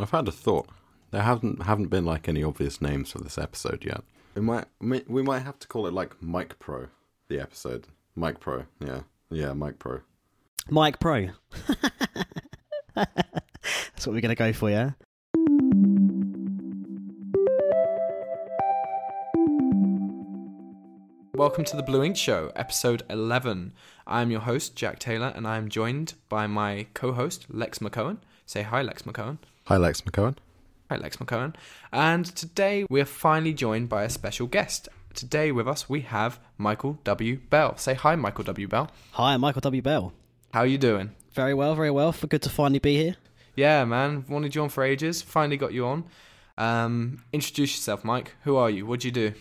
I've had a thought. There haven't haven't been like any obvious names for this episode yet. We might we might have to call it like Mike Pro. The episode Mike Pro. Yeah, yeah, Mike Pro. Mike Pro. That's what we're gonna go for, yeah. Welcome to the Blue Ink Show, episode 11. I am your host, Jack Taylor, and I am joined by my co host, Lex McCohen. Say hi, Lex McCohen. Hi, Lex McCohen. Hi, Lex McCohen. And today we are finally joined by a special guest. Today with us we have Michael W. Bell. Say hi, Michael W. Bell. Hi, I'm Michael W. Bell. How are you doing? Very well, very well. For good to finally be here. Yeah, man. Wanted you on for ages. Finally got you on. Um, introduce yourself, Mike. Who are you? What do you do?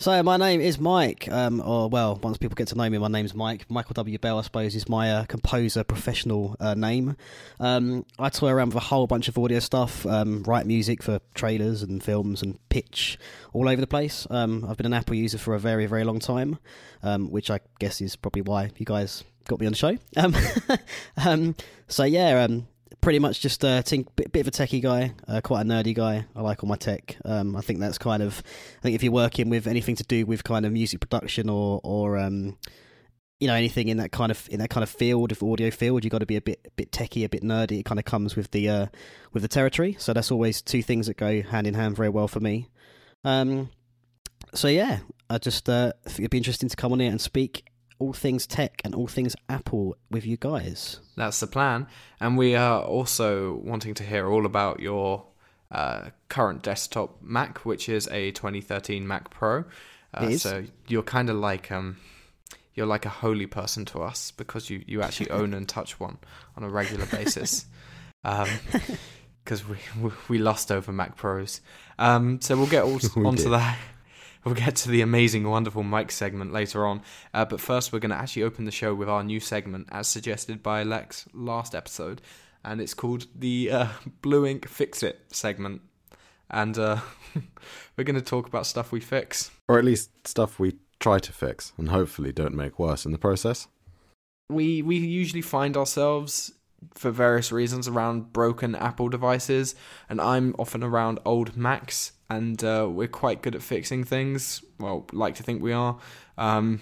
So my name is Mike, um, or well, once people get to know me, my name's Mike. Michael W. Bell, I suppose, is my uh, composer professional uh, name. Um, I toy around with a whole bunch of audio stuff, um, write music for trailers and films, and pitch all over the place. Um, I've been an Apple user for a very, very long time, um, which I guess is probably why you guys got me on the show. Um, so yeah, pretty much just a bit, bit, of a techie guy, uh, quite a nerdy guy. I like all my tech. Um, I think that's kind of, I think if you're working with anything to do with kind of music production or or um, you know anything in that kind of in that kind of field of audio field, you've got to be a bit a bit techie, a bit nerdy. It kind of comes with the uh, with the territory. So that's always two things that go hand in hand very well for me. Um, so yeah, I just uh, it'd be interesting to come on here and speak all things tech and all things Apple with you guys. That's the plan. And we are also wanting to hear all about your uh, current desktop Mac, which is a 2013 Mac Pro. Uh, so you're kind of like um, you're like a holy person to us because you, you actually own and touch one on a regular basis. Because um, we, we lost over Mac Pros. Um, so we'll get all onto did. that We'll get to the amazing, wonderful Mike segment later on. Uh, but first, we're going to actually open the show with our new segment, as suggested by Lex last episode. And it's called the uh, Blue Ink Fix It segment. And uh, we're going to talk about stuff we fix. Or at least stuff we try to fix and hopefully don't make worse in the process. We, we usually find ourselves for various reasons around broken Apple devices, and I'm often around old Macs, and uh, we're quite good at fixing things. Well, like to think we are. Um,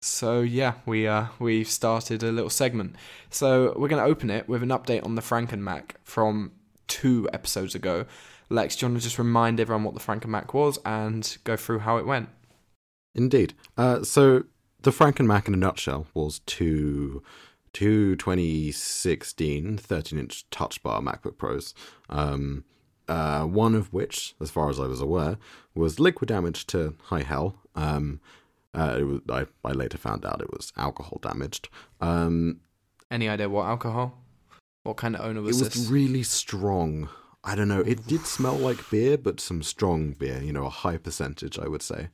so yeah, we uh, we've started a little segment. So we're going to open it with an update on the Franken Mac from two episodes ago. Lex, do you want to just remind everyone what the Franken Mac was and go through how it went? Indeed. Uh, so the Franken Mac in a nutshell was two two 2016 13 inch touch bar MacBook Pros. Um, uh, one of which, as far as I was aware, was liquid damage to high hell. Um, uh, was, I, I, later found out it was alcohol damaged. Um, Any idea what alcohol? What kind of owner was this? It was this? really strong. I don't know. It did smell like beer, but some strong beer. You know, a high percentage, I would say.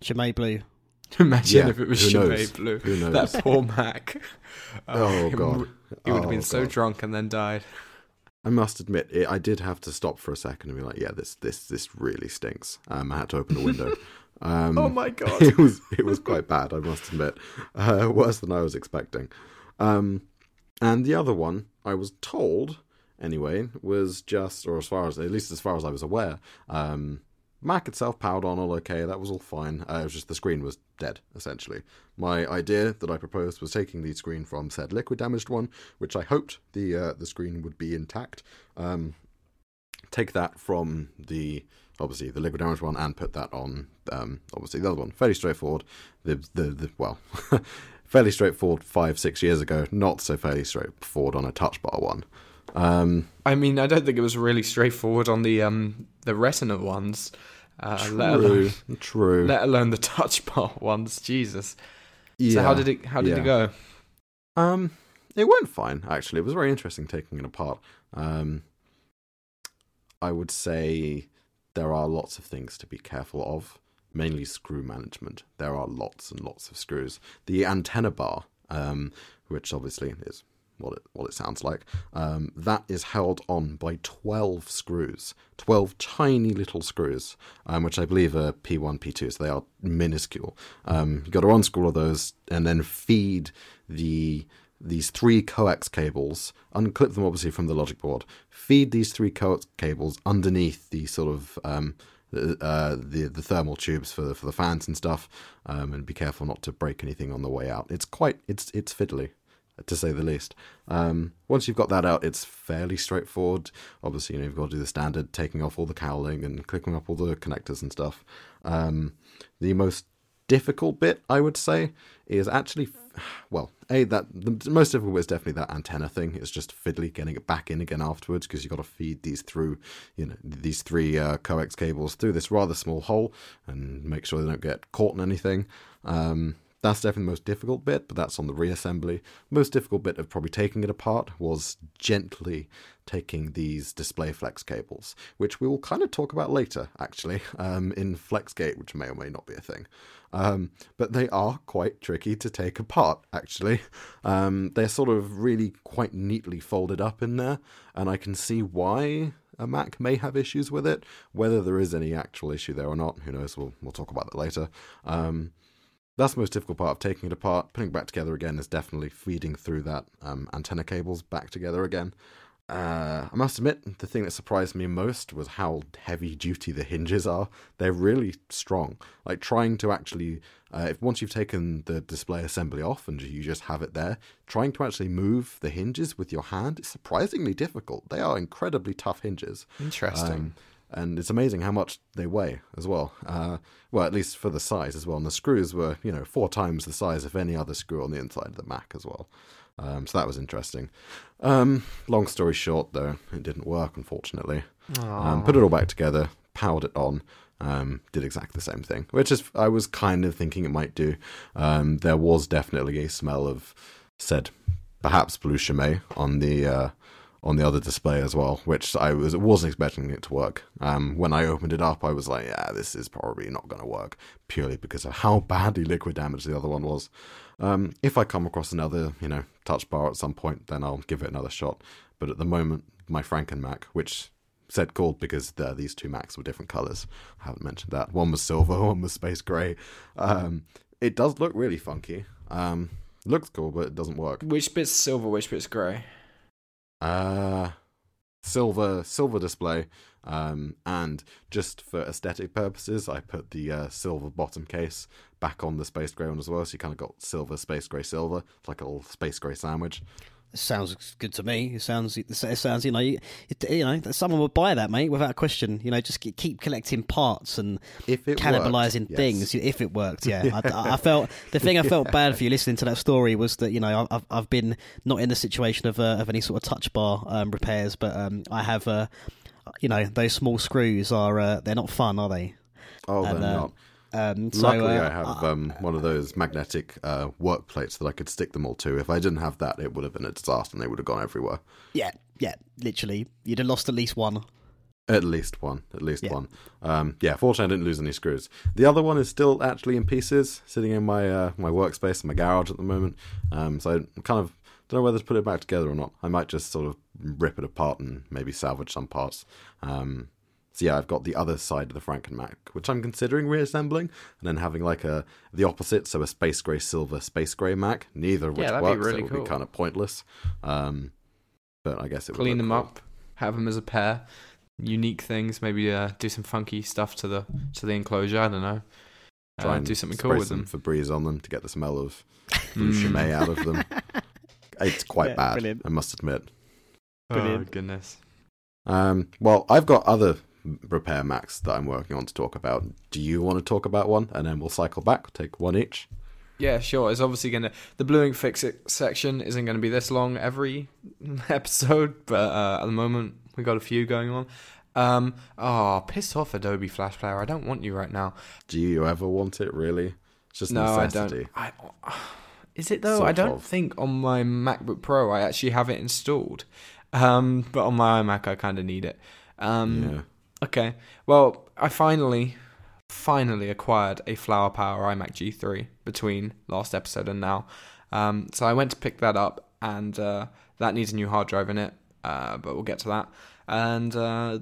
Chimay Blue. Imagine yeah, if it was Chimay Blue. Who knows? That poor Mac. oh, oh god. He would have oh, been so god. drunk and then died. I must admit, it, I did have to stop for a second and be like, "Yeah, this this this really stinks." Um, I had to open the window. Um, oh my god! It was it was quite bad. I must admit, uh, worse than I was expecting. Um, and the other one, I was told anyway, was just, or as far as at least as far as I was aware, um, Mac itself powered on all okay. That was all fine. Uh, it was just the screen was dead, essentially. My idea that I proposed was taking the screen from said liquid damaged one, which I hoped the uh, the screen would be intact. Um, take that from the obviously the liquid damaged one and put that on um, obviously the other one. Fairly straightforward. The the, the well. fairly straightforward five six years ago. Not so fairly straightforward on a touch bar one. Um, I mean, I don't think it was really straightforward on the um, the Retina ones. Uh, true, let alone, true. Let alone the touch bar ones. Jesus. Yeah, so how did it? How did yeah. it go? Um, it went fine. Actually, it was very interesting taking it apart. Um, I would say there are lots of things to be careful of. Mainly screw management. There are lots and lots of screws. The antenna bar, um, which obviously is what it what it sounds like. Um, that is held on by twelve screws, twelve tiny little screws, um, which I believe are P one, P two, so they are minuscule. Um, you got to unscrew all those and then feed the these three coax cables, unclip them obviously from the logic board, feed these three coax cables underneath the sort of um, uh, the the thermal tubes for the, for the fans and stuff, um, and be careful not to break anything on the way out. It's quite it's it's fiddly, to say the least. Um, once you've got that out, it's fairly straightforward. Obviously, you know you've got to do the standard, taking off all the cowling and clicking up all the connectors and stuff. Um, the most difficult bit, I would say, is actually, well, a that the most difficult bit is definitely that antenna thing. It's just fiddly getting it back in again afterwards because you've got to feed these through, you know, these three uh, coax cables through this rather small hole and make sure they don't get caught in anything. Um, that's definitely the most difficult bit, but that's on the reassembly. Most difficult bit of probably taking it apart was gently taking these display flex cables, which we will kind of talk about later, actually, um, in FlexGate, which may or may not be a thing. Um, but they are quite tricky to take apart, actually. Um, they're sort of really quite neatly folded up in there, and I can see why a Mac may have issues with it. Whether there is any actual issue there or not, who knows? We'll we'll talk about that later. Um, that's the most difficult part of taking it apart. Putting it back together again is definitely feeding through that um, antenna cables back together again. Uh, I must admit, the thing that surprised me most was how heavy duty the hinges are. They're really strong. Like trying to actually, uh, if once you've taken the display assembly off and you just have it there, trying to actually move the hinges with your hand is surprisingly difficult. They are incredibly tough hinges. Interesting. Um, and it's amazing how much they weigh as well. Uh, well, at least for the size as well. And the screws were, you know, four times the size of any other screw on the inside of the Mac as well. Um, so that was interesting. Um, long story short, though, it didn't work, unfortunately. Um, put it all back together, powered it on, um, did exactly the same thing, which is I was kind of thinking it might do. Um, there was definitely a smell of said perhaps blue chimay on the uh, on the other display as well, which I was wasn't expecting it to work. Um, when I opened it up, I was like, yeah, this is probably not going to work, purely because of how badly liquid damaged the other one was. Um, if I come across another, you know, touch bar at some point, then I'll give it another shot. But at the moment, my Franken Mac, which said called because the, these two Macs were different colors. I haven't mentioned that. One was silver, one was space gray. Um, it does look really funky. Um, looks cool, but it doesn't work. Which bit's silver? Which bit's grey? Uh silver silver display. Um, and just for aesthetic purposes, I put the uh, silver bottom case back on the space gray one as well. So you kind of got silver, space gray, silver, it's like a little space gray sandwich. Sounds good to me. It sounds. It sounds. You know. It, you know. Someone would buy that, mate, without a question. You know, just keep collecting parts and cannibalizing worked, things. Yes. If it worked, yeah. I, I, felt the thing I felt bad for you listening to that story was that you know I've I've been not in the situation of uh, of any sort of touch bar um, repairs, but um, I have. Uh, you know, those small screws are uh, they're not fun, are they? Oh, and, they're uh, not. Um, so, Luckily, uh, I have um, one of those magnetic uh, work plates that I could stick them all to. If I didn't have that, it would have been a disaster and they would have gone everywhere. Yeah, yeah, literally. You'd have lost at least one. At least one. At least yeah. one. Um, yeah, fortunately, I didn't lose any screws. The other one is still actually in pieces, sitting in my uh, my workspace in my garage at the moment. Um, so I kind of don't know whether to put it back together or not. I might just sort of rip it apart and maybe salvage some parts. Um, so yeah, I've got the other side of the Franken Mac, which I'm considering reassembling, and then having like a the opposite, so a space gray silver space gray Mac. Neither of which yeah, works. Really so it would cool. be kind of pointless. Um, but I guess it would be. clean them cool. up, have them as a pair, unique things. Maybe uh, do some funky stuff to the to the enclosure. I don't know. Uh, Try and do something cool with them. Febreze on them to get the smell of blue chimay out of them. It's quite yeah, bad. Brilliant. I must admit. Brilliant. Oh goodness. Um, well, I've got other repair Macs that I'm working on to talk about. Do you want to talk about one, and then we'll cycle back, take one each? Yeah, sure. It's obviously gonna the Blue Ink Fix It section isn't gonna be this long every episode, but uh, at the moment we got a few going on. Um, oh, piss off, Adobe Flash Player! I don't want you right now. Do you ever want it? Really? It's just no, necessity. I don't. I, is it though? Sort I don't of. think on my MacBook Pro I actually have it installed, um, but on my iMac I kind of need it. Um, yeah. Okay. Well, I finally, finally acquired a Flower Power iMac G3 between last episode and now. Um, so I went to pick that up, and uh, that needs a new hard drive in it, uh, but we'll get to that. And uh,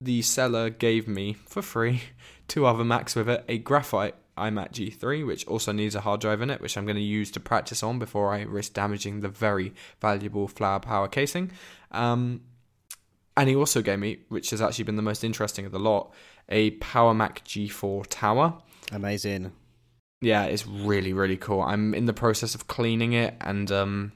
the seller gave me for free two other Macs with it a graphite iMac G3, which also needs a hard drive in it, which I'm going to use to practice on before I risk damaging the very valuable Flower Power casing. Um, and he also gave me, which has actually been the most interesting of the lot, a Power Mac G4 Tower. Amazing. Yeah, it's really really cool. I'm in the process of cleaning it, and um,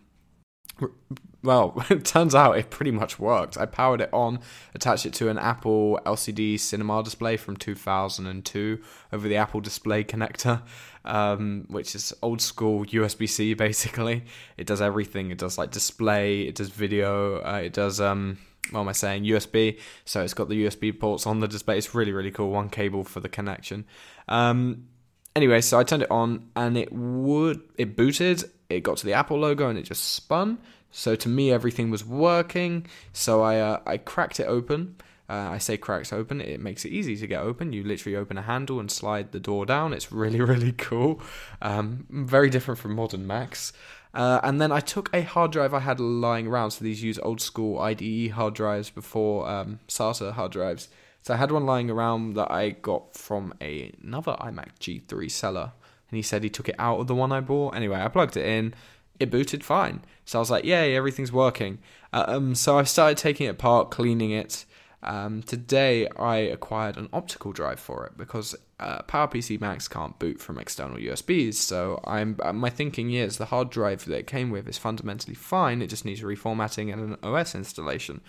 well, it turns out it pretty much worked. I powered it on, attached it to an Apple LCD cinema display from 2002 over the Apple Display connector, um, which is old school USB C basically. It does everything. It does like display, it does video, uh, it does um, what am I saying? USB. So it's got the USB ports on the display. It's really really cool. One cable for the connection. Um, anyway, so I turned it on and it would it booted. It got to the Apple logo and it just spun. So to me, everything was working. So I uh, I cracked it open. Uh, I say cracks open. It makes it easy to get open. You literally open a handle and slide the door down. It's really really cool. Um, very different from modern Macs. Uh, and then I took a hard drive I had lying around. So these use old school IDE hard drives before um, SATA hard drives. So I had one lying around that I got from a, another iMac G3 seller, and he said he took it out of the one I bought. Anyway, I plugged it in, it booted fine. So I was like, yay, everything's working. Uh, um, so I started taking it apart, cleaning it. Um, today I acquired an optical drive for it because uh, PowerPC Macs can't boot from external USBs. So I'm uh, my thinking is the hard drive that it came with is fundamentally fine. It just needs reformatting and an OS installation.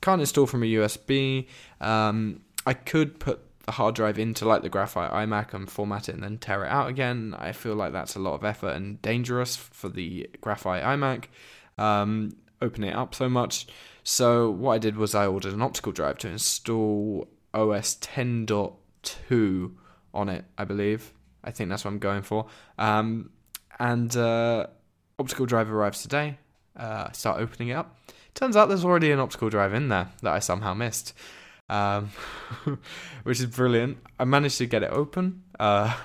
Can't install from a USB. Um, I could put the hard drive into like the graphite iMac and format it and then tear it out again. I feel like that's a lot of effort and dangerous for the graphite iMac. Um, opening it up so much. So what I did was I ordered an optical drive to install OS 10.2 on it, I believe. I think that's what I'm going for. Um, and uh, optical drive arrives today. Uh, start opening it up. Turns out there's already an optical drive in there that I somehow missed, um, which is brilliant. I managed to get it open uh,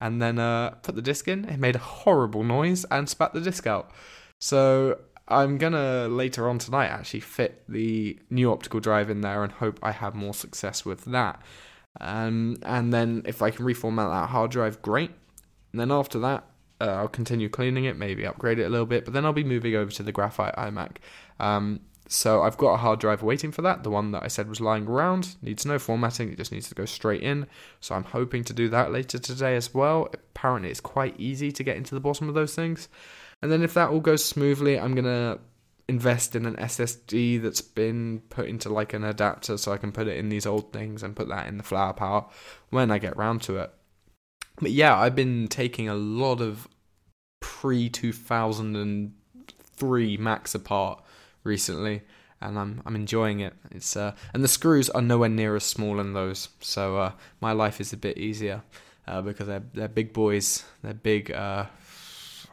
and then uh, put the disc in. It made a horrible noise and spat the disc out. So I'm gonna later on tonight actually fit the new optical drive in there and hope I have more success with that. Um, and then if I can reformat that hard drive, great. And then after that, uh, I'll continue cleaning it, maybe upgrade it a little bit, but then I'll be moving over to the graphite iMac. Um, so I've got a hard drive waiting for that. The one that I said was lying around needs no formatting; it just needs to go straight in. So I'm hoping to do that later today as well. Apparently, it's quite easy to get into the bottom of those things. And then if that all goes smoothly, I'm gonna invest in an SSD that's been put into like an adapter, so I can put it in these old things and put that in the Flower Power when I get round to it. But yeah, I've been taking a lot of pre 2003 Macs apart recently, and I'm I'm enjoying it. It's uh, and the screws are nowhere near as small in those, so uh, my life is a bit easier uh, because they're they're big boys. They're big.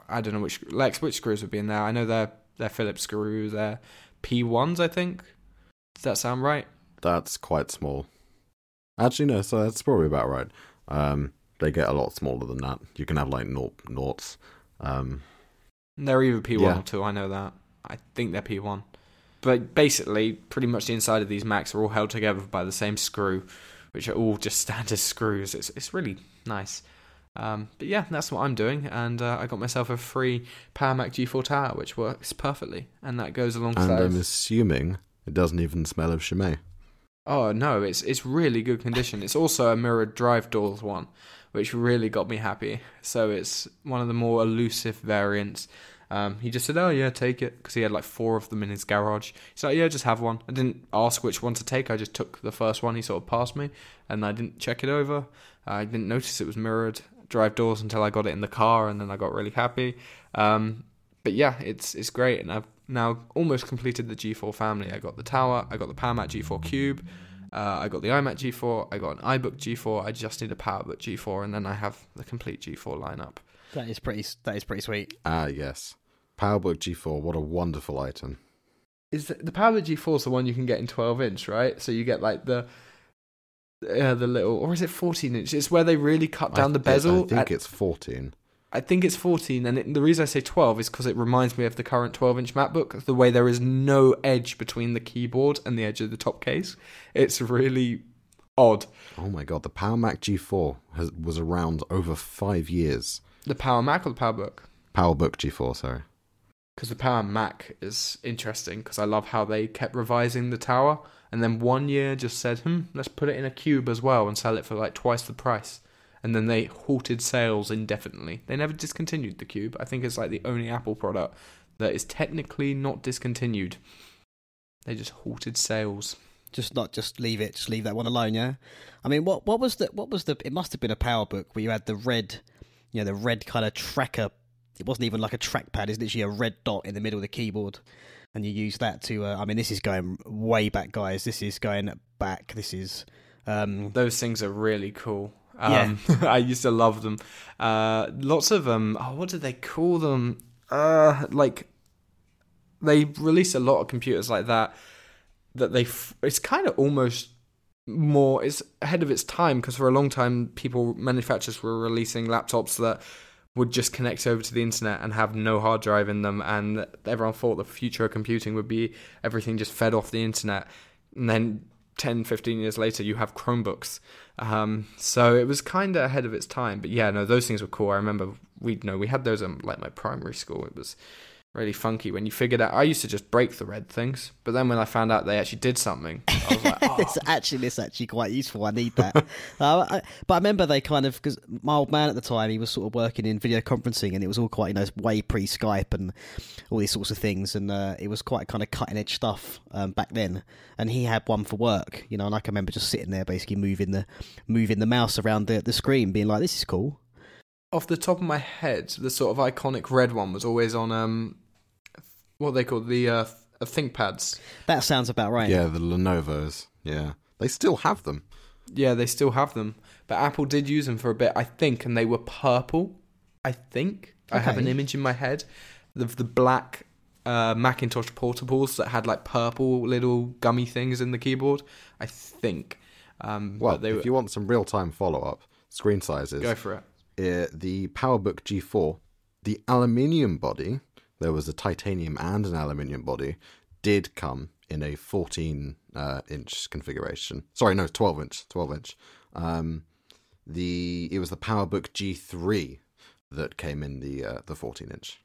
I don't know which Lex which screws would be in there. I know they're they're Phillips screws. They're P ones, I think. Does that sound right? That's quite small. Actually, no. So that's probably about right. Um, they get a lot smaller than that. You can have like naught noughts. Um, they're either P1 yeah. or 2, I know that. I think they're P1. But basically, pretty much the inside of these Macs are all held together by the same screw, which are all just standard screws. It's it's really nice. Um, but yeah, that's what I'm doing, and uh, I got myself a free Power Mac G4 Tower, which works perfectly, and that goes alongside. And I'm assuming it doesn't even smell of Chimay. Oh no, it's it's really good condition. It's also a mirrored drive doors one, which really got me happy. So it's one of the more elusive variants. Um, he just said, "Oh yeah, take it," because he had like four of them in his garage. He's like, "Yeah, just have one." I didn't ask which one to take. I just took the first one. He sort of passed me, and I didn't check it over. I didn't notice it was mirrored drive doors until I got it in the car, and then I got really happy. Um, but yeah, it's it's great, and I've now almost completed the G4 family. I got the tower, I got the PowerMac G4 Cube, uh, I got the iMac G4, I got an iBook G4. I just need a PowerBook G4, and then I have the complete G4 lineup. That is pretty. That is pretty sweet. Ah, yes, PowerBook G4. What a wonderful item. Is the, the PowerBook G4 is the one you can get in 12 inch, right? So you get like the uh, the little, or is it 14 inch? It's where they really cut down I, the bezel. I think at, it's 14. I think it's 14, and it, the reason I say 12 is because it reminds me of the current 12 inch MacBook, the way there is no edge between the keyboard and the edge of the top case. It's really odd. Oh my god, the Power Mac G4 has, was around over five years. The Power Mac or the PowerBook? PowerBook G4, sorry. Because the Power Mac is interesting because I love how they kept revising the tower and then one year just said, hmm, let's put it in a cube as well and sell it for like twice the price. And then they halted sales indefinitely. They never discontinued the cube. I think it's like the only Apple product that is technically not discontinued. They just halted sales. Just not just leave it, just leave that one alone, yeah. I mean, what what was the what was the? It must have been a PowerBook where you had the red, you know, the red kind of tracker. It wasn't even like a trackpad; it's literally a red dot in the middle of the keyboard, and you use that to. Uh, I mean, this is going way back, guys. This is going back. This is. Um, Those things are really cool. Um, yeah. I used to love them. Uh, lots of them. Um, oh, what did they call them? Uh, like they release a lot of computers like that that they f- it's kind of almost more it's ahead of its time because for a long time people manufacturers were releasing laptops that would just connect over to the internet and have no hard drive in them and everyone thought the future of computing would be everything just fed off the internet. And then 10 15 years later you have chromebooks. Um, so it was kind of ahead of its time but yeah no those things were cool. I remember we you know we had those in like my primary school. It was really funky when you figured out. I used to just break the red things, but then when I found out they actually did something, I was like, oh. it's actually this actually quite useful. I need that. uh, I, but I remember they kind of because my old man at the time he was sort of working in video conferencing, and it was all quite you know way pre Skype and all these sorts of things, and uh, it was quite kind of cutting edge stuff um, back then. And he had one for work, you know, and I can remember just sitting there basically moving the moving the mouse around the the screen, being like, "This is cool." Off the top of my head, the sort of iconic red one was always on um, what they call the uh, ThinkPads. That sounds about right. Yeah, the Lenovo's. Yeah, they still have them. Yeah, they still have them, but Apple did use them for a bit, I think, and they were purple. I think okay. I have an image in my head of the black uh, Macintosh portables that had like purple little gummy things in the keyboard. I think. Um, well, if were... you want some real time follow up screen sizes, go for it. Uh, the PowerBook G4, the aluminium body there was a titanium and an aluminium body, did come in a 14 uh, inch configuration. Sorry, no, 12 inch. 12 inch. Um, the it was the PowerBook G3 that came in the uh, the 14 inch.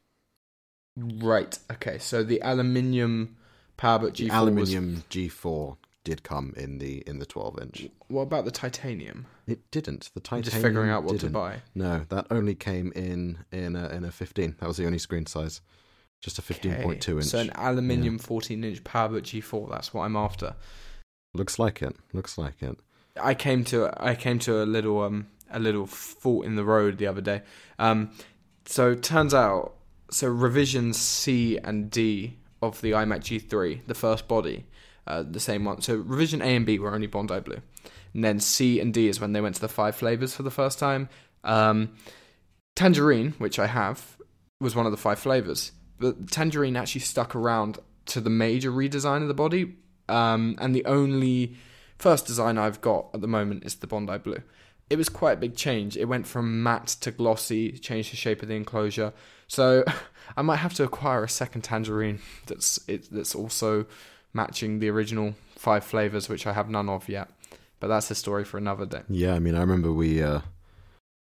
Right. Okay. So the aluminium PowerBook G4 the aluminium was... G4 did come in the in the 12 inch. What about the titanium? It didn't. The titanium. just figuring out what didn't. to buy. No, that only came in in a, in a 15. That was the only screen size. Just a 15.2 okay. inch. So an aluminium yeah. 14 inch PowerBook G4. That's what I'm after. Looks like it. Looks like it. I came to I came to a little um a little fault in the road the other day. Um, so turns out so revisions C and D of the iMac G3, the first body, uh, the same one. So revision A and B were only Bondi blue, and then C and D is when they went to the five flavors for the first time. Um, tangerine, which I have, was one of the five flavors but Tangerine actually stuck around to the major redesign of the body, um, and the only first design I've got at the moment is the Bondi Blue. It was quite a big change. It went from matte to glossy, changed the shape of the enclosure. So I might have to acquire a second Tangerine that's it, that's also matching the original five flavors, which I have none of yet. But that's a story for another day. Yeah, I mean, I remember we uh,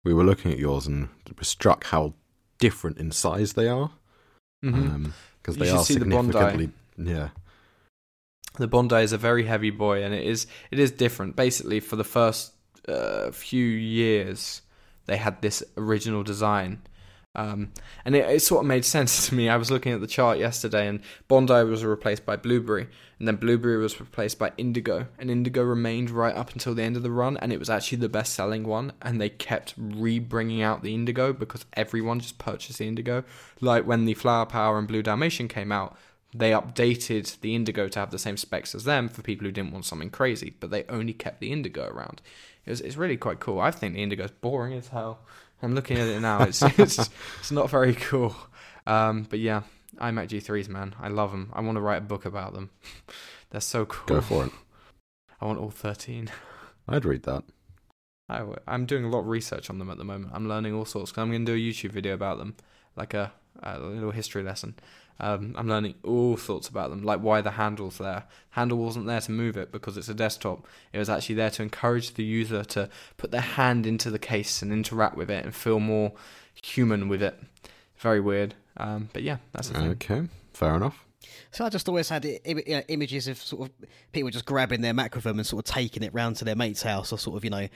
we were looking at yours and were struck how different in size they are because mm-hmm. um, they are significantly the yeah. The Bondi is a very heavy boy, and it is it is different. Basically, for the first uh, few years, they had this original design, um, and it, it, sort of made sense to me. I was looking at the chart yesterday, and Bondi was replaced by Blueberry, and then Blueberry was replaced by Indigo, and Indigo remained right up until the end of the run, and it was actually the best selling one. And they kept re bringing out the Indigo because everyone just purchased the Indigo. Like when the Flower Power and Blue Dalmatian came out, they updated the Indigo to have the same specs as them for people who didn't want something crazy, but they only kept the Indigo around. It was, it's really quite cool. I think the Indigo's boring as hell. I'm looking at it now. It's it's it's not very cool. Um, but yeah, iMac G3s, man, I love them. I want to write a book about them. They're so cool. Go for it. I want all 13. I'd read that. I w- I'm doing a lot of research on them at the moment. I'm learning all sorts. I'm going to do a YouTube video about them, like a, a little history lesson. Um, I'm learning all sorts about them, like why the handle's there. Handle wasn't there to move it because it's a desktop. It was actually there to encourage the user to put their hand into the case and interact with it and feel more human with it. Very weird. Um, but yeah, that's the thing. Okay, fair enough. So I just always had images of sort of people just grabbing their macrophone and sort of taking it round to their mate's house, or sort of you know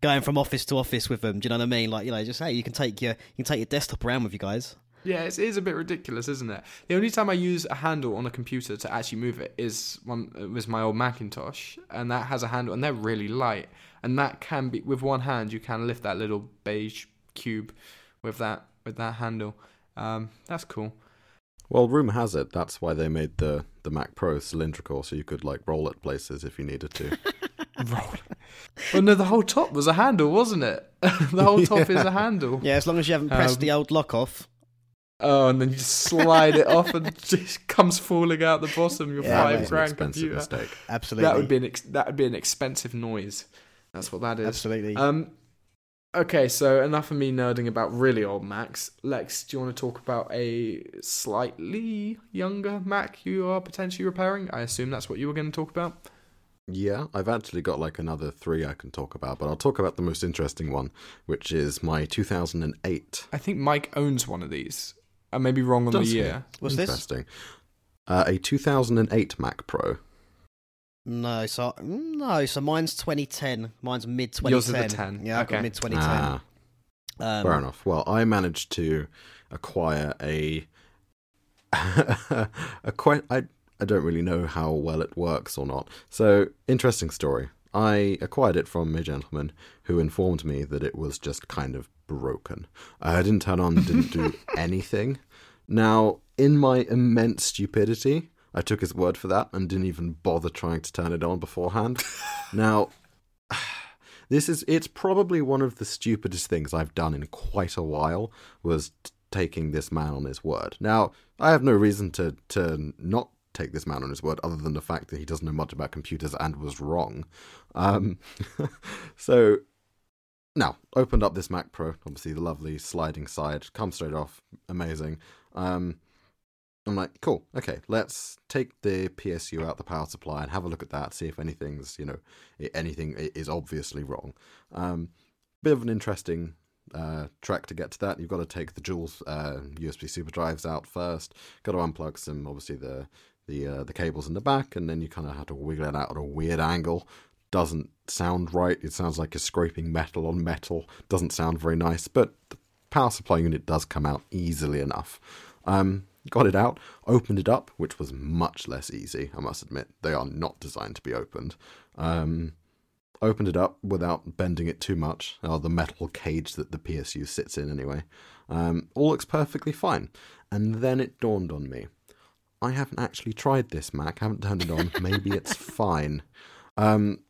going from office to office with them. Do you know what I mean? Like you know, just hey, you can take your you can take your desktop around with you guys. Yeah, it is a bit ridiculous, isn't it? The only time I use a handle on a computer to actually move it is one was my old Macintosh, and that has a handle, and they're really light, and that can be with one hand you can lift that little beige cube with that with that handle. Um, that's cool. Well, rumor has it that's why they made the the Mac Pro cylindrical, so you could like roll it places if you needed to. roll. Well, no, the whole top was a handle, wasn't it? the whole top yeah. is a handle. Yeah, as long as you haven't pressed um, the old lock off. Oh, and then you just slide it off, and just comes falling out the bottom. Your yeah, five grand computer. Mistake. Absolutely, that would be an ex- that would be an expensive noise. That's what that is. Absolutely. Um, okay, so enough of me nerding about really old Macs. Lex, do you want to talk about a slightly younger Mac you are potentially repairing? I assume that's what you were going to talk about. Yeah, I've actually got like another three I can talk about, but I'll talk about the most interesting one, which is my 2008. I think Mike owns one of these. I may be wrong on Does the year. What's Interesting. Uh, a 2008 Mac Pro. No, so no, so mine's 2010. Mine's mid 2010. Yours is the 10. Yeah, I've got mid 2010. Ah, um, fair enough. Well, I managed to acquire a a quite I I don't really know how well it works or not. So, interesting story. I acquired it from a gentleman who informed me that it was just kind of broken. I didn't turn on, didn't do anything. Now, in my immense stupidity, I took his word for that and didn't even bother trying to turn it on beforehand. now, this is it's probably one of the stupidest things I've done in quite a while was t- taking this man on his word. Now, I have no reason to to not take this man on his word other than the fact that he doesn't know much about computers and was wrong. Um, so now, opened up this Mac Pro, obviously the lovely sliding side, comes straight off, amazing. Um, I'm like, cool, okay, let's take the PSU out the power supply and have a look at that, see if anything's, you know, anything is obviously wrong. Um, bit of an interesting uh, trek to get to that. You've got to take the dual uh, USB super drives out first. Got to unplug some, obviously the the uh, the cables in the back, and then you kind of have to wiggle it out at a weird angle doesn't sound right. It sounds like you're scraping metal on metal. Doesn't sound very nice, but the power supply unit does come out easily enough. Um, got it out, opened it up, which was much less easy, I must admit. They are not designed to be opened. Um, opened it up without bending it too much, or the metal cage that the PSU sits in anyway. Um, all looks perfectly fine. And then it dawned on me. I haven't actually tried this Mac, haven't turned it on. Maybe it's fine. Um,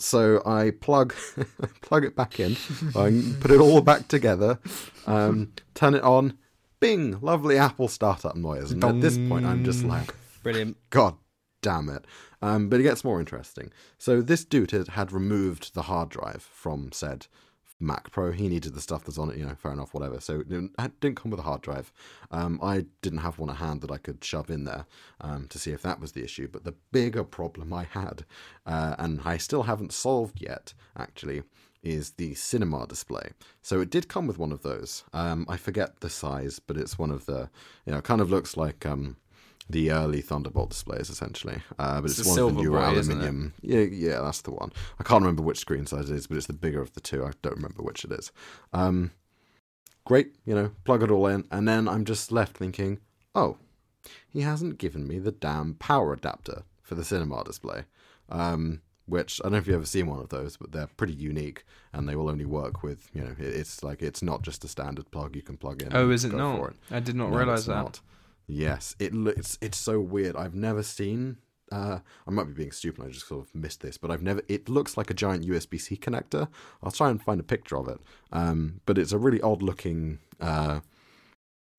so I plug plug it back in, I put it all back together, um, turn it on, bing, lovely Apple startup noise. And at this point, I'm just like, brilliant, God damn it. Um, but it gets more interesting. So this dude had, had removed the hard drive from said Mac Pro. He needed the stuff that's on it, you know, fair enough, whatever. So it didn't come with a hard drive. Um, I didn't have one at hand that I could shove in there um, to see if that was the issue. But the bigger problem I had, uh, and I still haven't solved yet, actually, is the cinema display. So it did come with one of those. Um, I forget the size, but it's one of the, you know, kind of looks like um, the early Thunderbolt displays, essentially. Uh, but it's, it's one of the newer boy, aluminium. Yeah, yeah, that's the one. I can't remember which screen size it is, but it's the bigger of the two. I don't remember which it is. Um, great, you know, plug it all in, and then I'm just left thinking, oh, he hasn't given me the damn power adapter for the cinema display. Um, which I don't know if you've ever seen one of those, but they're pretty unique, and they will only work with you know it's like it's not just a standard plug you can plug in. Oh, is it not? It. I did not no, realize that. Not. Yes, it looks it's so weird. I've never seen. Uh, I might be being stupid. I just sort of missed this, but I've never. It looks like a giant USB C connector. I'll try and find a picture of it. Um, but it's a really odd looking. Uh,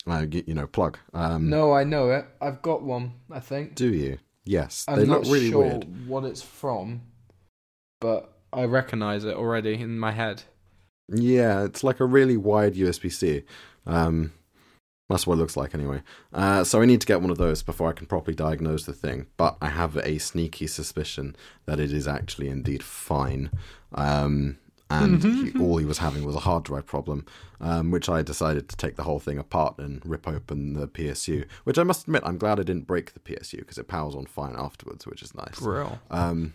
uh, you know, plug. Um, no, I know it. I've got one. I think. Do you? Yes, I'm they look really sure weird. what it's from, but I recognize it already in my head. Yeah, it's like a really wide USB C. Um, That's what it looks like anyway. Uh, so I need to get one of those before I can properly diagnose the thing. But I have a sneaky suspicion that it is actually indeed fine. Um, and he, all he was having was a hard drive problem, um, which I decided to take the whole thing apart and rip open the PSU. Which I must admit, I'm glad I didn't break the PSU because it powers on fine afterwards, which is nice. For Real. Um,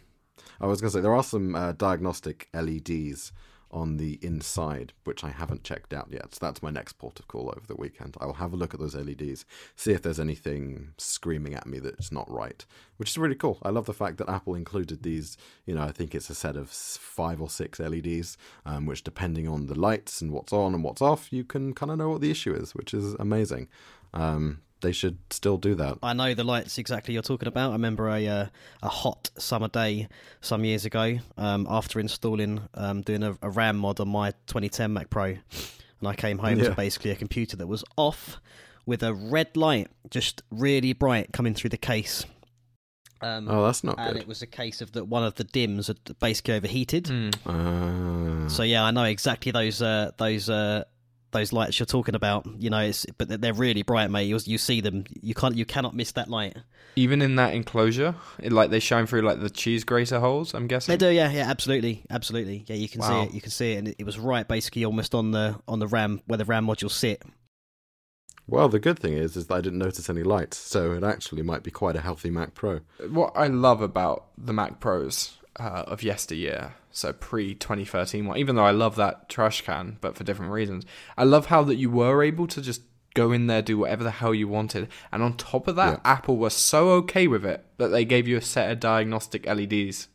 I was going to say there are some uh, diagnostic LEDs on the inside, which I haven't checked out yet. So that's my next port of call over the weekend. I'll have a look at those LEDs, see if there's anything screaming at me that's not right, which is really cool. I love the fact that Apple included these. You know, I think it's a set of five or six LEDs, um, which depending on the lights and what's on and what's off, you can kind of know what the issue is, which is amazing. Um, they should still do that. I know the lights exactly you're talking about. I remember a uh, a hot summer day some years ago um, after installing um, doing a, a, RAM mod on my 2010 Mac Pro, and I came home yeah. to basically a computer that was off with a red light just really bright coming through the case. Um, oh, that's not good. and good. it was a case of that one of the DIMMs had basically overheated. Mm. Uh... So yeah, I know exactly those uh, those uh, those lights you're talking about. You know, it's but they're really bright, mate. You, you see them. You can't. You cannot miss that light. Even in that enclosure, it, like they shine through like the cheese grater holes. I'm guessing they do. Yeah, yeah, absolutely, absolutely. Yeah, you can wow. see it. You can see it, and it, it was right, basically, almost on the on the RAM where the RAM modules sit. Well, the good thing is, is that I didn't notice any lights, so it actually might be quite a healthy Mac Pro. What I love about the Mac Pros uh, of yesteryear, so pre 2013 one, even though I love that trash can, but for different reasons. I love how that you were able to just go in there, do whatever the hell you wanted. And on top of that, yeah. Apple was so okay with it that they gave you a set of diagnostic LEDs.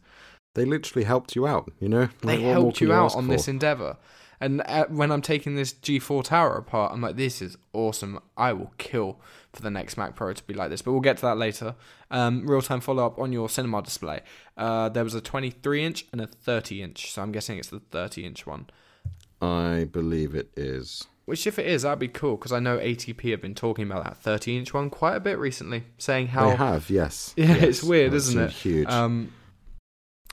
They literally helped you out, you know? Like, they helped you out on for? this endeavor. And uh, when I'm taking this G4 Tower apart, I'm like, this is awesome. I will kill for the next Mac Pro to be like this. But we'll get to that later. Um, Real time follow up on your cinema display. Uh, there was a 23 inch and a 30 inch. So I'm guessing it's the 30 inch one. I believe it is. Which, if it is, that'd be cool because I know ATP have been talking about that 30 inch one quite a bit recently, saying how. They have, yes. Yeah, yes. it's weird, That's isn't it? Huge. Um,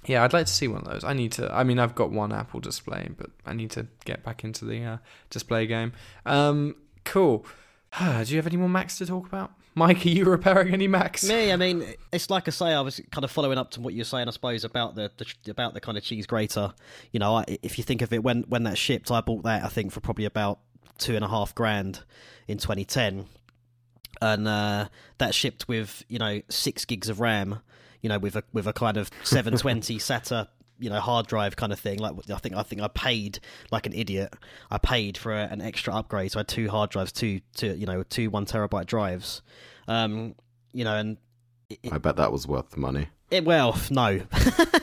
yeah, I'd like to see one of those. I need to. I mean, I've got one Apple display, but I need to get back into the uh, display game. Um, cool. Do you have any more Macs to talk about? Mike, are you repairing any Macs? Me, I mean, it's like I say, I was kind of following up to what you're saying, I suppose, about the, the about the kind of cheese grater. You know, if you think of it, when when that shipped, I bought that I think for probably about two and a half grand in 2010, and uh, that shipped with you know six gigs of RAM. You know, with a with a kind of 720 SATA you know hard drive kind of thing. Like I think I think I paid like an idiot. I paid for a, an extra upgrade, so I had two hard drives, two two you know two one terabyte drives. Um, you know, and it, I bet that was worth the money. It, well, no.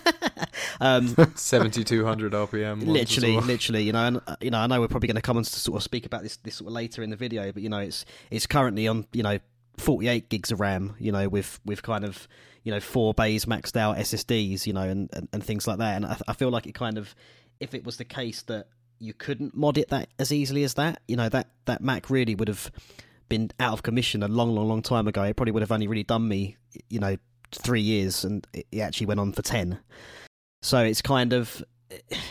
um, Seventy two hundred RPM. Literally, well. literally. You know, and uh, you know, I know we're probably going to come on to sort of speak about this this sort of later in the video, but you know, it's it's currently on you know 48 gigs of RAM, you know, with with kind of you know four bays maxed out SSDs, you know, and and, and things like that. And I, I, feel like it kind of, if it was the case that you couldn't mod it that as easily as that, you know, that that Mac really would have been out of commission a long, long, long time ago. It probably would have only really done me, you know, three years, and it actually went on for ten. So it's kind of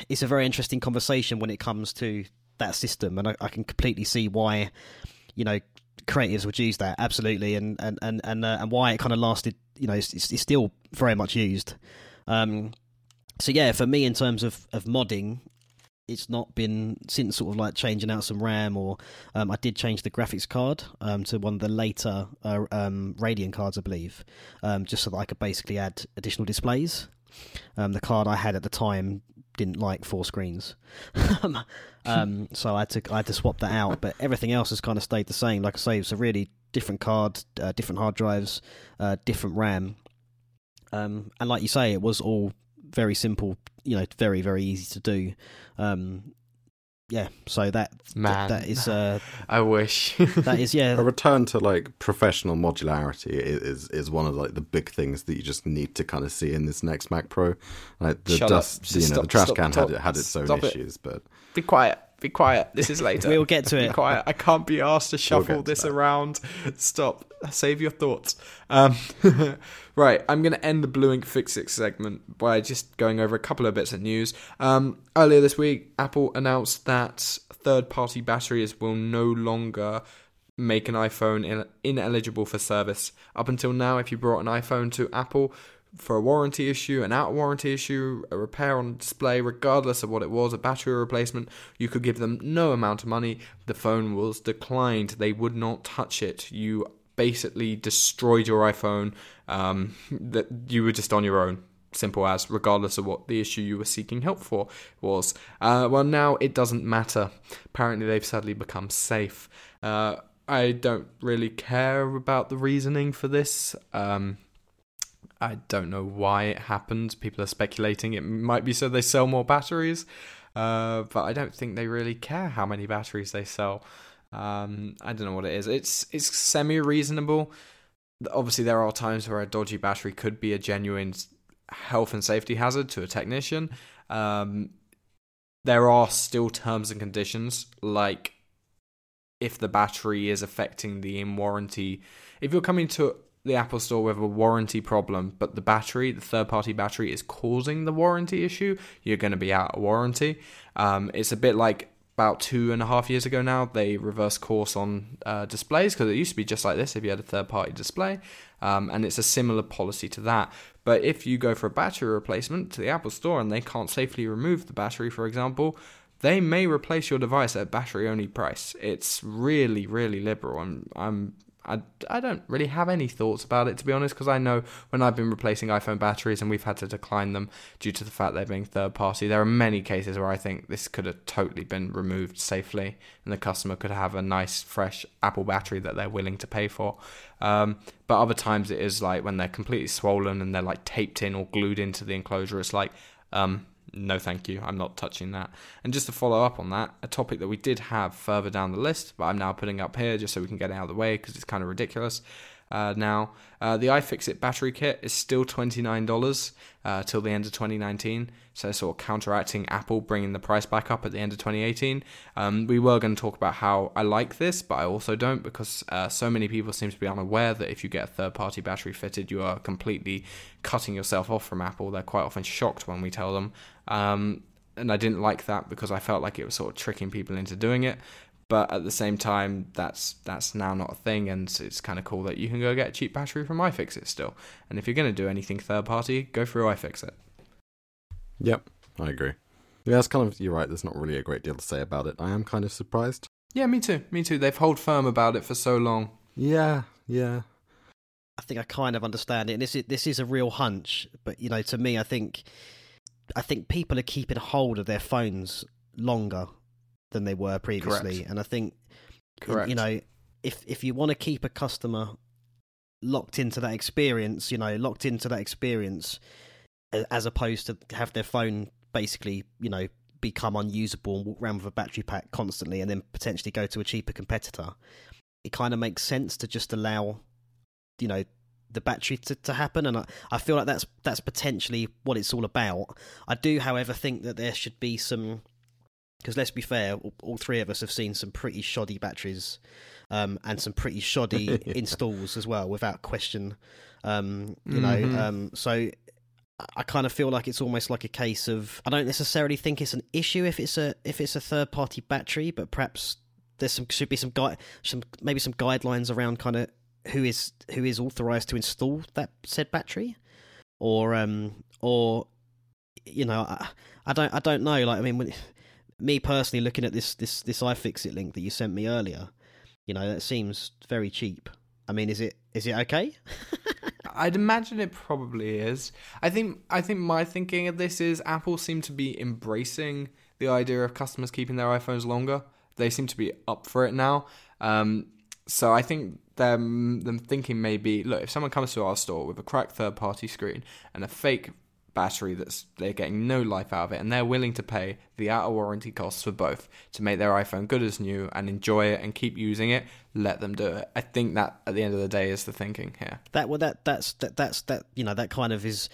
it's a very interesting conversation when it comes to that system, and I, I can completely see why, you know, creatives would use that absolutely, and and and and, uh, and why it kind of lasted. You know, it's, it's still very much used. Um, so yeah, for me, in terms of of modding, it's not been since sort of like changing out some RAM or um, I did change the graphics card um, to one of the later uh, um, Radeon cards, I believe, um, just so that I could basically add additional displays. Um, the card I had at the time didn't like four screens, um, so I had to I had to swap that out. But everything else has kind of stayed the same. Like I say, it's a really different card, uh, different hard drives, uh, different RAM, um, and like you say, it was all very simple. You know, very very easy to do. Um, yeah, so that Man. that is. Uh, I wish that is yeah. A return to like professional modularity is is one of like the big things that you just need to kind of see in this next Mac Pro. Like the Shut dust, you know, stop, the trash stop, can stop, had had its own issues, it. but be quiet. Be quiet. This is later. we'll get to it. Be quiet. I can't be asked to shuffle we'll this that. around. Stop. Save your thoughts. Um, right. I'm going to end the Blue Ink Fix It segment by just going over a couple of bits of news. Um, earlier this week, Apple announced that third party batteries will no longer make an iPhone ineligible for service. Up until now, if you brought an iPhone to Apple for a warranty issue, an out warranty issue, a repair on display, regardless of what it was, a battery replacement, you could give them no amount of money. The phone was declined. They would not touch it. You basically destroyed your iPhone. Um, that you were just on your own. Simple as, regardless of what the issue you were seeking help for was. Uh, well, now it doesn't matter. Apparently, they've suddenly become safe. Uh, I don't really care about the reasoning for this. Um, I don't know why it happened. People are speculating it might be so they sell more batteries, uh, but I don't think they really care how many batteries they sell. Um, I don't know what it is. It's it's semi reasonable. Obviously, there are times where a dodgy battery could be a genuine health and safety hazard to a technician. Um, there are still terms and conditions, like if the battery is affecting the in warranty. If you're coming to the Apple Store with a warranty problem, but the battery, the third party battery, is causing the warranty issue, you're going to be out of warranty. Um, it's a bit like about two and a half years ago now, they reversed course on uh, displays because it used to be just like this if you had a third party display. Um, and it's a similar policy to that. But if you go for a battery replacement to the Apple Store and they can't safely remove the battery, for example, they may replace your device at battery only price. It's really, really liberal. I'm, I'm I, I don't really have any thoughts about it to be honest because I know when I've been replacing iPhone batteries and we've had to decline them due to the fact they're being third party there are many cases where I think this could have totally been removed safely and the customer could have a nice fresh Apple battery that they're willing to pay for. Um, but other times it is like when they're completely swollen and they're like taped in or glued into the enclosure it's like um, no thank you, I'm not touching that. And just to follow up on that, a topic that we did have further down the list, but I'm now putting up here just so we can get it out of the way because it's kind of ridiculous. Uh, now, uh, the iFixit battery kit is still $29 uh, till the end of 2019. So, sort of counteracting Apple bringing the price back up at the end of 2018. Um, we were going to talk about how I like this, but I also don't because uh, so many people seem to be unaware that if you get a third party battery fitted, you are completely cutting yourself off from Apple. They're quite often shocked when we tell them. Um, and I didn't like that because I felt like it was sort of tricking people into doing it but at the same time that's that's now not a thing and it's kind of cool that you can go get a cheap battery from iFixit still. And if you're going to do anything third party go through iFixit yep I agree. Yeah it's kind of you're right there's not really a great deal to say about it. I am kind of surprised. Yeah me too me too. They've held firm about it for so long. Yeah yeah. I think I kind of understand it and this is this is a real hunch but you know to me I think I think people are keeping hold of their phones longer than they were previously. Correct. And I think, Correct. you know, if if you want to keep a customer locked into that experience, you know, locked into that experience, as opposed to have their phone basically, you know, become unusable and walk around with a battery pack constantly, and then potentially go to a cheaper competitor, it kind of makes sense to just allow, you know, the battery to, to happen and I, I feel like that's that's potentially what it's all about. I do however think that there should be some because let's be fair, all, three of us have seen some pretty shoddy batteries um, and some pretty shoddy yeah. installs as well, without question. Um, you mm-hmm. know, um, so I kind of feel like it's almost like a case of I don't necessarily think it's an issue if it's a if it's a third party battery, but perhaps there's some should be some guide some maybe some guidelines around kind of who is who is authorized to install that said battery, or um or you know I, I don't I don't know like I mean when me personally, looking at this this this iFixit link that you sent me earlier, you know, that seems very cheap. I mean, is it is it okay? I'd imagine it probably is. I think I think my thinking of this is Apple seem to be embracing the idea of customers keeping their iPhones longer. They seem to be up for it now. Um, so I think them them thinking maybe look if someone comes to our store with a cracked third party screen and a fake battery that's they're getting no life out of it and they're willing to pay the out of warranty costs for both to make their iPhone good as new and enjoy it and keep using it let them do it. I think that at the end of the day is the thinking here. That well that that's that that's that you know that kind of is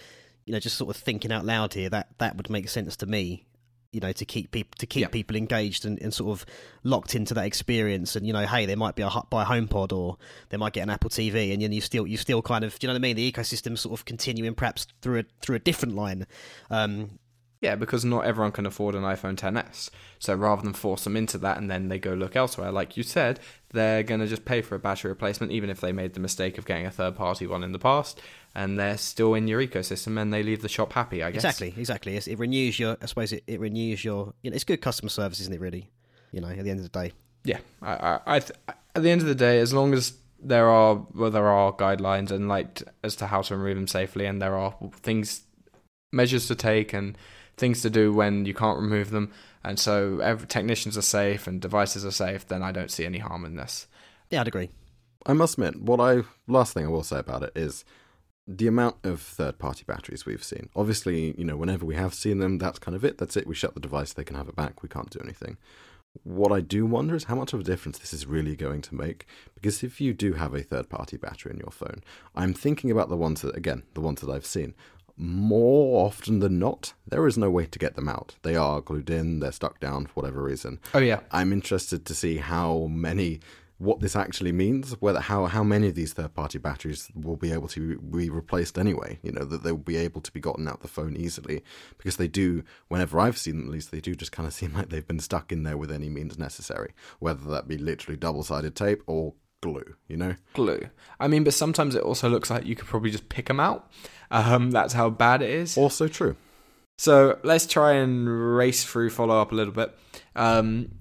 you know just sort of thinking out loud here. That that would make sense to me you know to keep people to keep people engaged and, and, sort of locked into that experience and you know hey they might be a buy a HomePod or they might get an Apple TV and then you still you still kind of you know what I mean? The ecosystem sort of continuing perhaps through a through a different line. Um, Yeah, because not everyone can afford an iPhone 10s. So rather than force them into that and then they go look elsewhere, like you said, they're going to just pay for a battery replacement, even if they made the mistake of getting a third party one in the past, and they're still in your ecosystem and they leave the shop happy, I guess. Exactly, exactly. It's, it renews your, I suppose it, it renews your, you know, it's good customer service, isn't it, really? You know, at the end of the day. Yeah. I, I, I th- at the end of the day, as long as there are, well, there are guidelines and like as to how to remove them safely, and there are things, measures to take and things to do when you can't remove them, and so every, technicians are safe and devices are safe, then I don't see any harm in this. Yeah, I'd agree. I must admit, what I last thing I will say about it is the amount of third party batteries we've seen. Obviously, you know, whenever we have seen them, that's kind of it. That's it. We shut the device, they can have it back. We can't do anything. What I do wonder is how much of a difference this is really going to make. Because if you do have a third party battery in your phone, I'm thinking about the ones that, again, the ones that I've seen more often than not, there is no way to get them out. They are glued in, they're stuck down for whatever reason. Oh yeah. I'm interested to see how many what this actually means, whether how how many of these third party batteries will be able to be replaced anyway. You know that they'll be able to be gotten out the phone easily because they do. Whenever I've seen them, at least they do just kind of seem like they've been stuck in there with any means necessary, whether that be literally double sided tape or glue. You know, glue. I mean, but sometimes it also looks like you could probably just pick them out. Um, that's how bad it is. Also true. So let's try and race through follow up a little bit. Um,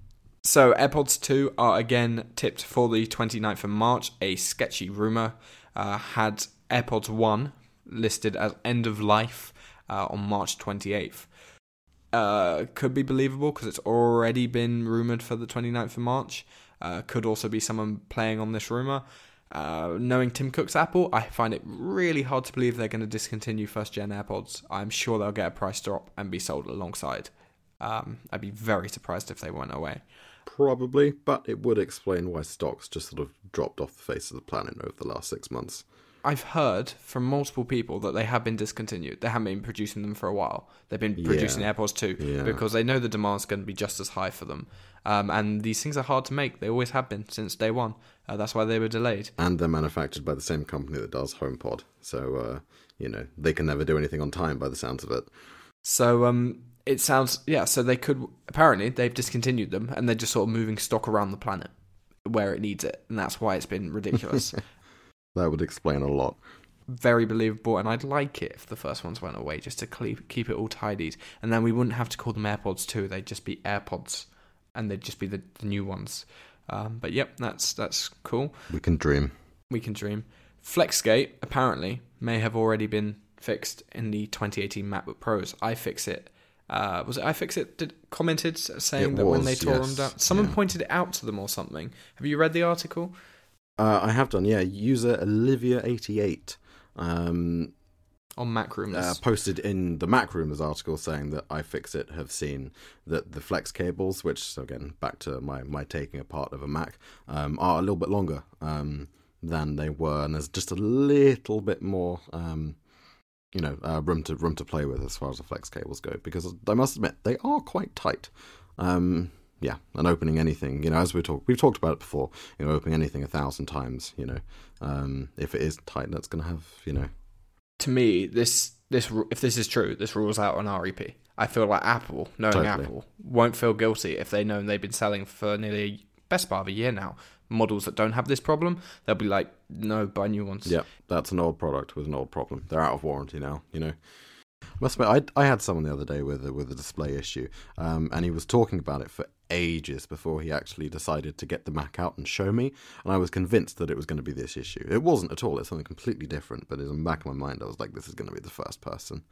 so, AirPods 2 are again tipped for the 29th of March. A sketchy rumour uh, had AirPods 1 listed as end of life uh, on March 28th. Uh, could be believable because it's already been rumoured for the 29th of March. Uh, could also be someone playing on this rumour. Uh, knowing Tim Cook's Apple, I find it really hard to believe they're going to discontinue first gen AirPods. I'm sure they'll get a price drop and be sold alongside. Um, I'd be very surprised if they went away. Probably, but it would explain why stocks just sort of dropped off the face of the planet over the last six months. I've heard from multiple people that they have been discontinued. They haven't been producing them for a while. They've been producing yeah. AirPods 2 yeah. because they know the demand's going to be just as high for them. Um, and these things are hard to make. They always have been since day one. Uh, that's why they were delayed. And they're manufactured by the same company that does HomePod. So, uh, you know, they can never do anything on time by the sounds of it. So, um, it sounds yeah. So they could apparently they've discontinued them and they're just sort of moving stock around the planet where it needs it, and that's why it's been ridiculous. that would explain a lot. Very believable, and I'd like it if the first ones went away, just to keep it all tidied, and then we wouldn't have to call them AirPods too. They'd just be AirPods, and they'd just be the, the new ones. Um, but yep, that's that's cool. We can dream. We can dream. FlexGate apparently may have already been fixed in the 2018 MacBook Pros. iFixit uh, was it iFixit did commented saying it that was, when they tore yes. them down, someone yeah. pointed it out to them or something. Have you read the article? Uh, I have done, yeah. User Olivia88 um, on MacRumors uh, posted in the MacRumors article saying that iFixit have seen that the flex cables, which so again back to my my taking apart of a Mac, um, are a little bit longer um, than they were, and there's just a little bit more um, you know uh, room to room to play with as far as the flex cables go because I must admit they are quite tight. Um, yeah, and opening anything, you know, as we talk, we've talked about it before. You know, opening anything a thousand times, you know, um, if it is tight, that's going to have, you know. To me, this this if this is true, this rules out an REP. I feel like Apple, knowing totally. Apple, won't feel guilty if they know they've been selling for nearly best part of a year now models that don't have this problem, they'll be like, no, buy new ones. Yeah, that's an old product with an old problem. They're out of warranty now, you know. Must admit, I I had someone the other day with a, with a display issue, um, and he was talking about it for ages before he actually decided to get the Mac out and show me. And I was convinced that it was going to be this issue. It wasn't at all. It's something completely different. But in the back of my mind, I was like, this is going to be the first person.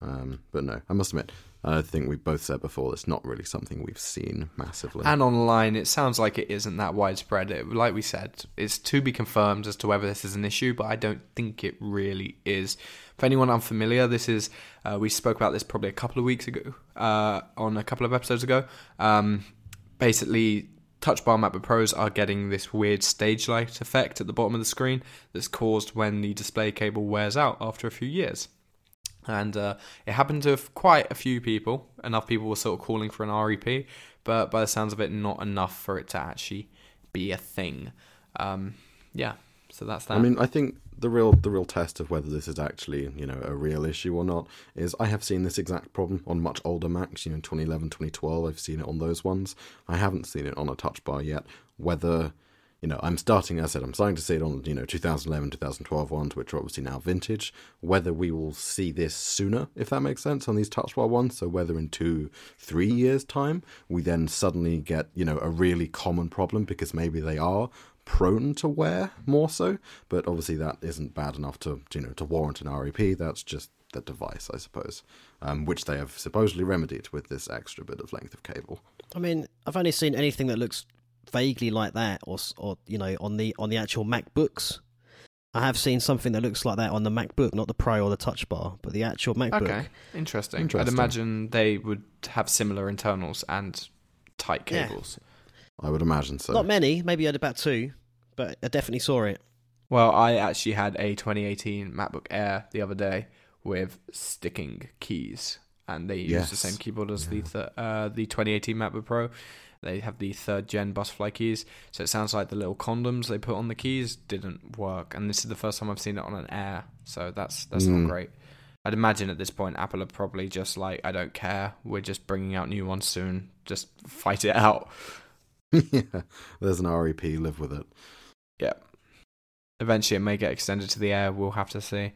Um, but no, I must admit, I think we both said before it's not really something we've seen massively. And online, it sounds like it isn't that widespread. It, like we said, it's to be confirmed as to whether this is an issue, but I don't think it really is. For anyone unfamiliar, this is uh, we spoke about this probably a couple of weeks ago uh, on a couple of episodes ago. Um, basically, Touch Bar MacBook Pros are getting this weird stage light effect at the bottom of the screen that's caused when the display cable wears out after a few years and uh, it happened to quite a few people. Enough people were sort of calling for an REP, but by the sounds of it, not enough for it to actually be a thing. Um, yeah, so that's that. I mean, I think the real the real test of whether this is actually you know a real issue or not is I have seen this exact problem on much older Macs. You know, 2011, 2012. I've seen it on those ones. I haven't seen it on a touch bar yet. Whether you know, I'm starting, as I said, I'm starting to see it on, you know, 2011, 2012 ones, which are obviously now vintage. Whether we will see this sooner, if that makes sense, on these touch bar ones. So whether in two, three years' time, we then suddenly get, you know, a really common problem because maybe they are prone to wear more so. But obviously that isn't bad enough to, you know, to warrant an REP. That's just the device, I suppose, um, which they have supposedly remedied with this extra bit of length of cable. I mean, I've only seen anything that looks vaguely like that, or or you know, on the on the actual MacBooks. I have seen something that looks like that on the MacBook, not the Pro or the Touch Bar, but the actual MacBook. Okay, interesting. Interesting. I'd imagine they would have similar internals and tight Yeah. cables. I would imagine so. Not many, maybe I had about two, but I definitely saw it. Well, I actually had a 2018 MacBook Air the other day with sticking keys, and they use the same keyboard as the th- uh, the 2018 MacBook Pro. They have the third gen butterfly keys, so it sounds like the little condoms they put on the keys didn't work. And this is the first time I've seen it on an Air, so that's that's Mm. not great. I'd imagine at this point Apple are probably just like, I don't care. We're just bringing out new ones soon. Just fight it out. yeah, there's an REP. Live with it. Yeah. Eventually, it may get extended to the air. We'll have to see.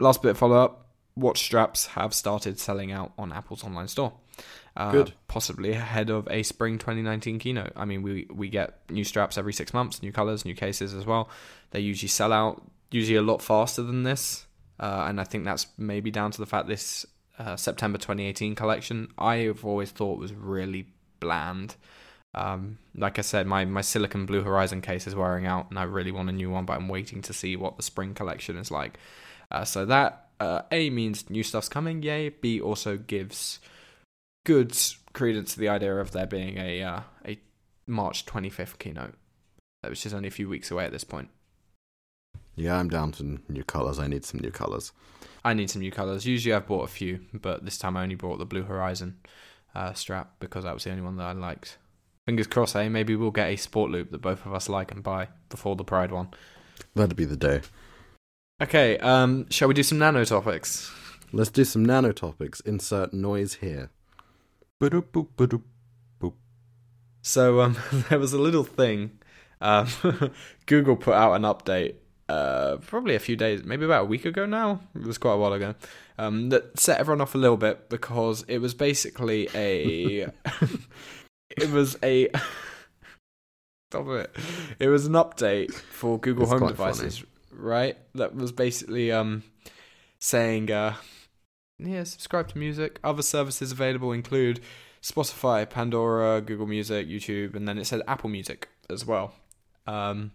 Last bit of follow up. Watch straps have started selling out on Apple's online store. Uh, Good. Possibly ahead of a spring 2019 keynote. I mean, we we get new straps every six months, new colors, new cases as well. They usually sell out usually a lot faster than this, uh, and I think that's maybe down to the fact this uh, September 2018 collection I have always thought was really bland. Um, like I said, my, my Silicon Blue Horizon case is wearing out, and I really want a new one, but I'm waiting to see what the spring collection is like. Uh, so that uh, A means new stuff's coming, yay. B also gives good credence to the idea of there being a uh, a March 25th keynote, uh, which is only a few weeks away at this point. Yeah, I'm down to new colors. I need some new colors. I need some new colors. Usually I've bought a few, but this time I only bought the Blue Horizon uh, strap because that was the only one that I liked. Fingers crossed, eh? Maybe we'll get a sport loop that both of us like and buy before the Pride one. That'd be the day. Okay, um, shall we do some nano topics? Let's do some nano topics. Insert noise here. Ba-doop, boop, ba-doop. So um, there was a little thing. Um, Google put out an update uh, probably a few days, maybe about a week ago now. It was quite a while ago. Um, that set everyone off a little bit because it was basically a. it was a. Stop it! It was an update for Google It's Home devices, right? That was basically um, saying, uh, yeah, subscribe to music. Other services available include Spotify, Pandora, Google Music, YouTube, and then it said Apple Music as well. Um,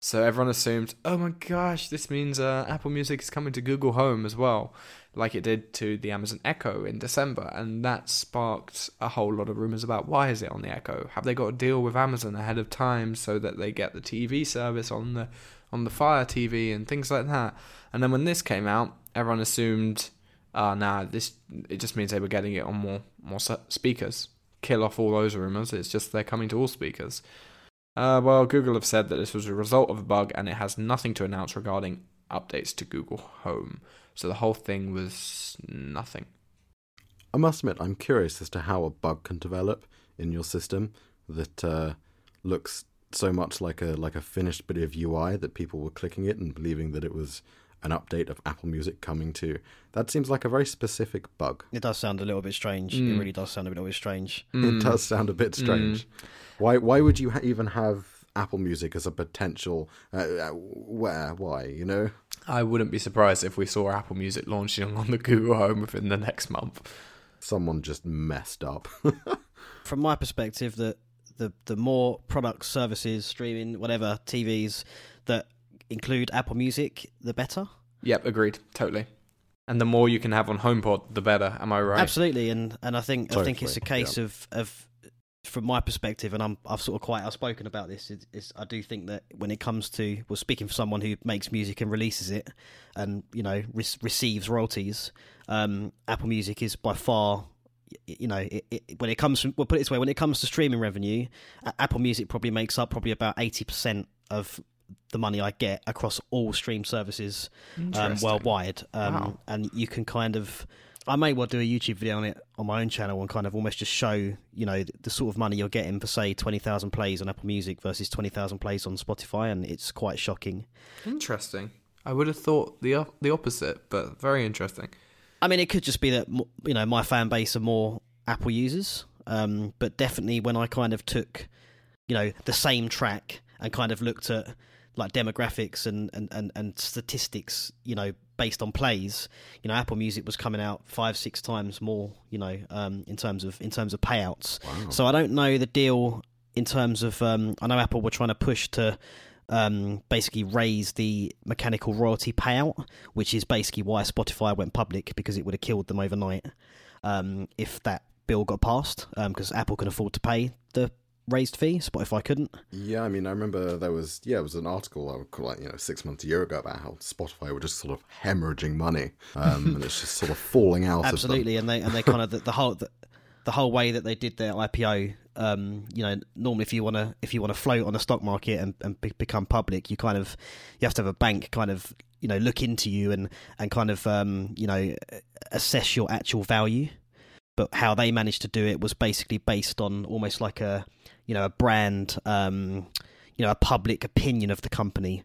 so everyone assumed, oh my gosh, this means uh, Apple Music is coming to Google Home as well, like it did to the Amazon Echo in December, and that sparked a whole lot of rumors about why is it on the Echo? Have they got a deal with Amazon ahead of time so that they get the TV service on the on the Fire TV and things like that? And then when this came out, everyone assumed, ah, nah, this it just means they were getting it on more more speakers. Kill off all those rumors. It's just they're coming to all speakers. Uh, well, Google have said that this was a result of a bug and it has nothing to announce regarding updates to Google Home. So the whole thing was nothing. I must admit, I'm curious as to how a bug can develop in your system that uh, looks so much like a like a finished bit of UI that people were clicking it and believing that it was an update of Apple Music coming to. That seems like a very specific bug. It does sound a little bit strange. It Mm. really does sound a little bit strange. Mm. It does sound a bit strange. Why why would you ha- even have Apple Music as a potential uh, uh, where why you know? I wouldn't be surprised if we saw Apple Music launching on the Google Home within the next month. Someone just messed up. From my perspective, that the the more products, services, streaming, whatever, TVs that include Apple Music, the better. Yep, agreed, totally. And the more you can have on HomePod, the better. Am I right? Absolutely, and and I think I think it's a Totally, case of of from my perspective, and I'm I've sort of quite outspoken about this. Is, is I do think that when it comes to well, speaking for someone who makes music and releases it, and you know re- receives royalties, um, Apple Music is by far. You know, it, it, when it comes, from, well, put it this way: when it comes to streaming revenue, Apple Music probably makes up probably about eighty percent of the money I get across all stream services um, worldwide. Um, wow. And you can kind of, I may well do a YouTube video on it on my own channel and kind of almost just show, you know, the, the sort of money you're getting for say twenty thousand plays on Apple Music versus twenty thousand plays on Spotify, and it's quite shocking. Interesting. I would have thought the the opposite, but very interesting. I mean, it could just be that you know my fan base are more Apple users, um, but definitely when I kind of took, you know, the same track and kind of looked at like demographics and, and, and, and statistics, you know, based on plays, you know, Apple Music was coming out five, six times more, you know, um, in terms of in terms of payouts. Wow. So I don't know the deal in terms of. Um, I know Apple were trying to push to um, basically raise the mechanical royalty payout, which is basically why Spotify went public because it would have killed them overnight um, if that bill got passed because um, Apple can afford to pay the raised fee. Spotify couldn't. Yeah, I mean, I remember there was yeah, it was an article I would call like you know six months a year ago about how Spotify were just sort of hemorrhaging money, um, and it's just sort of falling out. Of Absolutely, and they and they kind of the, the whole. The, the whole way that they did their IPO, um, you know, normally if you want to if you want to float on the stock market and, and be, become public, you kind of you have to have a bank kind of you know look into you and and kind of um, you know assess your actual value. But how they managed to do it was basically based on almost like a you know a brand, um, you know, a public opinion of the company.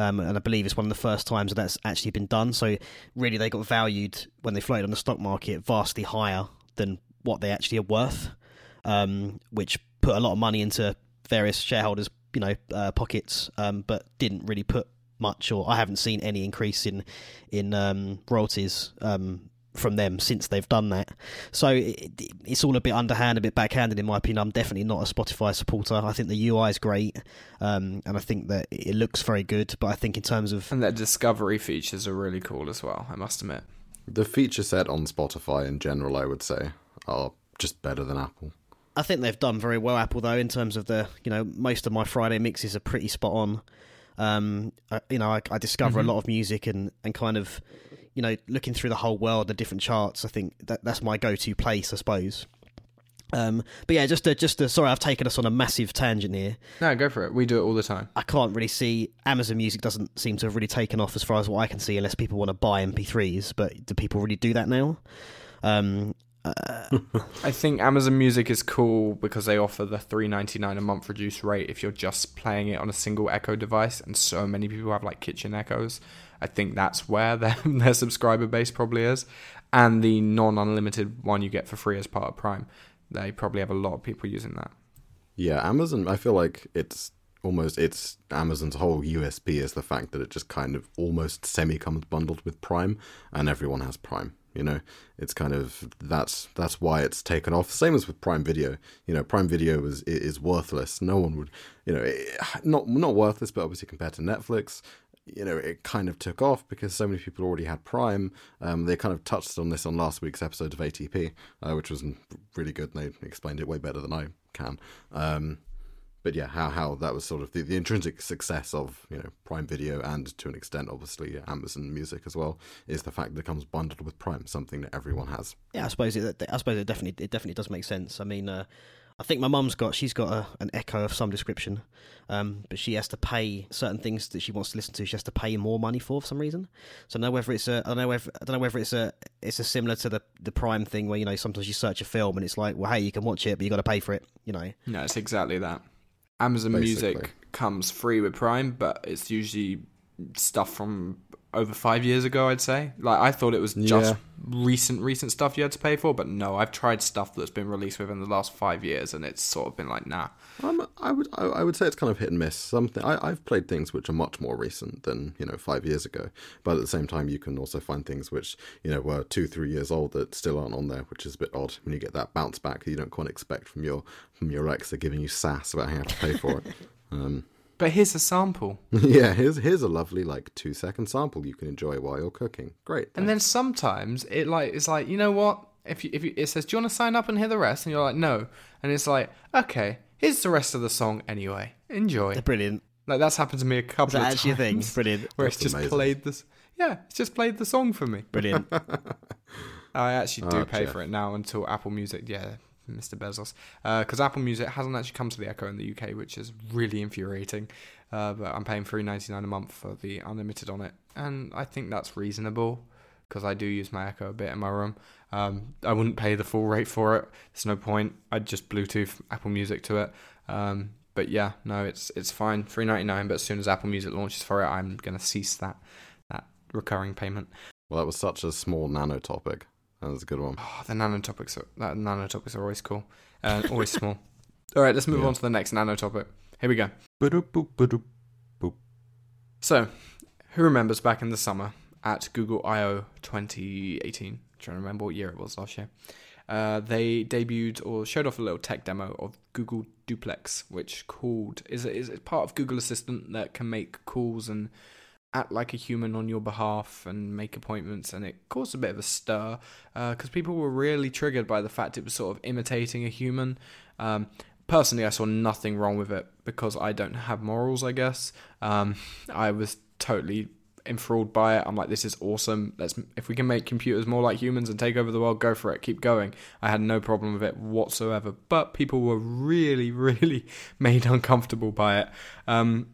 Um, and I believe it's one of the first times that that's actually been done. So really, they got valued when they floated on the stock market vastly higher than what they actually are worth, um, which put a lot of money into various shareholders, you know, uh, pockets, um, but didn't really put much, or I haven't seen any increase in in um, royalties um, from them since they've done that. So it, it's all a bit underhand, a bit backhanded in my opinion. I'm definitely not a Spotify supporter. I think the UI is great, um, and I think that it looks very good. But I think in terms of and their discovery features are really cool as well. I must admit, the feature set on Spotify in general, I would say, are just better than Apple. I think they've done very well, Apple though, in terms of the you know most of my Friday mixes are pretty spot on. Um, I, you know, I, I discover mm-hmm. a lot of music and and kind of you know, looking through the whole world, the different charts, I think that that's my go-to place, I suppose. Um, but yeah, just to, just to, sorry, I've taken us on a massive tangent here. No, go for it. We do it all the time. I can't really see Amazon Music doesn't seem to have really taken off as far as what I can see, unless people want to buy MP3s. But do people really do that now? Um, uh, I think Amazon Music is cool because they offer the three ninety nine a month reduced rate if you're just playing it on a single Echo device, and so many people have like kitchen Echoes. I think that's where their, their subscriber base probably is. And the non unlimited one you get for free as part of Prime. They probably have a lot of people using that. Yeah, Amazon, I feel like it's almost it's Amazon's whole USP is the fact that it just kind of almost semi comes bundled with Prime and everyone has Prime. You know, it's kind of that's that's why it's taken off. Same as with Prime Video. You know, Prime Video is is worthless. No one would, you know, not not worthless, but obviously compared to Netflix, you know, it kind of took off because so many people already had Prime. Um, they kind of touched on this on last week's episode of ATP, uh, which was really good. And they explained it way better than I can. Um, but yeah, how how that was sort of the, the intrinsic success of you know Prime Video and to an extent, obviously Amazon Music as well, is the fact that it comes bundled with Prime, something that everyone has. Yeah, I suppose it. I suppose it definitely it definitely does make sense. I mean. Uh, I think my mum's got she's got a, an Echo of some description, um, but she has to pay certain things that she wants to listen to. She has to pay more money for for some reason. So I don't know whether it's a I don't know whether I don't know whether it's a it's a similar to the the Prime thing where you know sometimes you search a film and it's like well hey you can watch it but you got to pay for it you know. No, it's exactly that. Amazon Basically. Music comes free with Prime, but it's usually stuff from over five years ago, I'd say. Like I thought it was just yeah. recent, recent stuff you had to pay for, but no, I've tried stuff that's been released within the last five years, and it's sort of been like, nah. Um, I would, I, I, would say it's kind of hit and miss. Something I, have played things which are much more recent than you know five years ago, but at the same time, you can also find things which you know were two, three years old that still aren't on there, which is a bit odd when you get that bounce back you don't quite expect from your from your Alexa giving you sass about how you have to pay for it. Um, but here's a sample. yeah, here's here's a lovely like two second sample you can enjoy while you're cooking. Great. Thanks. And then sometimes it like it's like you know what if you, if you, it says do you want to sign up and hear the rest and you're like no and it's like okay here's the rest of the song anyway enjoy. Brilliant. Like that's happened to me a couple of actually times. Thing? Brilliant. Where that's it's just amazing. played this. Yeah, it's just played the song for me. Brilliant. I actually do oh, pay for it now until Apple Music. Yeah, Mr. Bezos, because uh, Apple Music hasn't actually come to the Echo in the UK, which is really infuriating. Uh, but I'm paying three ninety nine a month for the unlimited on it, and I think that's reasonable because I do use my Echo a bit in my room. Um, I wouldn't pay the full rate for it. There's no point. I'd just Bluetooth Apple Music to it. Um, but yeah, no, it's it's fine. Three ninety nine. But as soon as Apple Music launches for it, I'm gonna cease that that recurring payment. Well, that was such a small nano topic. That was a good one. Oh, the nanotopics are that nano topics are always cool. Uh, always small. All right, let's move yeah. on to the next nanotopic. Here we go. So, who remembers back in the summer at Google I/O 2018? I'm trying to remember what year it was last year. Uh, they debuted or showed off a little tech demo of Google Duplex, which called is is part of Google Assistant that can make calls and act like a human on your behalf and make appointments, and it caused a bit of a stir because uh, people were really triggered by the fact it was sort of imitating a human. Um, personally, I saw nothing wrong with it because I don't have morals. I guess um, I was totally enthralled by it. I'm like, this is awesome. Let's if we can make computers more like humans and take over the world, go for it. Keep going. I had no problem with it whatsoever. But people were really, really made uncomfortable by it. Um,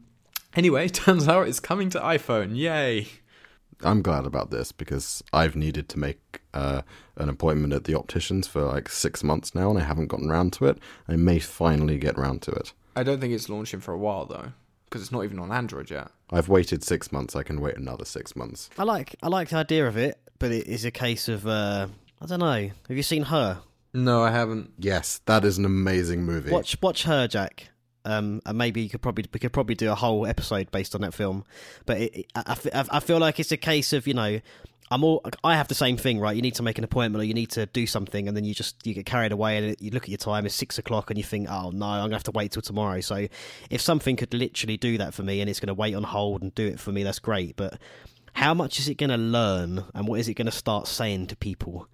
Anyway, turns out it's coming to iPhone. Yay! I'm glad about this because I've needed to make uh, an appointment at the opticians for like six months now, and I haven't gotten around to it. I may finally get round to it. I don't think it's launching for a while though, because it's not even on Android yet. I've waited six months. I can wait another six months. I like I like the idea of it, but it is a case of uh, I don't know. Have you seen her? No, I haven't. Yes, that is an amazing movie. Watch watch her, Jack. Um, and maybe you could probably we could probably do a whole episode based on that film. But it, I, I, I feel like it's a case of you know I'm all I have the same thing, right? You need to make an appointment or you need to do something, and then you just you get carried away, and you look at your time, it's six o'clock, and you think, oh no, I'm gonna have to wait till tomorrow. So if something could literally do that for me, and it's gonna wait on hold and do it for me, that's great. But how much is it gonna learn, and what is it gonna start saying to people?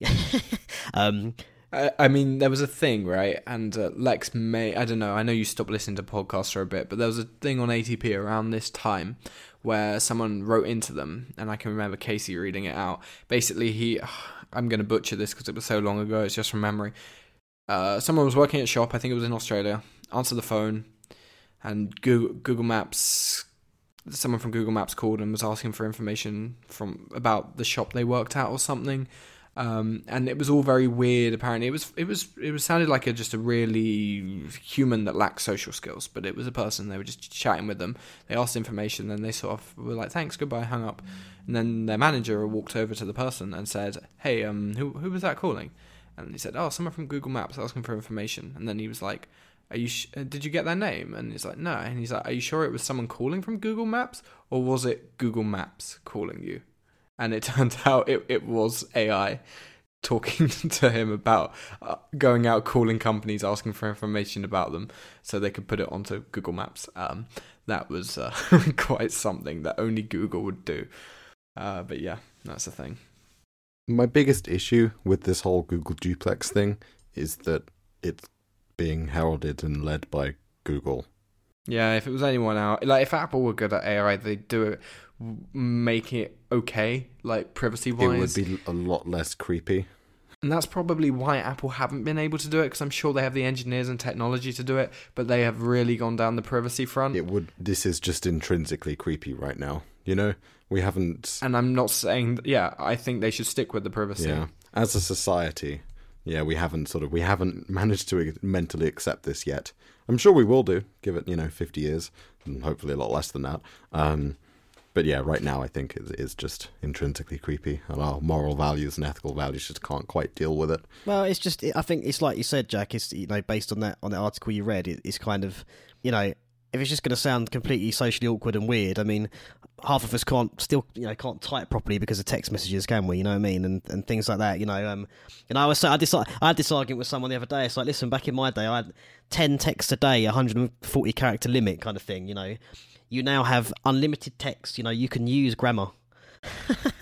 um, I, mean, there was a thing, right? And uh, Lex may, I don't know, I know you stopped listening to podcasts for a bit, but there was a thing on ATP around this time where someone wrote into them, and I can remember Casey reading it out. Basically, he, I'm going to butcher this because it was so long ago, it's just from memory. Uh, someone was working at a shop, I think it was in Australia, answered the phone, and Google, Google Maps someone from Google Maps called and was asking for information from about the shop they worked at or something. Um, and it was all very weird. Apparently, it was it was it was sounded like a just a really human that lacked social skills, but it was a person. They were just chatting with them. They asked information, then they sort of were like, "Thanks, goodbye," hung up, and then their manager walked over to the person and said, "Hey, um, who who was that calling?" And he said, "Oh, someone from Google Maps asking for information." And then he was like, "Are you? Sh- uh, did you get their name?" And he's like, "No." And he's like, "Are you sure it was someone calling from Google Maps, or was it Google Maps calling you?" And it turned out it, it was AI talking to him about uh, going out calling companies asking for information about them so they could put it onto Google Maps. Um, that was uh, quite something that only Google would do. Uh, but yeah, that's the thing. My biggest issue with this whole Google Duplex thing is that it's being heralded and led by Google. Yeah, if it was anyone out, like if Apple were good at AI, they'd do it make it okay, like privacy wise. It would be a lot less creepy. And that's probably why Apple haven't been able to do it because I'm sure they have the engineers and technology to do it, but they have really gone down the privacy front. It would. This is just intrinsically creepy right now. You know, we haven't. And I'm not saying. Yeah, I think they should stick with the privacy. Yeah, as a society, yeah, we haven't sort of we haven't managed to mentally accept this yet. I'm sure we will do. Give it you know 50 years, and hopefully a lot less than that. Um, but yeah, right now I think it is just intrinsically creepy, and our moral values and ethical values just can't quite deal with it. Well, it's just I think it's like you said, Jack. It's you know based on that on the article you read, it, it's kind of you know if it's just going to sound completely socially awkward and weird, I mean, half of us can't still you know can't type properly because of text messages, can we? You know what I mean? And and things like that. You know, um, and I was I, this, I had this argument with someone the other day. It's like, listen, back in my day, I had ten texts a day, 140 character limit, kind of thing. You know, you now have unlimited text. You know, you can use grammar.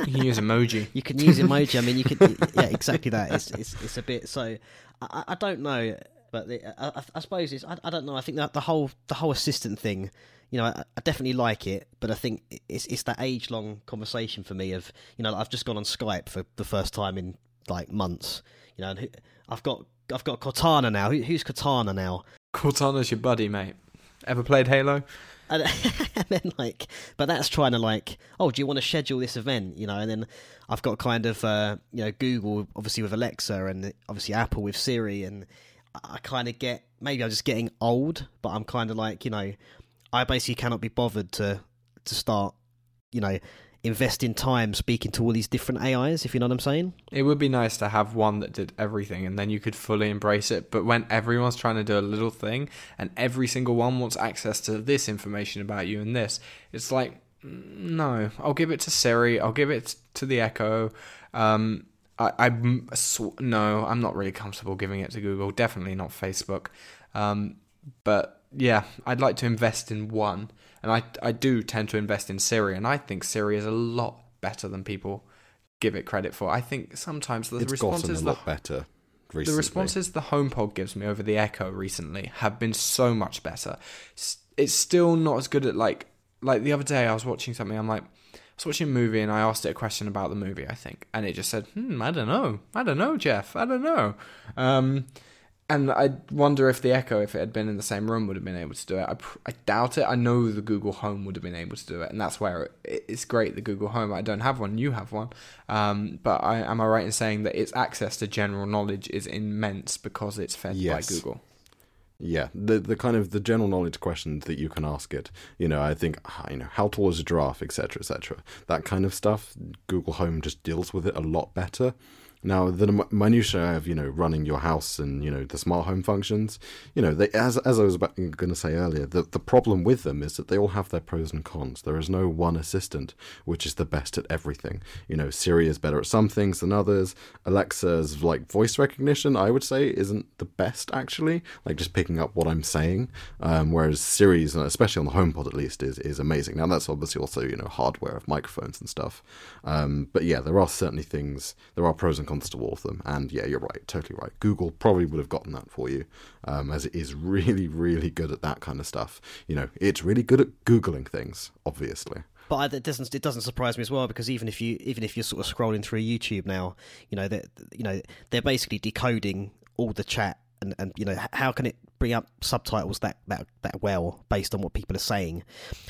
you can use emoji. you can use emoji. I mean, you can. Yeah, exactly that. It's it's, it's a bit. So I, I don't know, but the, I, I, suppose it's. I, I don't know. I think that the whole the whole assistant thing. You know, I, I definitely like it, but I think it's it's that age long conversation for me of you know I've just gone on Skype for the first time in like months. You know, I've got I've got Cortana now. Who, who's Cortana now? Cortana's your buddy, mate. Ever played Halo? And, and then like, but that's trying to like, oh, do you want to schedule this event? You know, and then I've got kind of uh, you know Google obviously with Alexa and obviously Apple with Siri, and I kind of get maybe I'm just getting old, but I'm kind of like you know, I basically cannot be bothered to to start, you know, investing time speaking to all these different AIs, if you know what I'm saying. It would be nice to have one that did everything and then you could fully embrace it. But when everyone's trying to do a little thing and every single one wants access to this information about you and this, it's like, no, I'll give it to Siri, I'll give it to the Echo. Um, I, I no, I'm not really comfortable giving it to Google. Definitely not Facebook. Um, but yeah, I'd like to invest in one and I I do tend to invest in Siri, and I think Siri is a lot better than people give it credit for. I think sometimes the it's responses a lot the, better. Recently. The responses the HomePod gives me over the Echo recently have been so much better. It's still not as good at like like the other day I was watching something. I'm like. I was watching a movie and I asked it a question about the movie, I think, and it just said, "Hmm, I don't know, I don't know, Jeff, I don't know." Um, and I wonder if the Echo, if it had been in the same room, would have been able to do it. I, I doubt it. I know the Google Home would have been able to do it, and that's where it, it's great. The Google Home. I don't have one. You have one, um, but I, am I right in saying that its access to general knowledge is immense because it's fed yes. by Google? Yeah, the the kind of the general knowledge questions that you can ask it. You know, I think ah, you know how tall is a giraffe, etc., etc. That kind of stuff. Google Home just deals with it a lot better. Now, the minutiae of you know running your house and you know the smart home functions, you know, they, as as I was going to say earlier, the the problem with them is that they all have their pros and cons. There is no one assistant which is the best at everything. You know, Siri is better at some things than others. Alexa's like voice recognition, I would say, isn't the best actually, like just picking up what I'm saying. Um, whereas Siri's, especially on the HomePod at least, is is amazing. Now that's obviously also you know hardware of microphones and stuff. Um, but yeah, there are certainly things. There are pros and cons to of them. And yeah, you're right, totally right. Google probably would have gotten that for you, um, as it is really, really good at that kind of stuff. You know, it's really good at googling things, obviously. But it doesn't it doesn't surprise me as well because even if you even if you're sort of scrolling through YouTube now, you know that you know they're basically decoding all the chat and, and you know how can it bring up subtitles that, that that well based on what people are saying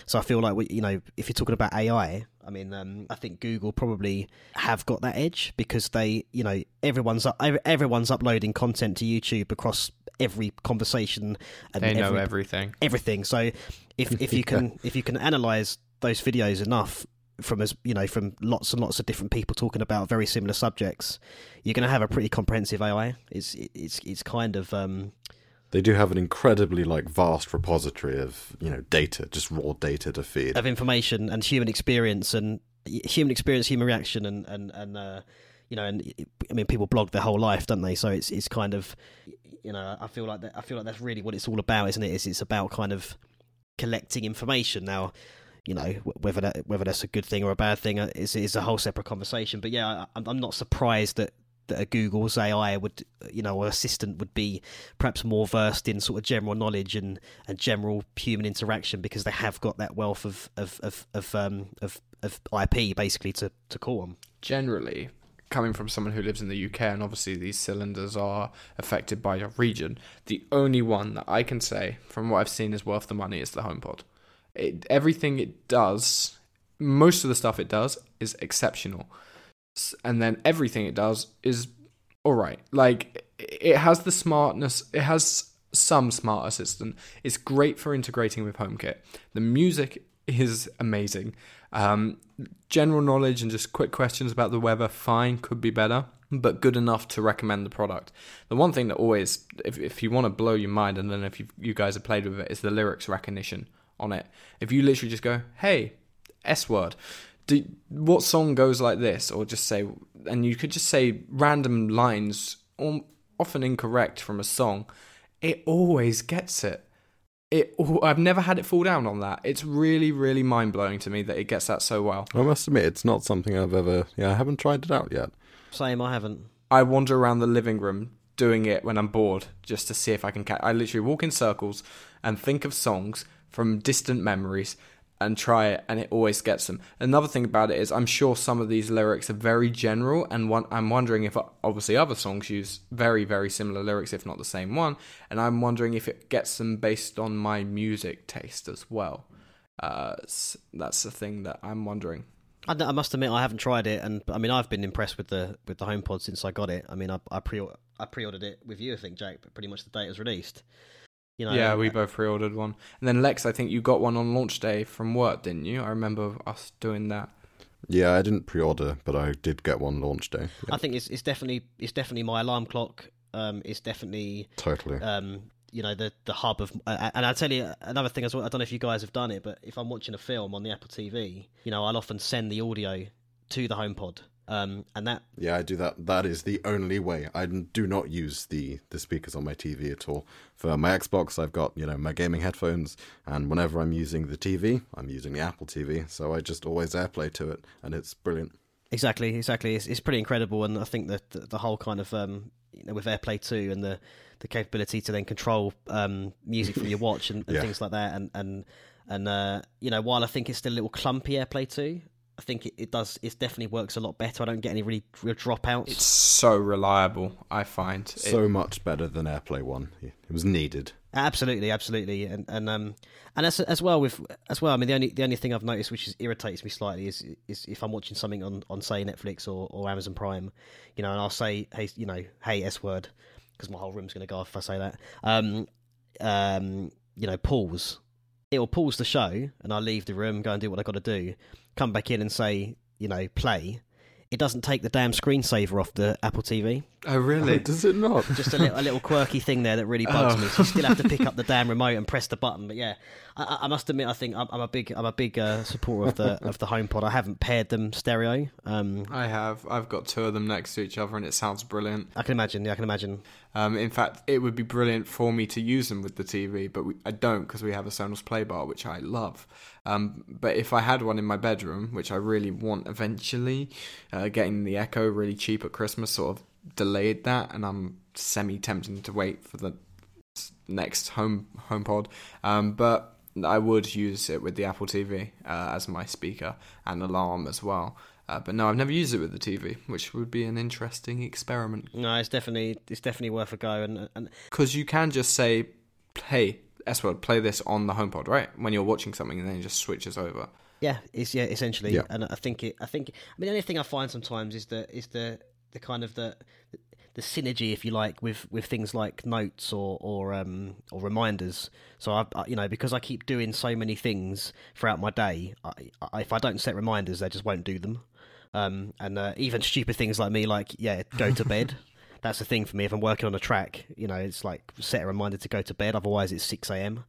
so i feel like we, you know if you're talking about ai i mean um, i think google probably have got that edge because they you know everyone's everyone's uploading content to youtube across every conversation and they know every, everything. everything. So if if you can if you can analyze those videos enough from as you know from lots and lots of different people talking about very similar subjects, you're going to have a pretty comprehensive AI. It's it's it's kind of um, they do have an incredibly like vast repository of you know data, just raw data to feed of information and human experience and human experience, human reaction, and and and uh, you know, and I mean, people blog their whole life, don't they? So it's it's kind of you know, I feel like that, I feel like that's really what it's all about, isn't it? Is it's about kind of collecting information now you know whether that whether that's a good thing or a bad thing uh, is is a whole separate conversation. But yeah, I, I'm not surprised that that a Google's AI would, you know, or assistant would be perhaps more versed in sort of general knowledge and, and general human interaction because they have got that wealth of of of of, um, of, of IP basically to to call on. Generally, coming from someone who lives in the UK, and obviously these cylinders are affected by your region, the only one that I can say from what I've seen is worth the money is the HomePod. It, everything it does, most of the stuff it does is exceptional, and then everything it does is all right. Like it has the smartness. It has some smart assistant. It's great for integrating with HomeKit. The music is amazing. Um, general knowledge and just quick questions about the weather, fine, could be better, but good enough to recommend the product. The one thing that always, if, if you want to blow your mind, and then if you, you guys have played with it, is the lyrics recognition on it. If you literally just go, hey, S word, do, what song goes like this? Or just say, and you could just say random lines, often incorrect from a song, it always gets it. It, I've never had it fall down on that. It's really, really mind blowing to me that it gets that so well. I must admit, it's not something I've ever. Yeah, I haven't tried it out yet. Same, I haven't. I wander around the living room doing it when I'm bored, just to see if I can catch. I literally walk in circles and think of songs from distant memories and try it, and it always gets them. Another thing about it is, I'm sure some of these lyrics are very general, and one, I'm wondering if obviously other songs use very, very similar lyrics, if not the same one, and I'm wondering if it gets them based on my music taste as well. Uh, that's the thing that I'm wondering. I, I, must admit I haven't tried it, and I mean I've been impressed with the with the HomePod since I got it. I mean I, I pre I pre ordered it with you, I think, Jake, but pretty much the day it was released. You know, yeah, we both pre-ordered one, and then Lex, I think you got one on launch day from work, didn't you? I remember us doing that. Yeah, I didn't pre-order, but I did get one launch day. Yeah. I think it's it's definitely it's definitely my alarm clock. Um, it's definitely totally. Um, you know the the hub of, uh, and I'll tell you another thing as well. I don't know if you guys have done it, but if I'm watching a film on the Apple TV, you know, I'll often send the audio to the HomePod um, and that yeah, I do that. That is the only way. I do not use the the speakers on my TV at all. For my Xbox, I've got you know my gaming headphones, and whenever I'm using the TV, I'm using the Apple TV. So I just always AirPlay to it, and it's brilliant. Exactly, exactly. It's, it's pretty incredible, and I think that the, the whole kind of um, you know with AirPlay two and the the capability to then control um, music from your watch and, and yeah. things like that, and and and uh, you know while I think it's still a little clumpy AirPlay two, I think it, it does. It definitely works a lot better. I don't get any really real dropouts. It's so reliable. I find so it, much better than AirPlay One. It was needed. Absolutely, absolutely, and and um and as as well with as well. I mean, the only the only thing I've noticed which is, irritates me slightly is is if I'm watching something on on say Netflix or, or Amazon Prime, you know, and I'll say hey you know hey S word because my whole room's going to go off if I say that. Um um you know pause it will pause the show and I'll leave the room, go and do what I got to do, come back in and say, you know, play. It doesn't take the damn screensaver off the Apple TV. Oh, really? Oh, does it not? Just a little, a little quirky thing there that really bugs oh. me. So you still have to pick up the damn remote and press the button. But yeah, I, I must admit, I think I'm, I'm a big, I'm a big uh, supporter of the of the HomePod. I haven't paired them stereo. Um, I have. I've got two of them next to each other, and it sounds brilliant. I can imagine. Yeah, I can imagine. Um, in fact, it would be brilliant for me to use them with the TV, but we, I don't because we have a Sonos Play Bar, which I love. Um, but if I had one in my bedroom, which I really want eventually, uh, getting the Echo really cheap at Christmas sort of delayed that, and I'm semi tempted to wait for the next home HomePod. Um, but I would use it with the Apple TV uh, as my speaker and alarm as well. Uh, but no, I've never used it with the TV, which would be an interesting experiment. No, it's definitely it's definitely worth a go, and because you can just say, "Hey, S word, play this on the HomePod," right? When you're watching something, and then it just switches over. Yeah, it's yeah, essentially, yeah. and I think it. I think. I mean, the only thing I find sometimes is the is the the kind of the the synergy, if you like, with, with things like notes or or um, or reminders. So I, I, you know, because I keep doing so many things throughout my day, I, I, if I don't set reminders, they just won't do them. Um, and uh, even stupid things like me, like yeah, go to bed. That's the thing for me. If I'm working on a track, you know, it's like set a reminder to go to bed. Otherwise, it's six a.m.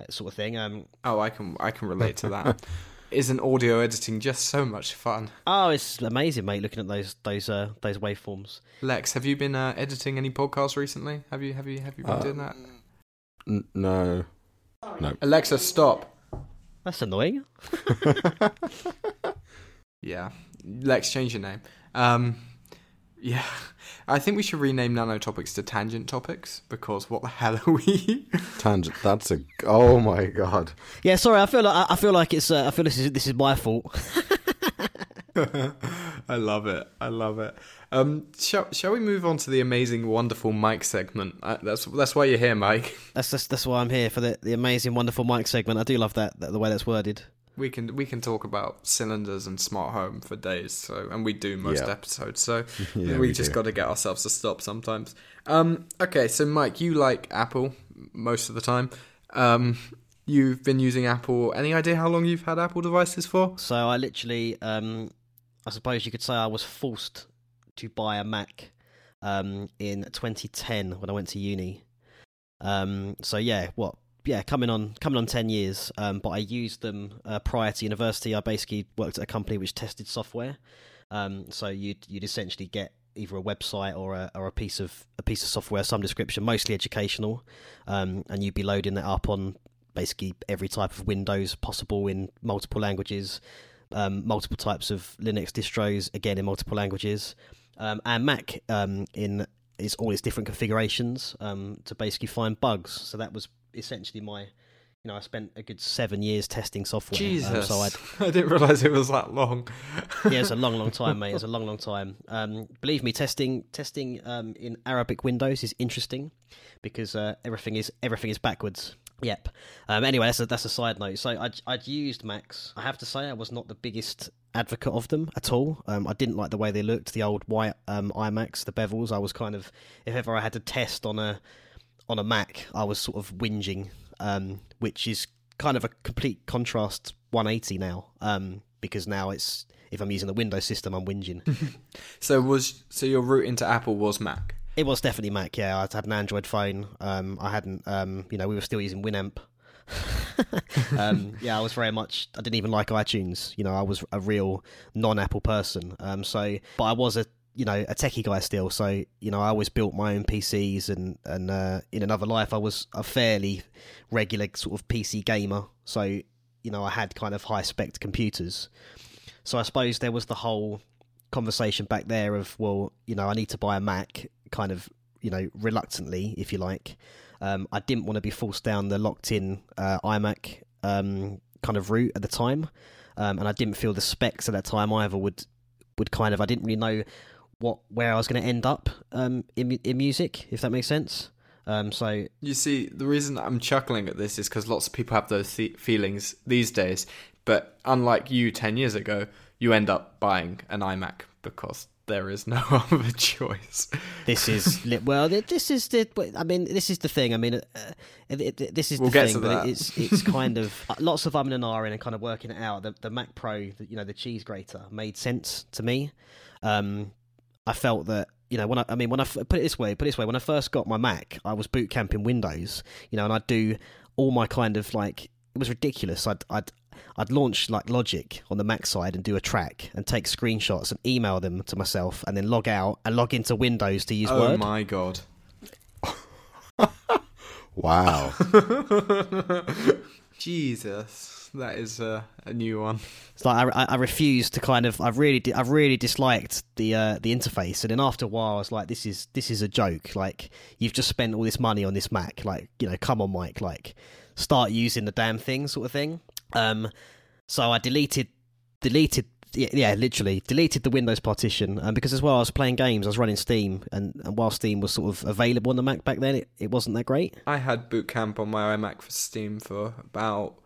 That sort of thing. Um, oh, I can I can relate to that. isn't audio editing just so much fun? Oh, it's amazing, mate. Looking at those those uh, those waveforms. Lex, have you been uh, editing any podcasts recently? Have you have you have you been uh, doing that? N- no, no. Alexa, stop. That's annoying. yeah, Lex, change your name. Um, yeah, I think we should rename nano topics to tangent topics because what the hell are we? tangent. That's a. Oh my god. Yeah, sorry. I feel like I feel like it's. Uh, I feel this is this is my fault. I love it. I love it. Um, shall, shall we move on to the amazing, wonderful Mike segment? Uh, that's that's why you're here, Mike. That's that's, that's why I'm here for the, the amazing, wonderful Mike segment. I do love that, that the way that's worded. We can we can talk about cylinders and smart home for days. So and we do most yeah. episodes. So yeah, we, we, just got to get ourselves to stop sometimes. Um, okay, so Mike, you like Apple most of the time. Um, you've been using Apple. Any idea how long you've had Apple devices for? So I literally, um, I suppose you could say I was forced to buy a Mac um, in 2010 when I went to uni. Um, so yeah, what yeah, coming on coming on ten years. Um, but I used them uh, prior to university. I basically worked at a company which tested software. Um, so you'd you'd essentially get either a website or a or a piece of a piece of software, some description, mostly educational, um, and you'd be loading that up on basically every type of Windows possible in multiple languages, um, multiple types of Linux distros, again in multiple languages, um, and Mac um, in is all its different configurations um, to basically find bugs. So that was essentially my you know, I spent a good seven years testing software. Jesus, um, so I didn't realize it was that long. yeah, it's a long, long time, mate. It's a long, long time. Um, believe me, testing testing um, in Arabic Windows is interesting because uh, everything is everything is backwards. Yep. Um, anyway, that's a, that's a side note. So I'd, I'd used Macs. I have to say, I was not the biggest advocate of them at all. Um, I didn't like the way they looked, the old white um, iMacs, the bevels. I was kind of, if ever I had to test on a on a Mac, I was sort of whinging um, which is kind of a complete contrast 180 now. Um, because now it's if I'm using the Windows system, I'm whinging. so was so your route into Apple was Mac. It was definitely Mac. Yeah, I had an Android phone. Um, I hadn't. Um, you know, we were still using Winamp. um, yeah, I was very much. I didn't even like iTunes. You know, I was a real non-Apple person. Um, so, but I was a you know a techie guy still. So you know i always built my own pcs and and uh, in another life i was a fairly regular sort of pc gamer. So you know i had kind of high spec computers. So i suppose there was the whole conversation back there of well you know i need to buy a mac kind of you know reluctantly if you like. Um, i didn't want to be forced down the locked in uh, imac um, kind of route at the time. Um, and i didn't feel the specs at that time either would would kind of I didn't really know what where I was going to end up um, in in music, if that makes sense. Um, so you see, the reason I'm chuckling at this is because lots of people have those th- feelings these days. But unlike you ten years ago, you end up buying an iMac because there is no other choice. This is well. This is the. I mean, this is the thing. I mean, uh, this is we'll the thing. But it's it's kind of uh, lots of um and ahhing and kind of working it out. The the Mac Pro, the, you know, the cheese grater made sense to me. Um, I felt that you know when I, I mean when I put it this way, put it this way, when I first got my Mac, I was boot camping Windows, you know, and I'd do all my kind of like it was ridiculous. I'd I'd I'd launch like Logic on the Mac side and do a track and take screenshots and email them to myself and then log out and log into Windows to use oh Word. Oh my god. wow. Jesus that is a, a new one. It's like I, I refuse to kind of I really I really disliked the uh, the interface, and then after a while I was like, this is this is a joke. Like you've just spent all this money on this Mac. Like you know, come on, Mike. Like start using the damn thing, sort of thing. Um, so I deleted deleted yeah, yeah, literally deleted the Windows partition um, because as well I was playing games, I was running Steam, and, and while Steam was sort of available on the Mac back then, it, it wasn't that great. I had Boot Camp on my iMac for Steam for about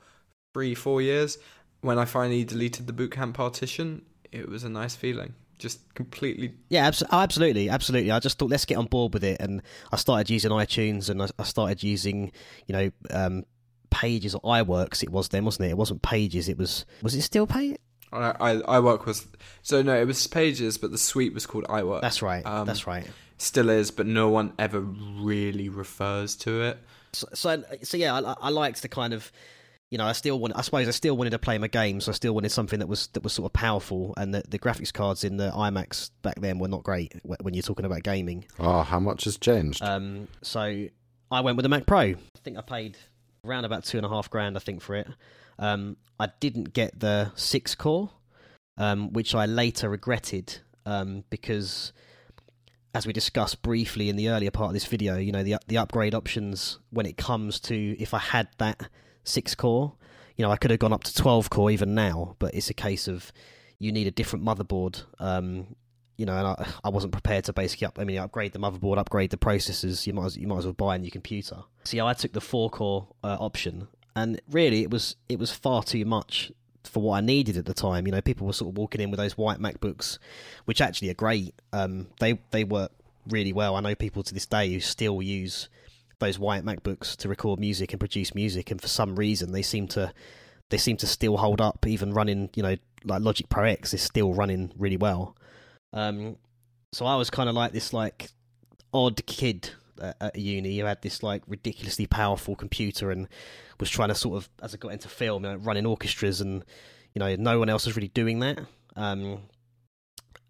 three, four years, when I finally deleted the bootcamp partition, it was a nice feeling. Just completely. Yeah, abso- oh, absolutely, absolutely. I just thought let's get on board with it, and I started using iTunes, and I, I started using, you know, um, Pages or iWorks. It was then, wasn't it? It wasn't Pages. It was. Was it still Pages? I, I iWork was so no, it was Pages, but the suite was called iWork. That's right. Um, that's right. Still is, but no one ever really refers to it. So, so, so yeah, I, I liked the kind of you know, I still want. I suppose I still wanted to play my games. So I still wanted something that was that was sort of powerful, and the, the graphics cards in the iMacs back then were not great when you're talking about gaming. Oh, how much has changed? Um, so I went with the Mac Pro. I think I paid around about two and a half grand. I think for it. Um, I didn't get the six core, um, which I later regretted um, because, as we discussed briefly in the earlier part of this video, you know the the upgrade options when it comes to if I had that six core. You know, I could have gone up to 12 core even now, but it's a case of you need a different motherboard. Um, you know, and I, I wasn't prepared to basically up. I mean, upgrade the motherboard, upgrade the processors. You might as, you might as well buy a new computer. So I took the four core uh, option, and really, it was it was far too much for what I needed at the time. You know, people were sort of walking in with those white MacBooks, which actually are great. Um, they they work really well. I know people to this day who still use those white MacBooks to record music and produce music, and for some reason they seem to they seem to still hold up, even running you know like Logic Pro X is still running really well. Um, so I was kind of like this like odd kid at, at uni who had this like ridiculously powerful computer and was trying to sort of as I got into film, you know, running orchestras and you know no one else was really doing that. Um,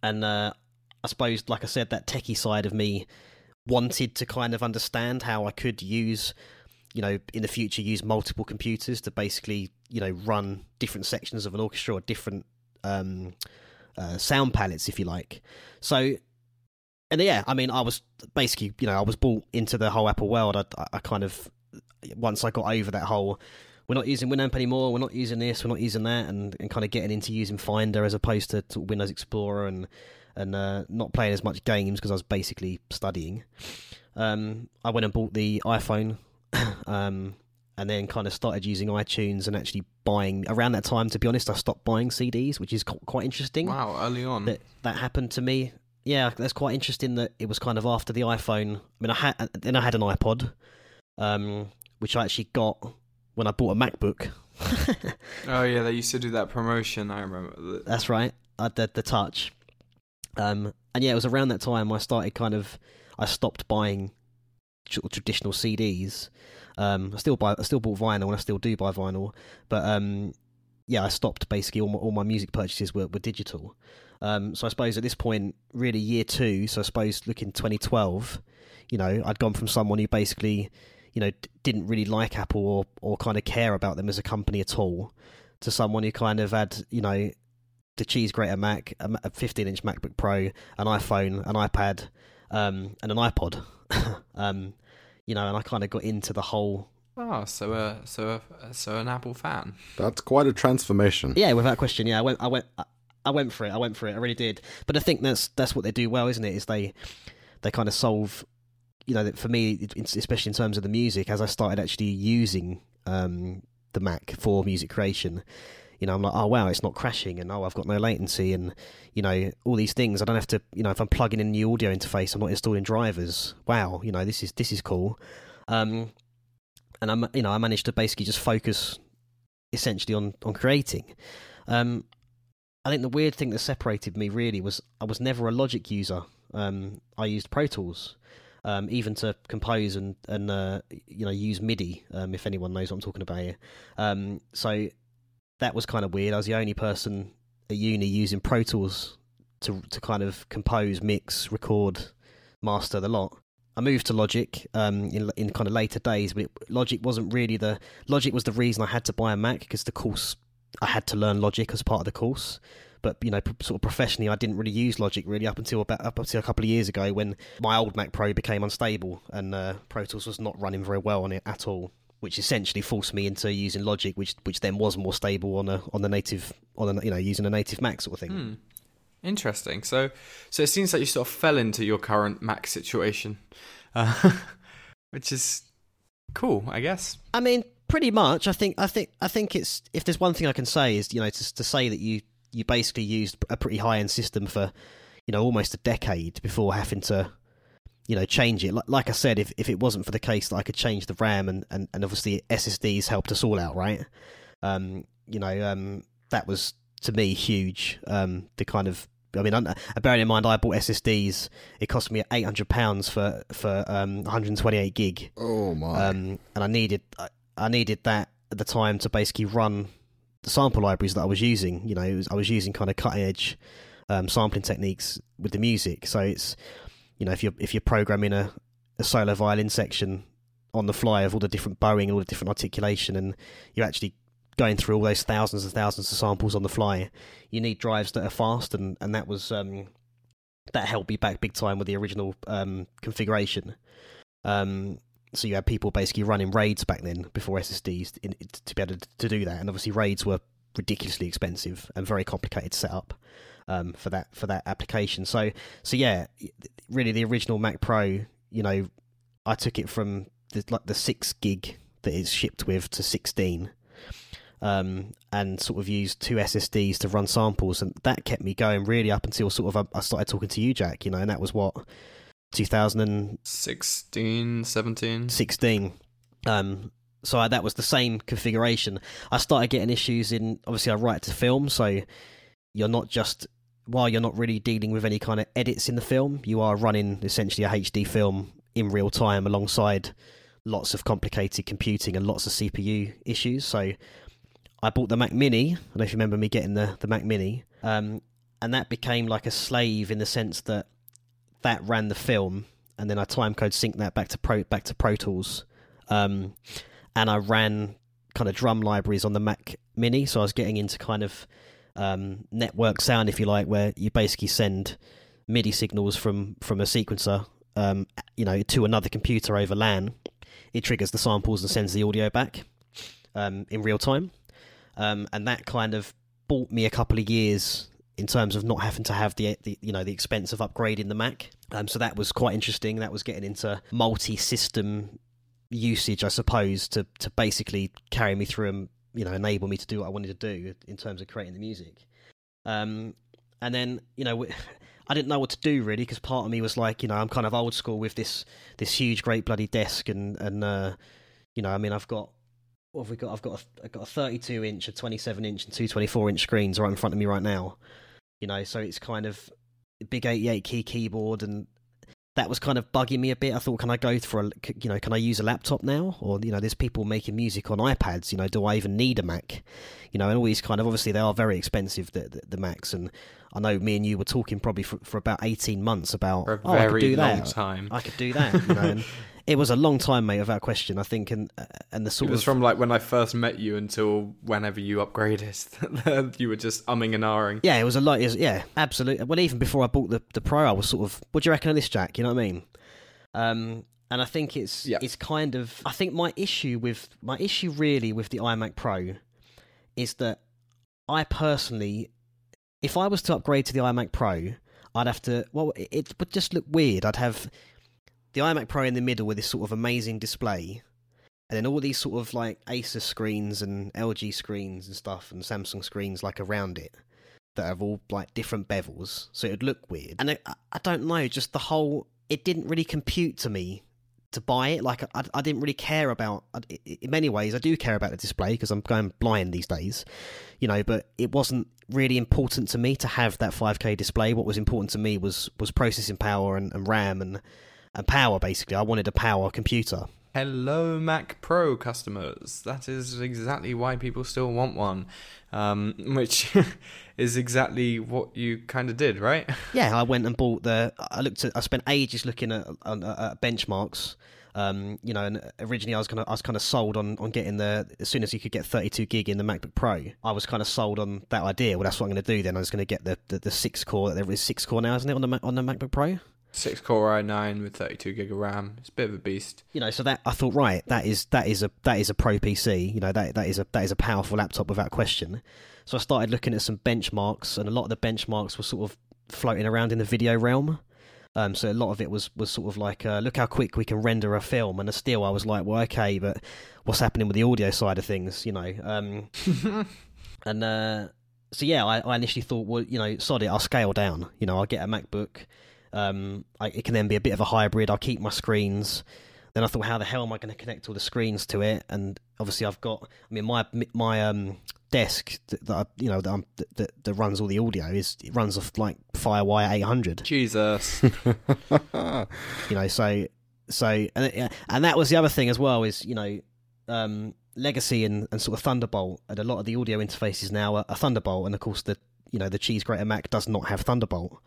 and uh, I suppose, like I said, that techie side of me wanted to kind of understand how I could use, you know, in the future use multiple computers to basically, you know, run different sections of an orchestra or different um, uh, sound palettes, if you like. So, and yeah, I mean, I was basically, you know, I was brought into the whole Apple world. I, I kind of once I got over that whole we're not using Winamp anymore. We're not using this. We're not using that, and, and kind of getting into using Finder as opposed to, to Windows Explorer and and uh, not playing as much games because I was basically studying. Um, I went and bought the iPhone, um, and then kind of started using iTunes and actually buying. Around that time, to be honest, I stopped buying CDs, which is quite interesting. Wow, early on that that happened to me. Yeah, that's quite interesting. That it was kind of after the iPhone. I mean, I had then I had an iPod, um, which I actually got when I bought a MacBook. oh yeah, they used to do that promotion. I remember. That's right. I did the touch. Um, and yeah, it was around that time I started kind of I stopped buying traditional CDs. Um, I still buy, I still bought vinyl, and I still do buy vinyl. But um, yeah, I stopped basically all my, all my music purchases were, were digital. Um, so I suppose at this point, really year two. So I suppose looking 2012, you know, I'd gone from someone who basically, you know, d- didn't really like Apple or or kind of care about them as a company at all, to someone who kind of had, you know, the cheese grater Mac, a 15 inch MacBook Pro, an iPhone, an iPad, um, and an iPod. um, you know, and I kind of got into the whole. Oh, so uh, so uh, so an Apple fan. That's quite a transformation. Yeah, without question. Yeah, I went, I went, I went for it. I went for it. I really did. But I think that's that's what they do well, isn't it? Is they they kind of solve. You know, for me, especially in terms of the music, as I started actually using um, the Mac for music creation, you know, I'm like, oh wow, it's not crashing, and oh, I've got no latency, and you know, all these things. I don't have to, you know, if I'm plugging in a new audio interface, I'm not installing drivers. Wow, you know, this is this is cool. Um, and I'm, you know, I managed to basically just focus essentially on on creating. Um, I think the weird thing that separated me really was I was never a Logic user. Um, I used Pro Tools. Um, even to compose and and uh, you know use MIDI, um, if anyone knows what I'm talking about here. Um, so that was kind of weird. I was the only person at uni using Pro Tools to to kind of compose, mix, record, master the lot. I moved to Logic um, in in kind of later days, but it, Logic wasn't really the Logic was the reason I had to buy a Mac because the course I had to learn Logic as part of the course. But you know, sort of professionally, I didn't really use Logic really up until about up until a couple of years ago when my old Mac Pro became unstable and uh, Pro Tools was not running very well on it at all which essentially forced me into using Logic, which which then was more stable on a on the native on a you know using a native Mac sort of thing. Hmm. Interesting. So so it seems like you sort of fell into your current Mac situation, uh, which is cool, I guess. I mean, pretty much. I think I think I think it's if there's one thing I can say is you know to to say that you you basically used a pretty high end system for you know almost a decade before having to you know change it. Like, like I said, if if it wasn't for the case that I could change the RAM and and, and obviously SSDs helped us all out, right? Um, you know, um, that was to me huge. Um, the kind of I mean, uh, bearing in mind I bought SSDs, it cost me eight hundred pounds for for um, 128 gig. Oh my! Um, and I needed I, I needed that at the time to basically run the sample libraries that I was using. You know, was, I was using kind of cutting edge um, sampling techniques with the music. So it's you know if you're if you're programming a, a solo violin section on the fly of all the different bowing and all the different articulation, and you're actually going through all those thousands and thousands of samples on the fly, you need drives that are fast, and and that was um, that held me back big time with the original um, configuration. Um, so you had people basically running raids back then before SSDs in, to be able to, to do that, and obviously raids were ridiculously expensive and very complicated to set up um, for that for that application. So so yeah, really the original Mac Pro, you know, I took it from the, like the six gig that it's shipped with to sixteen. Um, and sort of used two SSDs to run samples, and that kept me going really up until sort of I, I started talking to you, Jack. You know, and that was what 2016, 17, 16. Um, so I, that was the same configuration. I started getting issues in obviously I write to film, so you're not just while you're not really dealing with any kind of edits in the film, you are running essentially a HD film in real time alongside lots of complicated computing and lots of CPU issues. So I bought the Mac Mini. I don't know if you remember me getting the, the Mac Mini. Um, and that became like a slave in the sense that that ran the film and then I timecode sync that back to Pro back to Pro Tools. Um, and I ran kind of drum libraries on the Mac Mini, so I was getting into kind of um, network sound, if you like, where you basically send MIDI signals from from a sequencer, um, you know, to another computer over LAN. It triggers the samples and sends the audio back. um, in real time, um, and that kind of bought me a couple of years in terms of not having to have the, the you know the expense of upgrading the Mac. Um, so that was quite interesting. That was getting into multi-system usage, I suppose, to to basically carry me through you know enable me to do what I wanted to do in terms of creating the music. Um, and then you know. I didn't know what to do really because part of me was like, you know, I'm kind of old school with this this huge, great bloody desk, and and uh, you know, I mean, I've got what have we got? I've got a, I've got a 32 inch, a 27 inch, and two 24 inch screens right in front of me right now. You know, so it's kind of big 88 key keyboard, and that was kind of bugging me a bit. I thought, can I go for a, you know, can I use a laptop now? Or you know, there's people making music on iPads. You know, do I even need a Mac? You know, and all these kind of obviously they are very expensive the the, the Macs, and I know me and you were talking probably for, for about 18 months about for a oh, I could do long that. time. I could do that. You know, and it was a long time, mate, without question. I think, and uh, and the sort it was of from like when I first met you until whenever you upgraded. you were just umming and ahhing. yeah, it was a lot. Was, yeah, absolutely. Well, even before I bought the the Pro, I was sort of, what do you reckon of this, Jack? You know what I mean? Um, and I think it's Yeah. it's kind of I think my issue with my issue really with the iMac Pro is that I personally, if I was to upgrade to the iMac Pro, I'd have to. Well, it would just look weird. I'd have the iMac Pro in the middle with this sort of amazing display, and then all these sort of like Asus screens and LG screens and stuff, and Samsung screens like around it that have all like different bevels, so it'd look weird. And I, I don't know, just the whole. It didn't really compute to me to buy it. Like I, I didn't really care about. In many ways, I do care about the display because I'm going blind these days, you know. But it wasn't really important to me to have that 5K display. What was important to me was was processing power and, and RAM and and power. Basically, I wanted a power computer. Hello, Mac Pro customers. That is exactly why people still want one, um, which is exactly what you kind of did, right? Yeah, I went and bought the. I looked at. I spent ages looking at, on, at benchmarks. Um, you know, and originally I was kind of I was kind of sold on, on getting the as soon as you could get 32 gig in the MacBook Pro, I was kind of sold on that idea. Well, that's what I'm going to do. Then I was going to get the, the, the six core. There is six core now, isn't it on the on the MacBook Pro? Six core i9 with 32 gig of RAM. It's a bit of a beast. You know, so that I thought, right, that is that is a that is a pro PC. You know, that that is a that is a powerful laptop without question. So I started looking at some benchmarks, and a lot of the benchmarks were sort of floating around in the video realm. Um, so a lot of it was was sort of like, uh, look how quick we can render a film, and still I was like, well, okay, but what's happening with the audio side of things, you know? Um, and uh, so yeah, I, I initially thought, well, you know, sod it, I'll scale down. You know, I'll get a MacBook. Um, I, it can then be a bit of a hybrid. I'll keep my screens. Then I thought, how the hell am I going to connect all the screens to it? And obviously, I've got. I mean, my my um desk that, that I, you know that, that- that runs all the audio is it runs off like FireWire 800 Jesus. you know so so and, yeah, and that was the other thing as well is you know um legacy and, and sort of thunderbolt and a lot of the audio interfaces now are, are thunderbolt and of course the you know the cheese grater mac does not have thunderbolt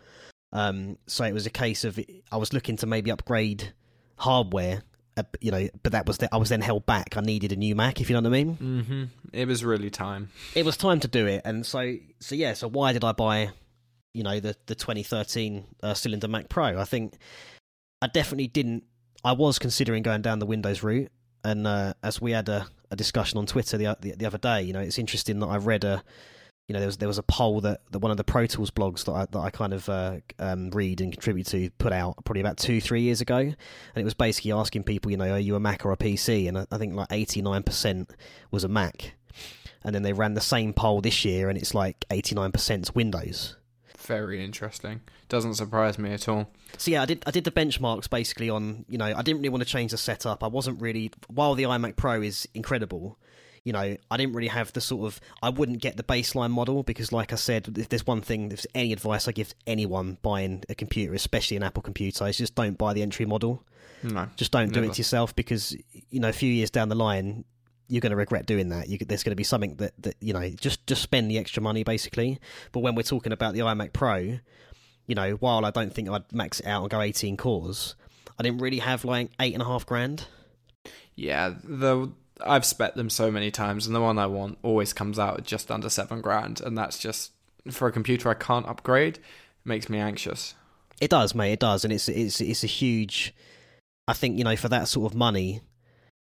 um so it was a case of i was looking to maybe upgrade hardware uh, you know but that was the, i was then held back. I needed a new mac if you know what i mean. Hmm It was really time. it was time to do it. And so so yeah so why did i buy you know the the 2013 uh, cylinder mac pro? I think i definitely didn't i was considering going down the windows route. And uh, as we had a, a discussion on twitter the, the the other day you know it's interesting that i read a you know there was there was a poll that, that one of the pro tools blogs that i that i kind of uh, um, read and contribute to put out probably about two three years ago. And it was basically asking people you know are you a mac or a pc and i, I think like 89% was a mac. And then they ran the same poll this year and it's like 89% windows. Very interesting. Doesn't surprise me at all. so yeah i did i did the benchmarks basically on you know i didn't really want to change the setup. I wasn't really while the imac pro is incredible you know i didn't really have the sort of i wouldn't get the baseline model because like i said if there's one thing if there's any advice i give anyone buying a computer especially an apple computer is just don't buy the entry model No. just don't do it to yourself because you know a few years down the line you're going to regret doing that. You, there's going to be something that, that you know just just spend the extra money basically. But when we're talking about the iMac Pro, you know, while I don't think I'd max it out and go 18 cores, I didn't really have like eight and a half grand. Yeah, the I've spec them so many times, and the one I want always comes out at just under seven grand, and that's just for a computer I can't upgrade. It Makes me anxious. It does, mate. It does, and it's it's it's a huge. I think you know for that sort of money,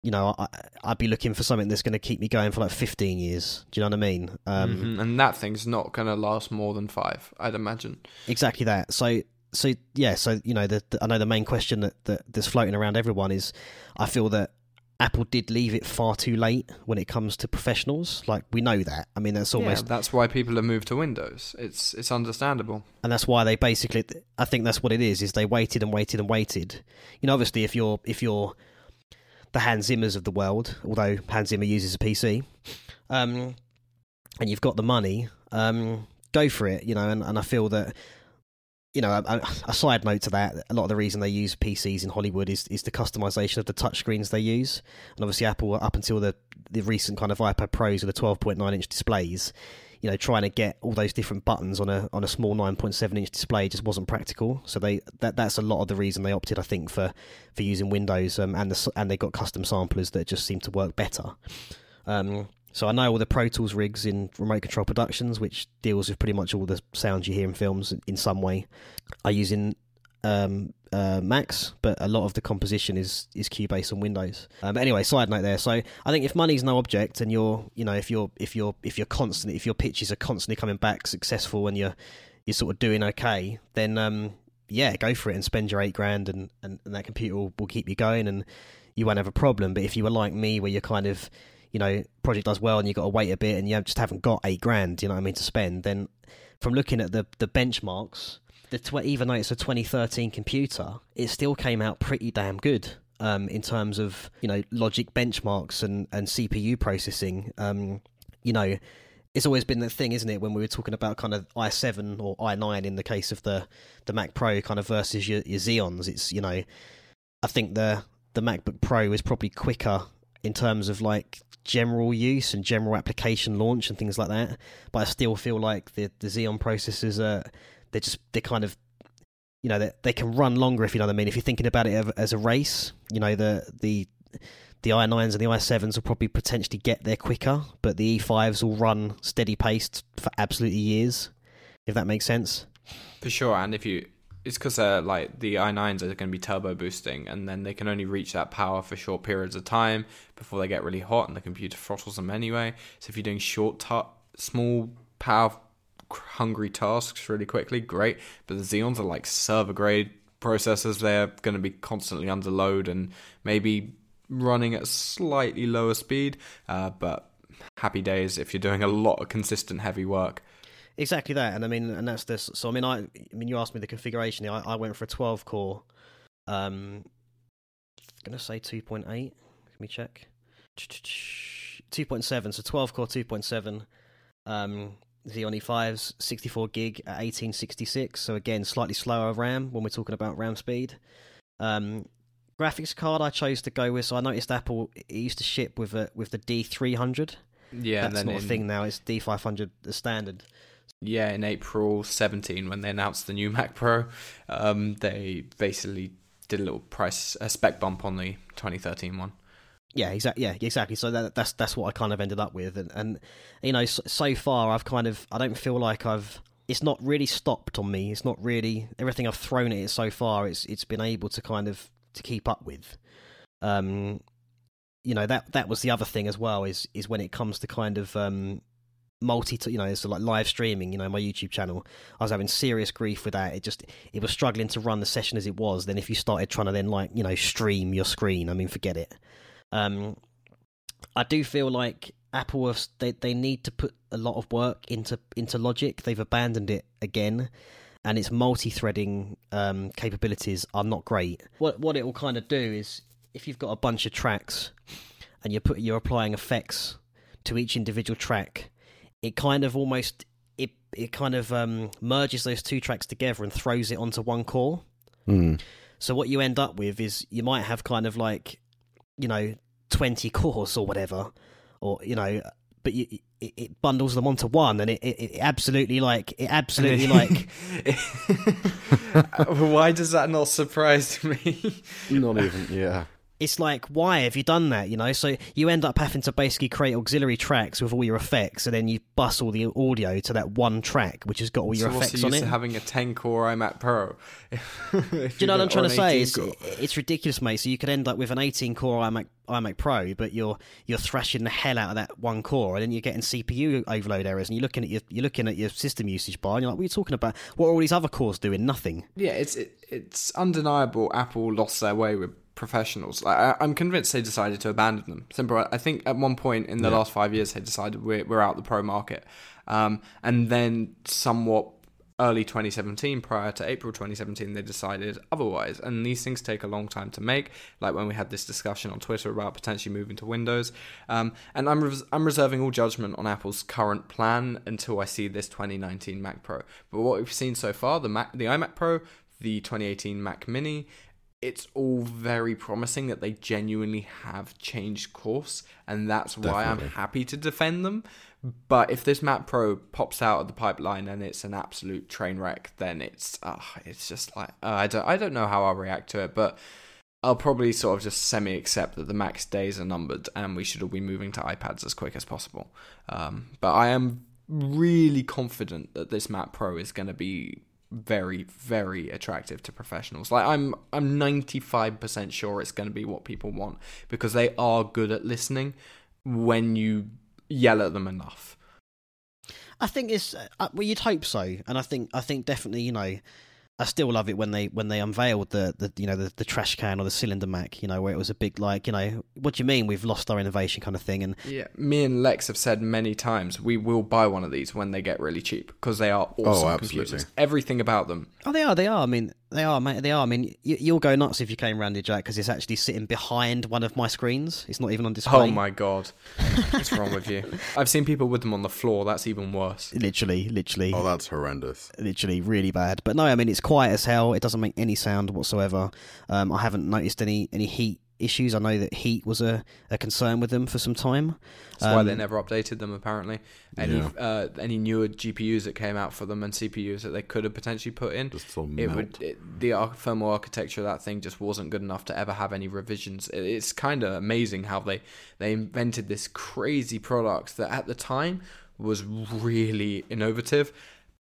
you know, I, would be looking for something that's going to keep me going for like 15 years. Do you know what I mean? Um, mm-hmm. And that thing's not going to last more than five, I'd imagine. Exactly that. So, so yeah, so you know, the, the, I know the main question that, that that's floating around everyone is, I feel that Apple did leave it far too late when it comes to professionals. Like we know that. I mean, that's almost yeah, that's why people have moved to Windows. It's it's understandable, and that's why they basically. I think that's what it is. Is they waited and waited and waited. You know, obviously, if you're if you're the Hans Zimmers of the world, although Hans Zimmer uses a PC, um, and you've got the money, um, go for it. You know, and, and I feel that you know, a, a, side note to that, a lot of the reason they use PCs in Hollywood is is the customization of the touchscreens they use, and obviously Apple up until the the recent kind of iPad Pros with the 12.9 inch displays, you know, trying to get all those different buttons on a on a small 9.7 inch display just wasn't practical. So they that that's a lot of the reason they opted, I think, for for using Windows, um, and the and they got custom samplers that just seem to work better. Um, so I know all the Pro Tools rigs in Remote Control Productions, which deals with pretty much all the sounds you hear in films in some way, are using um, uh, Macs, but a lot of the composition is is Cubase on Windows. Um, but anyway, side note there. So I think if money's no object, and you're you know if you're if you're if you're constantly if your pitches are constantly coming back successful and you're you're sort of doing okay, then um, yeah, go for it and spend your eight grand, and, and, and that computer will, will keep you going, and you won't have a problem. But if you were like me, where you're kind of you know project does well and you've got to wait a bit and you just haven't got eight grand, you know what I mean, to spend, then from looking at the the benchmarks the tw- even though it's a 2013 computer, it still came out pretty damn good. Um, in terms of you know logic benchmarks and, and CPU processing, um, you know, it's always been the thing, isn't it? When we were talking about kind of i7 or i9 in the case of the the Mac Pro, kind of versus your, your Xeons, it's you know, I think the the MacBook Pro is probably quicker in terms of like general use and general application launch and things like that. But I still feel like the the Xeon processors are they're just they're kind of you know they they can run longer if you know what I mean. If you're thinking about it as a race, you know the the the i9s and the i7s will probably potentially get there quicker, but the e5s will run steady paced for absolutely years, if that makes sense. For sure, and if you it's because uh, like the i9s are going to be turbo boosting, and then they can only reach that power for short periods of time before they get really hot, and the computer throttles them anyway. So if you're doing short, small power hungry tasks really quickly, great. But the Xeons are like server grade processors. They're going to be constantly under load and maybe running at slightly lower speed. Uh, but happy days if you're doing a lot of consistent heavy work. Exactly that, and I mean, and that's this. So I mean, I, I mean, you asked me the configuration. I, I went for a 12 core. Um, gonna say 2.8. Let me check. 2.7. So 12 core 2.7. Um, Xeon E5's 64 gig at 1866, so again slightly slower RAM when we're talking about RAM speed. Um, graphics card I chose to go with, so I noticed Apple it used to ship with a with the D300. Yeah, that's not in, a thing now. It's D500 the standard. Yeah, in April 17 when they announced the new Mac Pro, um, they basically did a little price a spec bump on the 2013 one. Yeah, exactly. Yeah, exactly. So that, that's that's what I kind of ended up with, and and you know, so, so, far I've kind of I don't feel like I've it's not really stopped on me. It's not really everything I've thrown at it so far. It's it's been able to kind of to keep up with. Um, you know that that was the other thing as well is is when it comes to kind of um multi you know it's like live streaming you know my youtube channel i was having serious grief with that it just it was struggling to run the session as it was then if you started trying to then like you know stream your screen i mean forget it um, I do feel like Apple have, they they need to put a lot of work into into Logic. They've abandoned it again, and its multi-threading um, capabilities are not great. What what it will kind of do is if you've got a bunch of tracks and you put you're applying effects to each individual track, it kind of almost it it kind of um, merges those two tracks together and throws it onto one core. Mm. So what you end up with is you might have kind of like you know, 20 cores or whatever, or, you know, but you, it, it, bundles them onto one and it, it, it absolutely like, it absolutely like. Why does that not surprise me? not even, yeah it's like why have you done that you know so you end up having to basically create auxiliary tracks with all your effects and then you bus all the audio to that one track which has got all your so effects on it having a 10 core imac pro do you know what i'm trying to say it's, it's, ridiculous mate so you could end up with an 18 core imac iMac Pro, but you're you're thrashing the hell out of that one core, and then you're getting CPU overload errors, and you're looking at your you're looking at your system usage bar, and you're like, what are you talking about? What are all these other cores doing? Nothing. Yeah, it's it, it's undeniable. Apple lost their way with professionals. Like, I, am convinced they decided to abandon them. Simple. I think at one point in the yeah. last five years, they decided we're we're out the pro market, um, and then somewhat early 2017, prior to April 2017, they decided otherwise. And these things take a long time to make, like when we had this discussion on Twitter about potentially moving to Windows. Um, and I'm, res- I'm reserving all judgment on Apple's current plan until I see this 2019 Mac Pro. But what we've seen so far, the Mac, the iMac Pro, the 2018 Mac Mini, it's all very promising that they genuinely have changed course, and that's why Definitely. I'm happy to defend them. But if this Mac Pro pops out of the pipeline and it's an absolute train wreck, then it's uh, it's just like uh, I don't I don't know how I'll react to it, but I'll probably sort of just semi accept that the Mac's days are numbered and we should all be moving to iPads as quick as possible. Um, but I am really confident that this Mac Pro is going to be very very attractive to professionals. Like I'm I'm 95% sure it's going to be what people want because they are good at listening when you yell at them enough. I think it's uh, well, you'd hope so, and I think I think definitely you know I still love it when they when they unveiled the, the you know the, the trash can or the cylinder Mac, you know, where it was a big like you know what do you mean we've lost our innovation kind of thing. And yeah, me and Lex have said many times we will buy one of these when they get really cheap because they are oh, awesome oh, computers. Everything about them. Oh, they are. They are. I mean, they are, mate. They are. I mean, you, will go nuts if you came round it, Jack, because it's actually sitting behind one of my screens. It's not even on display. Oh my god, what's wrong with you? I've seen people with them on the floor. That's even worse. Literally, literally. Oh, that's horrendous. Literally, really bad. But no, I mean, it's quiet as hell. It doesn't make any sound whatsoever. Um, I haven't noticed any any heat issues. I know that heat was a, a concern with them for some time. That's um, why they um, never updated them. Apparently, any yeah. uh, any newer GPUs that came out for them and CPUs that they could have potentially put in, it would it, the thermal architecture of that thing just wasn't good enough to ever have any revisions. It, it's kind of amazing how they they invented this crazy product that at the time was really innovative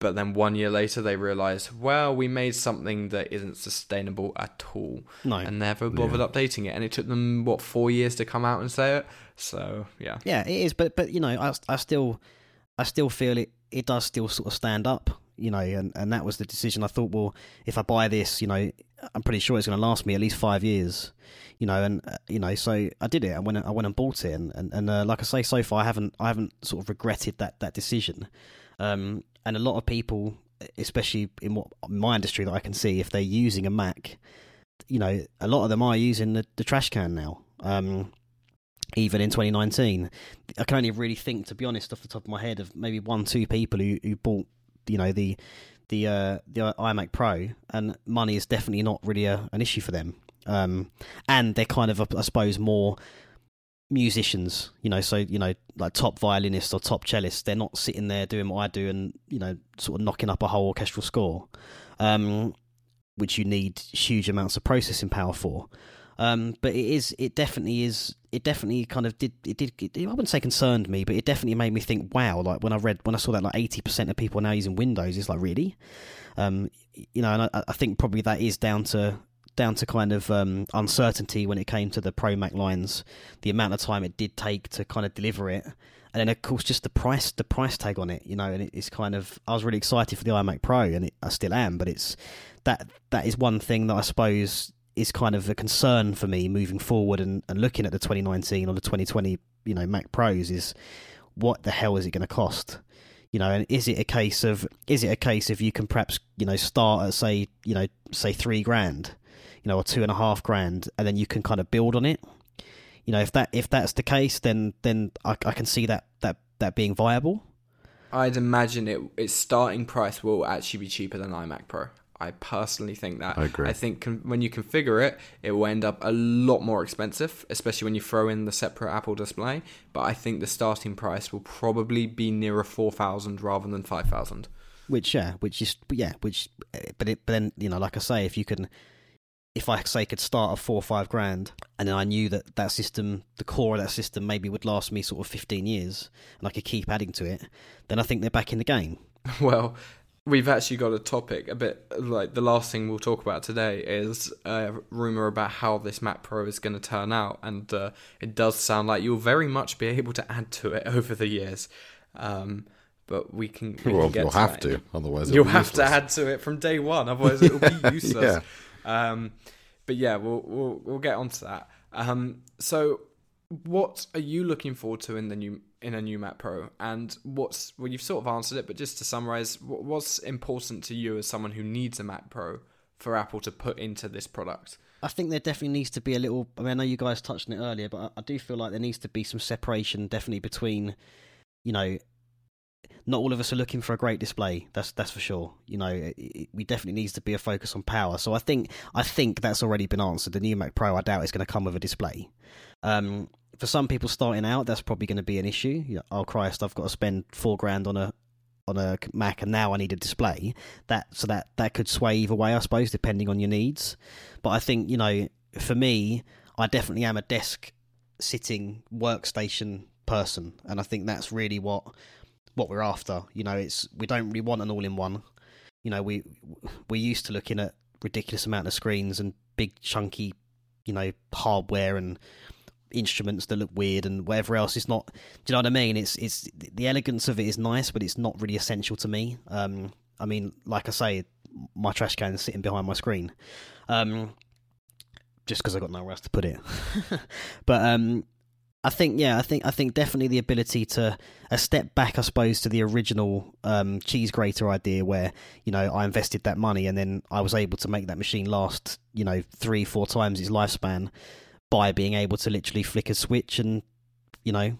but then one year later they realized, well, we made something that isn't sustainable at all. No. And never bothered yeah. updating it. And it took them, what, four years to come out and say it? So, yeah. Yeah, it is. But, but you know, I, I still I still feel it, it does still sort of stand up, you know, and, and that was the decision. I thought, well, if I buy this, you know, I'm pretty sure it's going to last me at least five years, you know, and uh, you know, so I did it. I went, I went and bought it, and and, and uh, like I say, so far I haven't, I haven't sort of regretted that that decision. Um, and a lot of people, especially in what my industry that I can see, if they're using a Mac, you know, a lot of them are using the, the trash can now. Um, even in 2019, I can only really think, to be honest, off the top of my head, of maybe one, two people who, who bought, you know, the the uh, the iMac Pro, and money is definitely not really a, an issue for them. Um, and they're kind of, I suppose, more musicians, you know, so you know, like top violinists or top cellists, they're not sitting there doing what I do and you know, sort of knocking up a whole orchestral score, um, which you need huge amounts of processing power for. Um, but it is, it definitely is, it definitely kind of did, it did, it, I wouldn't say concerned me, but it definitely made me think, wow, like when I read, when I saw that like 80% of people are now using Windows, it's like, really? Um, you know, and I, I think probably that is down to down to kind of um, uncertainty when it came to the Pro Mac lines, the amount of time it did take to kind of deliver it, and then of course just the price, the price tag on it, you know, and it's kind of I was really excited for the iMac Pro, and it, I still am, but it's that that is one thing that I suppose is kind of a concern for me moving forward and, and looking at the 2019 or the 2020, you know, Mac Pros is what the hell is it going to cost? you know and is it a case of is it a case of you can perhaps you know start at say you know say three grand you know, or two and a half grand, and then you can kind of build on it. You know, if that if that's the case, then then I, I can see that that that being viable. I'd imagine it its starting price will actually be cheaper than iMac Pro. I personally think that. I agree. I think con- when you configure it, it will end up a lot more expensive, especially when you throw in the separate Apple display. But I think the starting price will probably be nearer four thousand rather than five thousand. Which yeah, which is yeah, which eh, but it but then you know, like I say, if you can if I say could start at four or five grand, and then I knew that that system, the core of that system, maybe would last me sort of fifteen years, and I could keep adding to it, then I think they're back in the game. Well, we've actually got a topic a bit like the last thing we'll talk about today is a rumor about how this Mac Pro is going to turn out, and uh, it does sound like you'll very much be able to add to it over the years. Um, but we can. We well, can you'll have to, otherwise you'll have useless. to add to it from day one. Otherwise, it'll be useless. yeah. Um, but yeah, we'll we'll we'll get onto that. Um, so, what are you looking forward to in the new in a new Mac Pro? And what's well, you've sort of answered it, but just to summarize, what's important to you as someone who needs a Mac Pro for Apple to put into this product? I think there definitely needs to be a little. I mean, I know you guys touched on it earlier, but I, I do feel like there needs to be some separation, definitely between, you know, not all of us are looking for a great display. That's that's for sure. You know, it, it, we definitely needs to be a focus on power. So I think I think that's already been answered. The new Mac Pro, I doubt, is going to come with a display. Um, for some people starting out, that's probably going to be an issue. You know, oh Christ, I've got to spend four grand on a on a Mac, and now I need a display. That so that that could sway either way, I suppose, depending on your needs. But I think you know, for me, I definitely am a desk sitting workstation person, and I think that's really what what we're after. You know, it's we don't really want an all-in-one. You know, we we're used to looking at ridiculous amount of screens and big chunky, you know, hardware and instruments that look weird and whatever else. It's not. Do you know what I mean? It's it's the elegance of it is nice, but it's not really essential to me. Um, I mean, like I say, my trash can is sitting behind my screen. Um, just because I got nowhere else to put it. but um, I think yeah, I think I think definitely the ability to a step back, I suppose, to the original um, cheese grater idea, where you know I invested that money and then I was able to make that machine last, you know, three four times its lifespan by being able to literally flick a switch and you know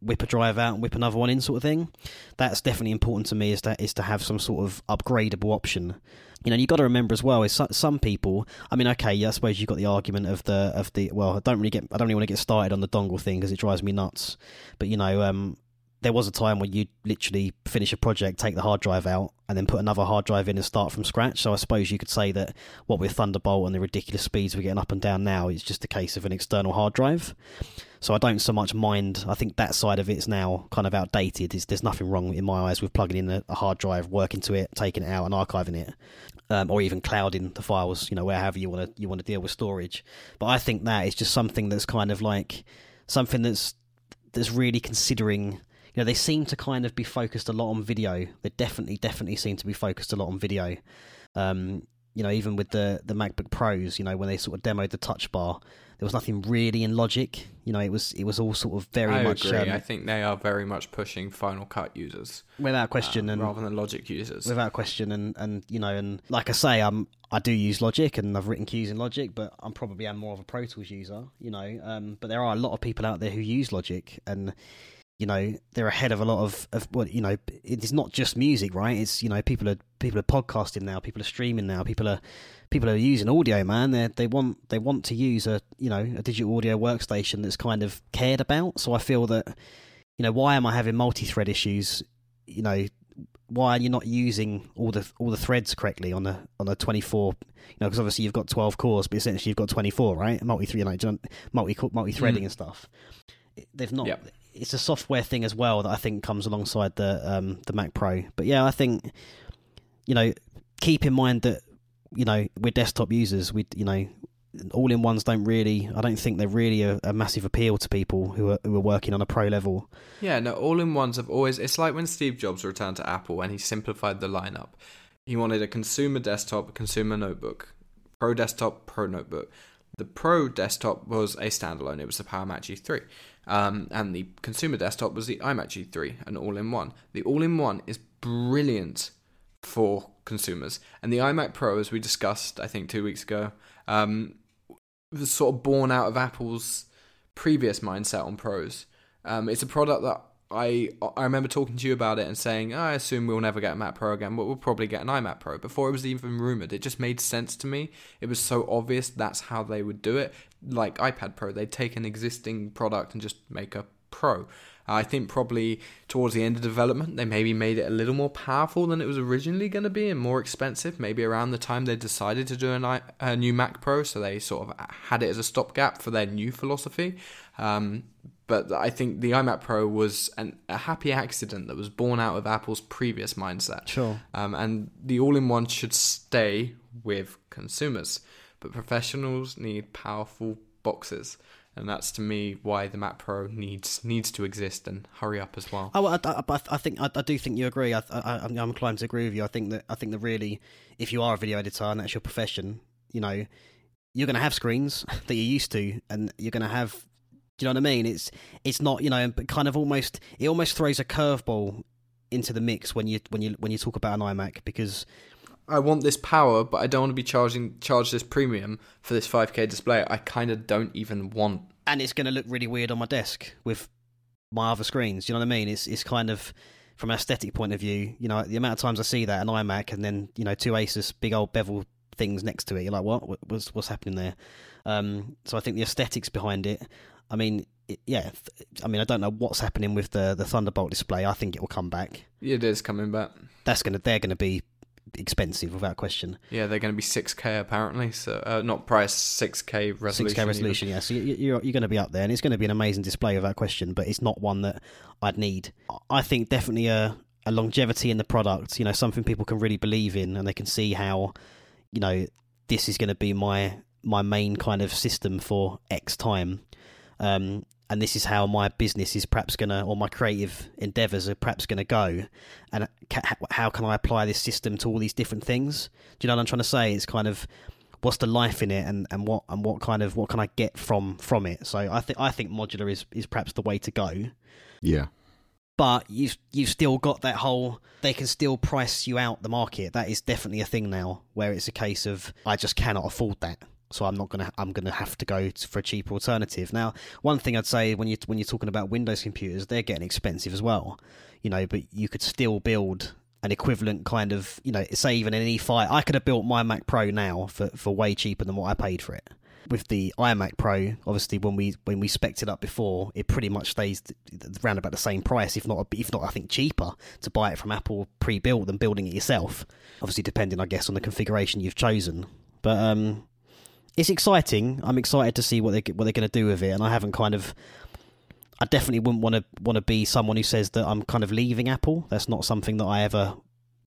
whip a drive out and whip another one in, sort of thing. That's definitely important to me. Is that is to have some sort of upgradable option you know, you got to remember as well is some people. I mean, okay, yeah, I suppose you've got the argument of the of the. Well, I don't really get. I don't really want to get started on the dongle thing because it drives me nuts. But you know, um, there was a time where you literally finish a project, take the hard drive out, and then put another hard drive in and start from scratch. So I suppose you could say that what with Thunderbolt and the ridiculous speeds we're getting up and down now, it's just a case of an external hard drive. So I don't so much mind. I think that side of it is now kind of outdated. It's, there's nothing wrong in my eyes with plugging in a, a hard drive, working to it, taking it out, and archiving it, um, or even clouding the files. You know, wherever you want to you want to deal with storage. But I think that is just something that's kind of like something that's that's really considering you know they seem to kind of be focused a lot on video. They definitely definitely seem to be focused a lot on video. Um, you know, even with the the MacBook Pros, you know, when they sort of demoed the Touch Bar, there was nothing really in Logic. You know, it was it was all sort of very I much. Agree. Um, I think they are very much pushing Final Cut users without question, uh, and rather than Logic users, without question, and and you know, and like I say, I'm I do use Logic, and I've written cues in Logic, but I'm probably am more of a Pro Tools user. You know, um, but there are a lot of people out there who use Logic, and you know they're ahead of a lot of of what you know it's not just music right? It's you know people are people are podcasting now people are streaming now people are people are using audio man. They they want they want to use a you know a digital audio workstation that's kind of cared about. So i feel that you know why am i having multi-thread issues? You know why are you not using all the all the threads correctly on a on a 24 you know because obviously you've got 12 cores but essentially you've got 24 right? Multi you know multi multi threading mm. and stuff. They've not yep it's a software thing as well that I think comes alongside the um, the Mac Pro. But yeah, I think you know keep in mind that you know we're desktop users. We you know all in ones don't really. I don't think they're really a, a, massive appeal to people who are who are working on a pro level. Yeah, no, all in ones have always. It's like when Steve Jobs returned to Apple and he simplified the lineup. He wanted a consumer desktop, consumer notebook, pro desktop, pro notebook. The pro desktop was a standalone. It was the Power Mac G3. Um, and the consumer desktop was the iMac G3, an all in one. The all in one is brilliant for consumers. And the iMac Pro, as we discussed, I think, two weeks ago, um, was sort of born out of Apple's previous mindset on pros. Um, it's a product that I I remember talking to you about it and saying, oh, I assume we'll never get a Mac Pro again, but we'll probably get an iMac Pro. Before it was even rumored, it just made sense to me. It was so obvious that's how they would do it. Like iPad Pro, they'd take an existing product and just make a Pro. I think probably towards the end of development, they maybe made it a little more powerful than it was originally going to be and more expensive. Maybe around the time they decided to do a, a new Mac Pro, so they sort of had it as a stopgap for their new philosophy. Um, but I think the iMac Pro was an, a happy accident that was born out of Apple's previous mindset. Sure. Um, and the all in one should stay with consumers, but professionals need powerful boxes and that's to me why the Mac Pro needs needs to exist and hurry up as well. Oh, I, I, I think I, I, do think you agree. I, I, am inclined to agree with you. I think that I think that really, if you are a video editor and that's your profession, you know, you're going to have screens that you're used to, and you're going to have. Do you know what I mean? It's it's not you know, kind of almost it almost throws a curveball into the mix when you when you when you talk about an iMac because I want this power, but I don't want to be charging charge this premium for this 5K display. I kind of don't even want. And it's going to look really weird on my desk with my other screens. You know what I mean? It's it's kind of from an aesthetic point of view. You know, the amount of times I see that an iMac and then you know two Asus big old bevel things next to it, you're like, what? What's what's happening there? Um, so I think the aesthetics behind it. I mean, it, yeah. I mean, I don't know what's happening with the the Thunderbolt display. I think it will come back. Yeah it is coming back. That's gonna. They're gonna be expensive without question. Yeah, they're going to be 6K apparently, so uh, not price 6K resolution. 6K resolution, even. yeah. So you're you're going to be up there, and it's going to be an amazing display without question. But it's not one that I'd need. I think definitely a a longevity in the product. You know, something people can really believe in, and they can see how, you know, this is going to be my my main kind of system for X time. Um, and this is how my business is perhaps going to, or my creative endeavors are perhaps going to go. And how can I apply this system to all these different things? Do you know what I'm trying to say? It's kind of what's the life in it, and, and what and what kind of what can I get from from it? So I think I think modular is is perhaps the way to go. Yeah. But you've you've still got that whole they can still price you out the market. That is definitely a thing now, where it's a case of I just cannot afford that so I'm not gonna I'm gonna have to go for a cheaper alternative. Now, one thing I'd say when you when you're talking about Windows computers, they're getting expensive as well, you know. But you could still build an equivalent kind of you know, say even an E5. I could have built my Mac Pro now for for way cheaper than what I paid for it. With the iMac Pro, obviously when we when we spec'd it up before, it pretty much stays around about the same price, if not if not I think cheaper to buy it from Apple pre-built than building it yourself. Obviously, depending I guess on the configuration you've chosen. But um, it's exciting. I'm excited to see what they what they're going to do with it, and I haven't kind of. I definitely wouldn't want to want to be someone who says that I'm kind of leaving Apple. That's not something that I ever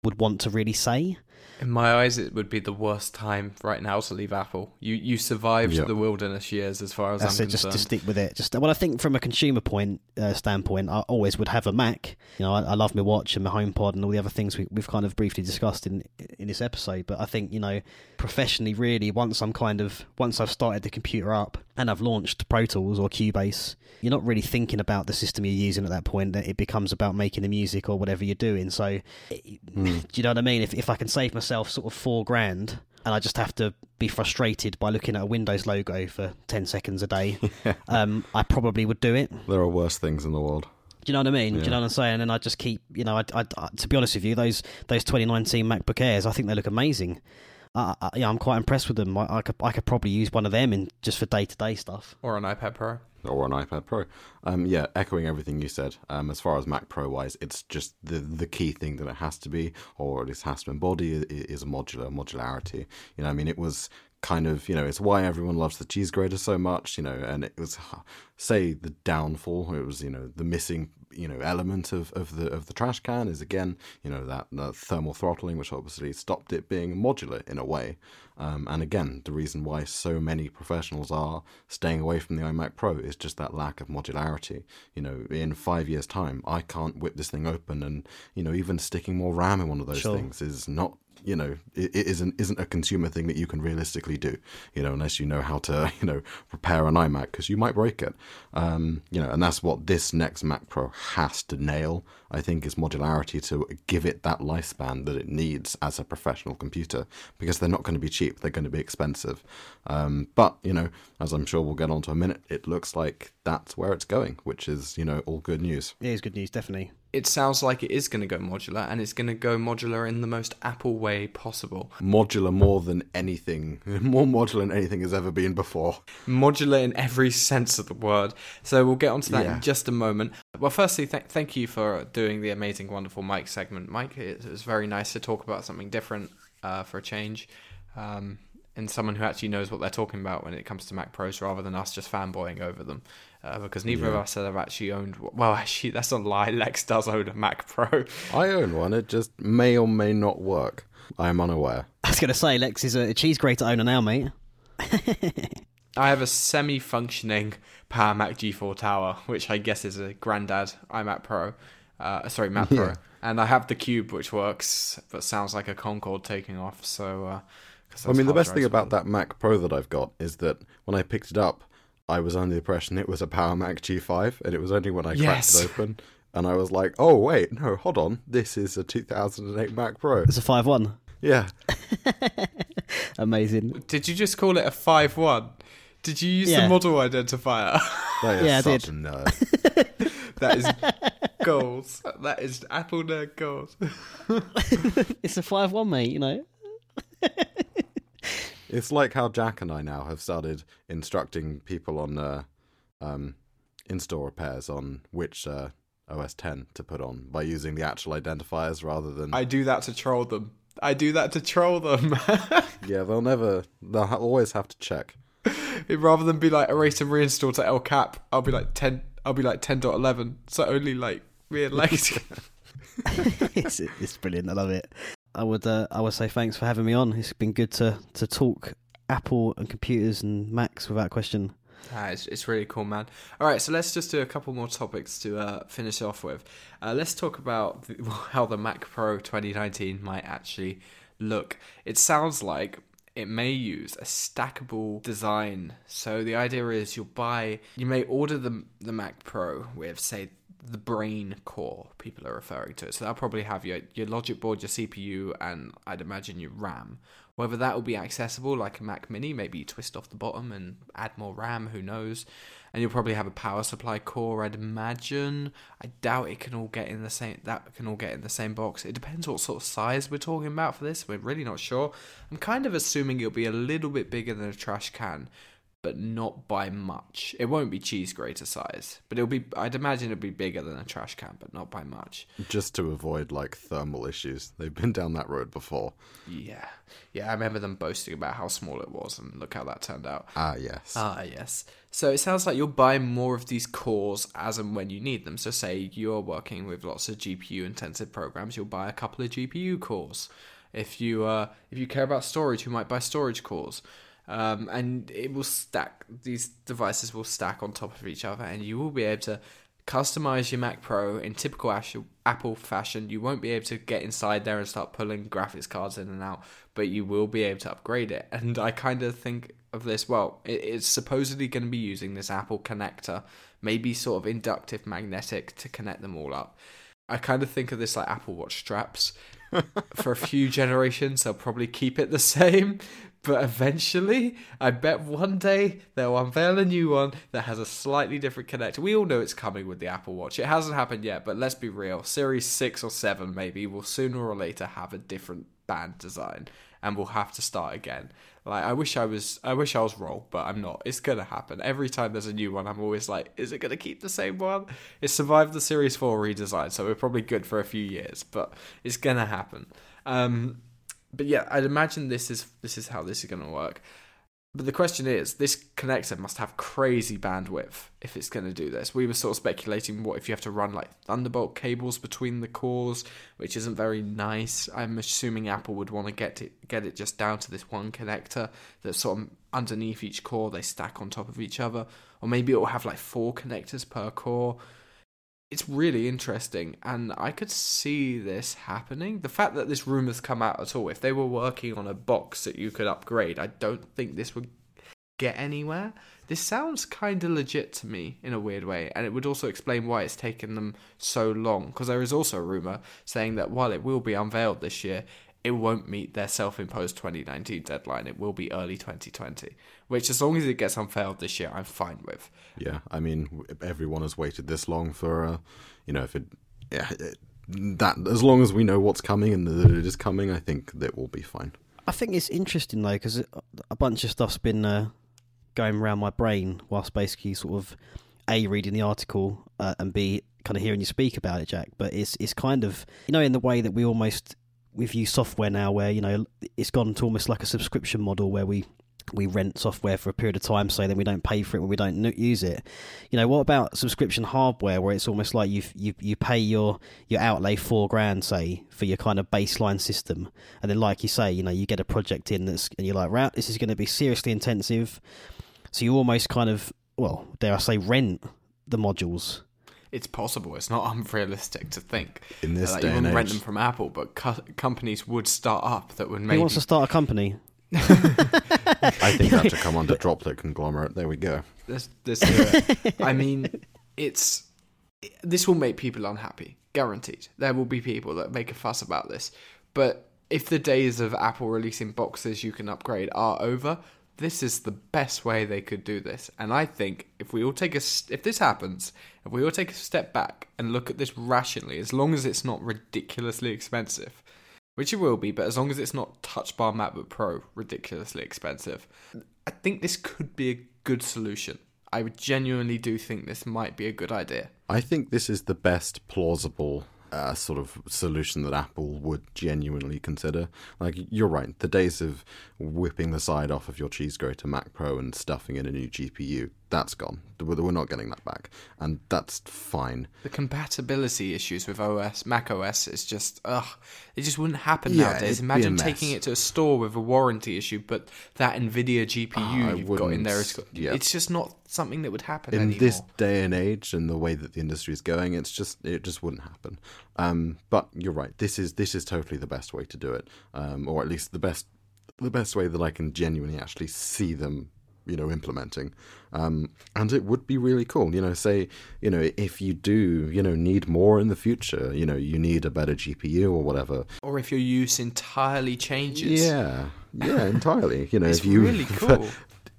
would want to really say. In my eyes, it would be the worst time right now to leave Apple. You you survived yep. the wilderness years, as far as That's I'm it, concerned. Just to stick with it. Just well, I think from a consumer point uh, standpoint, I always would have a Mac. You know, I, I, love my watch and my HomePod and all the other things we, have kind of briefly discussed in in this episode. But I think you know, professionally, really, once I'm kind of once I've started the computer up and I've launched Pro Tools or Cubase, you're not really thinking about the system you're using at that point. That it becomes about making the music or whatever you're doing. So, mm. do you know what I mean? If if I can save myself sort of four grand and I just have to be frustrated by looking at a Windows logo for 10 seconds a day, um, I probably would do it. There are worse things in the world. Do you know what I mean? Yeah. Do you know what I'm saying? And I just keep, you know, I, I, I, to be honest with you, those those 2019 MacBook Airs, I think they look amazing. I, I, yeah, I'm quite impressed with them. I, I, could I could probably use one of them in just for day to day stuff. Or an iPad Pro. Or an iPad Pro. Um, yeah, echoing everything you said. Um, as far as Mac Pro wise, it's just the the key thing that it has to be, or at least has to embody, is modular modularity. You know, I mean, it was kind of you know it's why everyone loves the cheese grater so much you know and it was say the downfall it was you know the missing you know element of, of the of the trash can is again you know that, that thermal throttling which obviously stopped it being modular in a way um, and again the reason why so many professionals are staying away from the iMac Pro is just that lack of modularity you know in five years time I can't whip this thing open and you know even sticking more RAM in one of those sure. things is not you know it, isn't isn't a consumer thing that you can realistically do you know unless you know how to you know prepare an iMac because you might break it um, you know and that's what this next Mac Pro has to nail I think is modularity to give it that lifespan that it needs as a professional computer because they're not going to be cheap they're going to be expensive um, but you know as I'm sure we'll get onto a minute it looks like that's where it's going, which is, you know, all good news. It is good news, definitely. It sounds like it is going to go modular, and it's going to go modular in the most Apple way possible. Modular more than anything, more modular than anything has ever been before. Modular in every sense of the word. So we'll get onto that Yeah. in just a moment. Well, firstly, th- thank you for doing the amazing, wonderful Mike segment. Mike, it was very nice to talk about something different uh, for a change. Um, and someone who actually knows what they're talking about when it comes to Mac Pros rather than us just fanboying over them. Uh, because neither of us have actually owned. Well, actually, that's a lie. Lex does own a Mac Pro. I own one, it just may or may not work. I am unaware. I was going to say, Lex is a, a cheese grater owner now, mate. I have a semi-functioning Power Mac G4 Tower, which I guess is a granddad iMac Pro. Uh, sorry, Mac Pro. And I have the Cube, which works, but sounds like a Concorde taking off. So, uh, 'cause I mean, the best thing about that Mac Pro that I've got is that when I picked it up, I was under the impression it was a Power Mac G5, and it was only when I cracked it open and I was like, "Oh wait, no, hold on, this is a 2008 Mac Pro." It's a 5 1. Yeah, Amazing. Did you just call it a five one? Did you use Yeah. the model identifier? that is Yeah, I did. a nerd. that is goals. That is Apple nerd goals. It's a 5 1, mate, you know. It's like how Jack and I now have started instructing people on uh, um, in-store repairs on which uh, OS 10 to put on by using the actual identifiers rather than. I do that to troll them. I do that to troll them. Yeah, they'll never. They'll ha- always have to check. Rather than be like erase and reinstall to El Cap, I'll be like ten. I'll be like ten point eleven. So only like me and Lex. it's, it's brilliant. I love it. I would uh, I would say thanks for having me on. It's been good to, to talk Apple and computers and Macs without question. Ah, it's, it's really cool, man. All right, so let's just do a couple more topics to uh, finish off with. Uh, let's talk about the, how the Mac Pro 2019 might actually look. It sounds like it may use a stackable design. So the idea is you'll buy, you may order the the Mac Pro with, say, the brain core people are referring to it. So that'll probably have your your logic board, your CPU, and I'd imagine your RAM. Whether that will be accessible like a Mac Mini, maybe you twist off the bottom and add more RAM, who knows? And you'll probably have a power supply core, I'd imagine. I doubt it can all get in the same that can all get in the same box. It depends what sort of size we're talking about for this. We're really not sure. I'm kind of assuming it'll be a little bit bigger than a trash can, but not by much. It won't be cheese grater size, but it'll be. I'd imagine it'll be bigger than a trash can, but not by much. just to avoid like thermal issues. They've been down that road before. Yeah, yeah. I remember them boasting about how small it was, and look how that turned out. Ah, yes. Ah, yes. So it sounds like you'll buy more of these cores as and when you need them. So, say you're working with lots of GPU intensive programs, you'll buy a couple of GPU cores. If you uh, if you care about storage, you might buy storage cores. Um, and it will stack. These devices will stack on top of each other, and you will be able to customize your Mac Pro in typical Apple fashion. You won't be able to get inside there and start pulling graphics cards in and out, but you will be able to upgrade it. And I kind of think of this well, it's supposedly going to be using this Apple connector, maybe sort of inductive magnetic to connect them all up. I kind of think of this like Apple Watch straps. For a few generations, they'll probably keep it the same, but eventually, I bet one day they'll unveil a new one that has a slightly different connector. We all know it's coming with the Apple Watch. It hasn't happened yet, but let's be real. Series 6 or 7 maybe will sooner or later have a different band design and we'll have to start again. Like I wish I was I wish I was wrong, but I'm not. It's gonna happen. Every time there's a new one, I'm always like, is it gonna keep the same one? It survived the Series 4 redesign, so we're probably good for a few years, but it's gonna happen. Um but yeah, I'd imagine this is this is how this is going to work. But the question is, this connector must have crazy bandwidth if it's going to do this. We were sort of speculating what if you have to run like Thunderbolt cables between the cores, which isn't very nice. I'm assuming Apple would want to get it get it just down to this one connector that's sort of underneath each core. They stack on top of each other, or maybe it will have like four connectors per core it's really interesting and i could see this happening. The fact that this rumor's come out at all if they were working on a box that you could upgrade i don't think this would get anywhere. This sounds kind of legit to me in a weird way and it would also explain why it's taken them so long because there is also a rumor saying that while it will be unveiled this year it won't meet their self-imposed 2019 deadline. It will be early 2020, which as long as it gets unveiled this year, I'm fine with. Yeah, I mean, everyone has waited this long for, uh, you know, if it, yeah, it, that as long as we know what's coming and that it is coming, I think that will be fine. I think it's interesting though because a bunch of stuff's been uh, going around my brain whilst basically sort of a reading the article uh, and b kind of hearing you speak about it, Jack. But it's it's kind of you know in the way that we almost we've used software now where you know it's gone to almost like a subscription model where we we rent software for a period of time, so then we don't pay for it when we don't use it. You know, what about subscription hardware where it's almost like you you you pay your your outlay four grand, say, for your kind of baseline system, and then like you say, you know, you get a project in that's and you're like, right, this is going to be seriously intensive, so you almost kind of, well, dare I say, rent the modules it's possible. It's not unrealistic to think in this that day you and wouldn't age. rent them from Apple, but co- companies would start up that would maybe. Who wants to start a company? I think that should come under droplet conglomerate. There we go. Let's, let's do it. I mean, it's this will make people unhappy, guaranteed. There will be people that make a fuss about this, but if the days of Apple releasing boxes you can upgrade are over, this is the best way they could do this. And I think if we all take a if this happens, if we all take a step back and look at this rationally, as long as it's not ridiculously expensive, which it will be, but as long as it's not Touch Bar MacBook Pro ridiculously expensive, I think this could be a good solution. I genuinely do think this might be a good idea. I think this is the best plausible uh, sort of solution that Apple would genuinely consider. Like you're right, the days of whipping the side off of your cheese grater Mac Pro and stuffing in a new GPU, that's gone. We're not getting that back, and that's fine. The compatibility issues with OS, Mac OS, is just ugh. It just wouldn't happen Yeah, nowadays. it'd be a Imagine taking it to a store with a warranty issue, but that Nvidia GPU Ah, you've got in there is yeah. it's just not something that would happen in anymore. this day and age and the way that the industry is going it's just it just wouldn't happen um, but you're right this is this is totally the best way to do it um, or at least the best the best way that i can genuinely actually see them you know implementing um, and it would be really cool you know say you know if you do you know need more in the future you know you need a better gpu or whatever or if your use entirely changes. yeah yeah entirely you know It's if you really cool.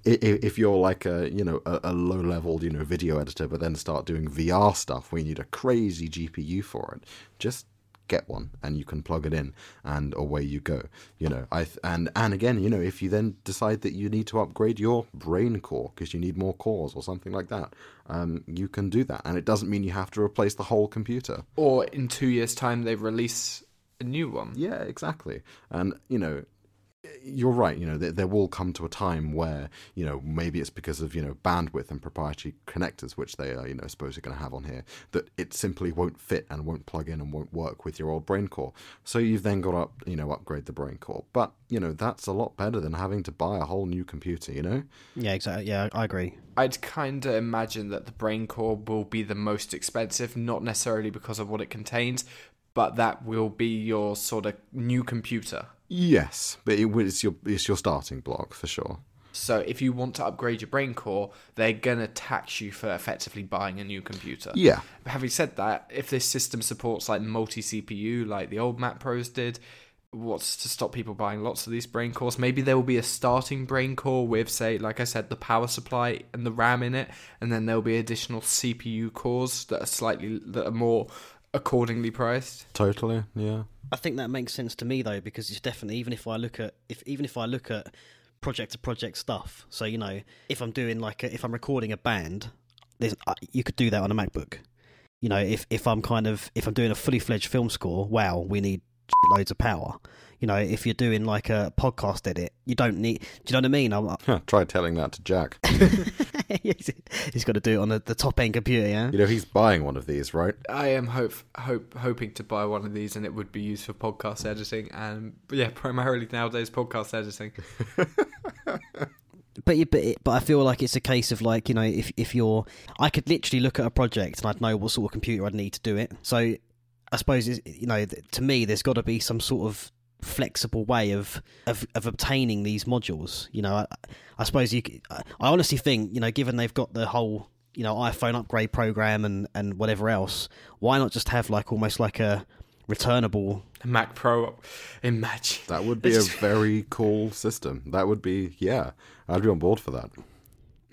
if you're like a you know a, a low level you know video editor but then start doing VR stuff where you need a crazy GPU for it just get one and you can plug it in and away you go you know I th- and and again you know if you then decide that you need to upgrade your brain core because you need more cores or something like that um, you can do that and it doesn't mean you have to replace the whole computer Or in two years' time they release a new one. yeah, exactly. And you know, you're right. You know, there, there will come to a time where you know maybe it's because of you know bandwidth and proprietary connectors, which they are you know supposedly going to have on here, that it simply won't fit and won't plug in and won't work with your old brain core. So you've then got to up, you know upgrade the brain core. But you know that's a lot better than having to buy a whole new computer. You know. Yeah, exactly. Yeah, I agree. I'd kind of imagine that the brain core will be the most expensive, not necessarily because of what it contains, but that will be your sort of new computer. Yes, but it, it's your it's your starting block for sure. So if you want to upgrade your brain core, they're gonna tax you for effectively buying a new computer. Yeah, Having said that, if this system supports like multi CPU like the old Mac Pros did, what's to stop people buying lots of these brain cores? Maybe there will be a starting brain core with, say, like I said, the power supply and the RAM in it, and then there'll be additional CPU cores that are slightly that are more accordingly priced. totally. Yeah. I think that makes sense to me though, because it's definitely even if I look at if even if I look at project to project stuff. So you know, if I'm doing like a, if I'm recording a band, there's uh, you could do that on a MacBook. You know, if if I'm kind of if I'm doing a fully fledged film score, wow, we need loads of power. You know, if you're doing like a podcast edit, you don't need. Do you know what I mean? I'm, uh, Huh, try telling that to Jack. he's, he's got to do it on the, the top end computer, yeah. you know he's buying one of these, right? I am hope, hope hoping to buy one of these, and it would be used for podcast editing, and yeah, primarily nowadays podcast editing. But you- but it, but I feel like it's a case of like you know if if you're I could literally look at a project and I'd know what sort of computer I'd need to do it. So I suppose it's, you know to me there's got to be some sort of flexible way of of, of obtaining these modules. You know I, I suppose you I honestly think you know given they've got the whole you know iPhone upgrade program and and whatever else, why not just have like almost like a returnable Mac Pro. Imagine that would be a very cool system. That would be yeah, I'd be on board for that.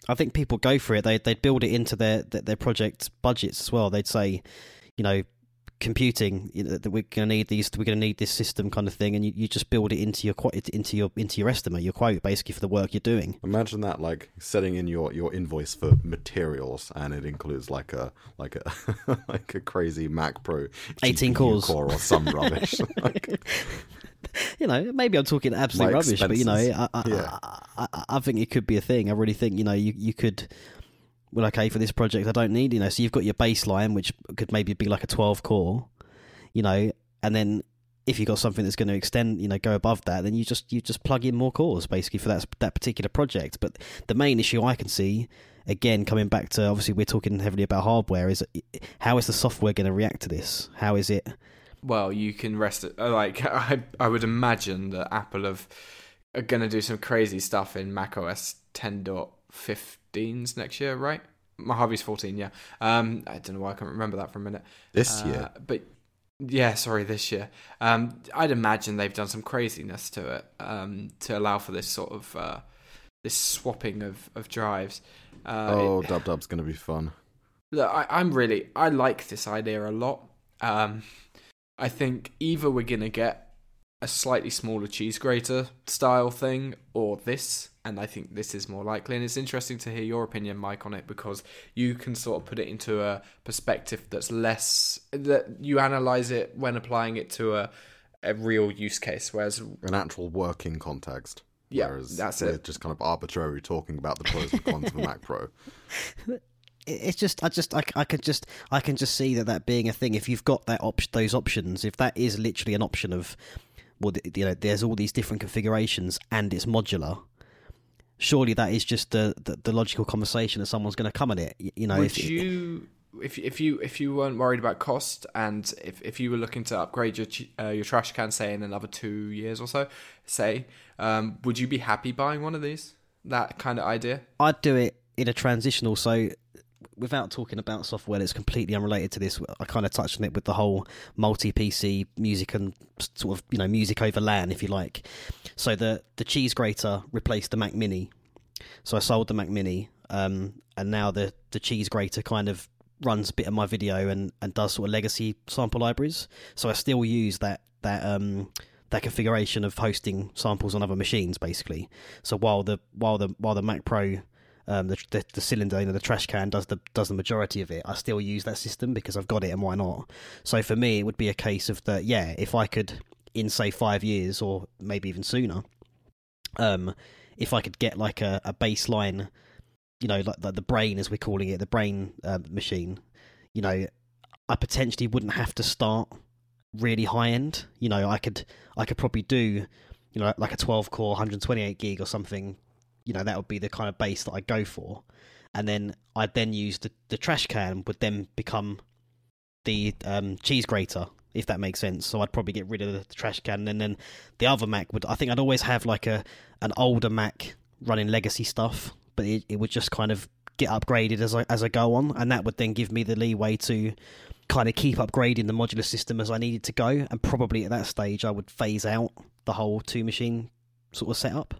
I think people go for it. They they'd build it into their their project budgets as well. They'd say, you know, computing you know, that we're going to need these we're going to need this system kind of thing and you, you just build it into your into your into your estimate your quote basically for the work you're doing imagine that like setting in your your invoice for materials and it includes like a like a like a crazy mac pro 18 cores core or some rubbish like, you know maybe i'm talking absolute rubbish expenses. but you know I I, yeah. I, I, I think it could be a thing i really think you know you you could well, okay, for this project, I don't need, you know, so you've got your baseline, which could maybe be like a 12 core, you know, and then if you've got something that's going to extend, you know, go above that, then you just you just plug in more cores basically for that that particular project. But the main issue I can see, again, coming back to obviously we're talking heavily about hardware, is how is the software going to react to this? How is it? Well, you can rest it. Like I, I would imagine that Apple have are going to do some crazy stuff in macOS 10.15 14s next year, right? Mojave's 14, yeah. Um, I don't know why I can't remember that for a minute. This uh, year. But yeah, sorry, this year. Um, I'd imagine they've done some craziness to it um, to allow for this sort of uh, this swapping of, of drives. Uh, oh, Dub Dub's going to be fun. Look, I, am really, I like this idea a lot. Um, I think either we're going to get a slightly smaller cheese grater style thing or this and I think this is more likely. And it's interesting to hear your opinion, Mike, on it because you can sort of put it into a perspective that's less that you analyze it when applying it to a a real use case, whereas an actual working context. Yeah, whereas that's it. Just kind of arbitrary talking about the pros and cons of a Mac Pro. It's just, I just, I, I could just, I can just see that that being a thing. If you've got that option, those options, if that is literally an option of, well, you know, there's all these different configurations and it's modular surely that is just the, the, the logical conversation that someone's going to come at it. You know, would if, you if if you if you weren't worried about cost and if, if you were looking to upgrade your uh, your trash can say in another two years or so, say, um, would you be happy buying one of these? That kind of idea. I'd do it in a transitional. So without talking about software that's completely unrelated to this, I kind of touched on it with the whole multi PC music and sort of you know music over LAN, if you like. So the the cheese grater replaced the Mac Mini. So I sold the Mac Mini, um, and now the the cheese grater kind of runs a bit of my video and, and does sort of legacy sample libraries. So I still use that that um, that configuration of hosting samples on other machines, basically. So while the while the while the Mac Pro um, the, the, the cylinder, you know, the trash can does the does the majority of it. I still use that system because I've got it, and why not? So for me, it would be a case of that. Yeah, if I could, in say five years or maybe even sooner, um, if I could get like a, a baseline, you know, like, the brain as we're calling it, the brain uh, machine, you know, I potentially wouldn't have to start really high end. You know, I could I could probably do, you know, like a 12 core, 128 gig or something you know that would be the kind of base that I go for, and then I'd then use the the trash can would then become the um, cheese grater if that makes sense. So I'd probably get rid of the trash can, and then the other Mac would. I think I'd always have like a an older Mac running legacy stuff, but it, it would just kind of get upgraded as I as I go on, and that would then give me the leeway to kind of keep upgrading the modular system as I needed to go, and probably at that stage I would phase out the whole two machine sort of setup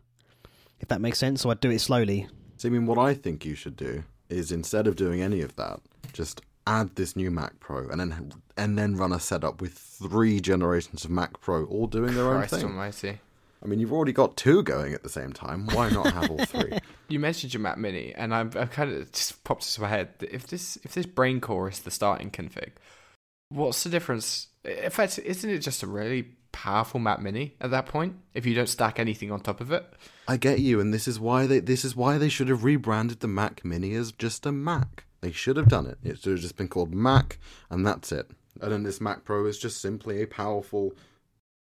if that makes sense. So I'd do it slowly. So, I mean, what I think you should do is instead of doing any of that, just add this new Mac Pro and then and then run a setup with three generations of Mac Pro all doing their Christ own thing. Almighty. I mean, you've already got two going at the same time. Why not have all three? you mentioned your Mac Mini, and I'm, i kind of just popped into my head. If this if this brain core is the starting config, what's the difference? In fact, isn't it just a really powerful Mac Mini at that point if you don't stack anything on top of it. I get you, and this is why they this is why they should have rebranded the Mac Mini as just a Mac. They should have done it. It should have just been called Mac, and that's it. And then this Mac Pro is just simply a powerful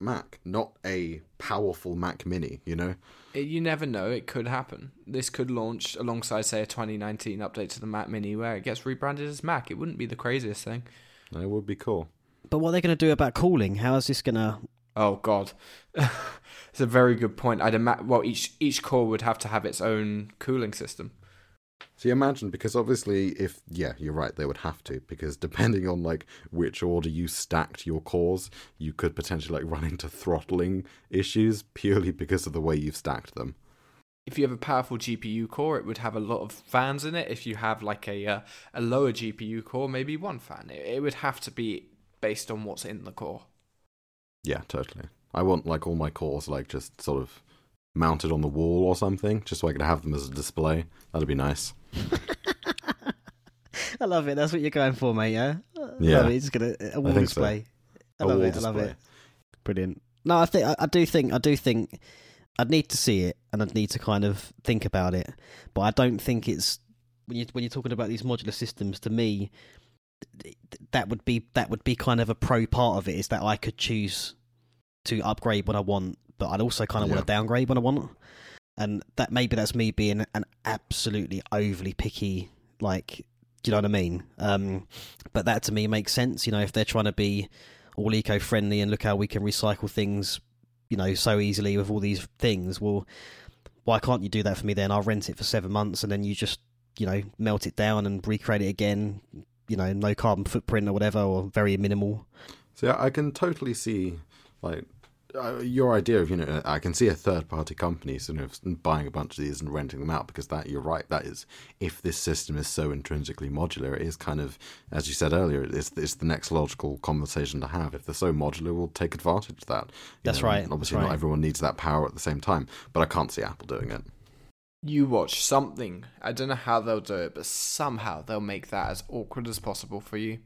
Mac, not a powerful Mac Mini. You know, it, you never know. It could happen. This could launch alongside, say, a 2019 update to the Mac Mini where it gets rebranded as Mac. It wouldn't be the craziest thing. It would be cool. But what are they going to do about cooling? How is this going to Oh God, it's a very good point. I'd imagine well each each core would have to have its own cooling system. So you imagine, because obviously, if yeah, you're right, they would have to, because depending on like which order you stacked your cores, you could potentially like run into throttling issues purely because of the way you've stacked them. If you have a powerful GPU core, it would have a lot of fans in it. If you have like a uh, a lower GPU core, maybe one fan. It, it would have to be based on what's in the core. Yeah, totally. I want like all my cores like just sort of mounted on the wall or something, just so I could have them as a display. That'd be nice. I love it. That's what you're going for, mate. Yeah. Yeah. Love it. It's gonna a wall display. So. I love wall it. display. I love it. Brilliant. No, I think I, I do think I do think I'd need to see it and I'd need to kind of think about it. But I don't think it's when you when you're talking about these modular systems. To me, that would be that would be kind of a pro part of it is that I could choose to upgrade when I want, but I'd also kind of Yeah. want to downgrade when I want. And that maybe that's me being an absolutely overly picky, like, do you know what I mean? Um, but that to me makes sense. You know, if they're trying to be all eco-friendly and look how we can recycle things, you know, so easily with all these things, well, why can't you do that for me then? I'll rent it for seven months and then you just, you know, melt it down and recreate it again. You know, no carbon footprint or whatever, or very minimal. So yeah, I can totally see like uh, your idea of you know I can see a third party company sort of buying a bunch of these and renting them out because that you're right that is if this system is so intrinsically modular it is kind of as you said earlier it's it's the next logical conversation to have if they're so modular we'll take advantage of that. You That's know, right, and Obviously that's not everyone needs that power at the same time, but I can't see Apple doing it. You watch something. I don't know how they'll do it, but somehow they'll make that as awkward as possible for you.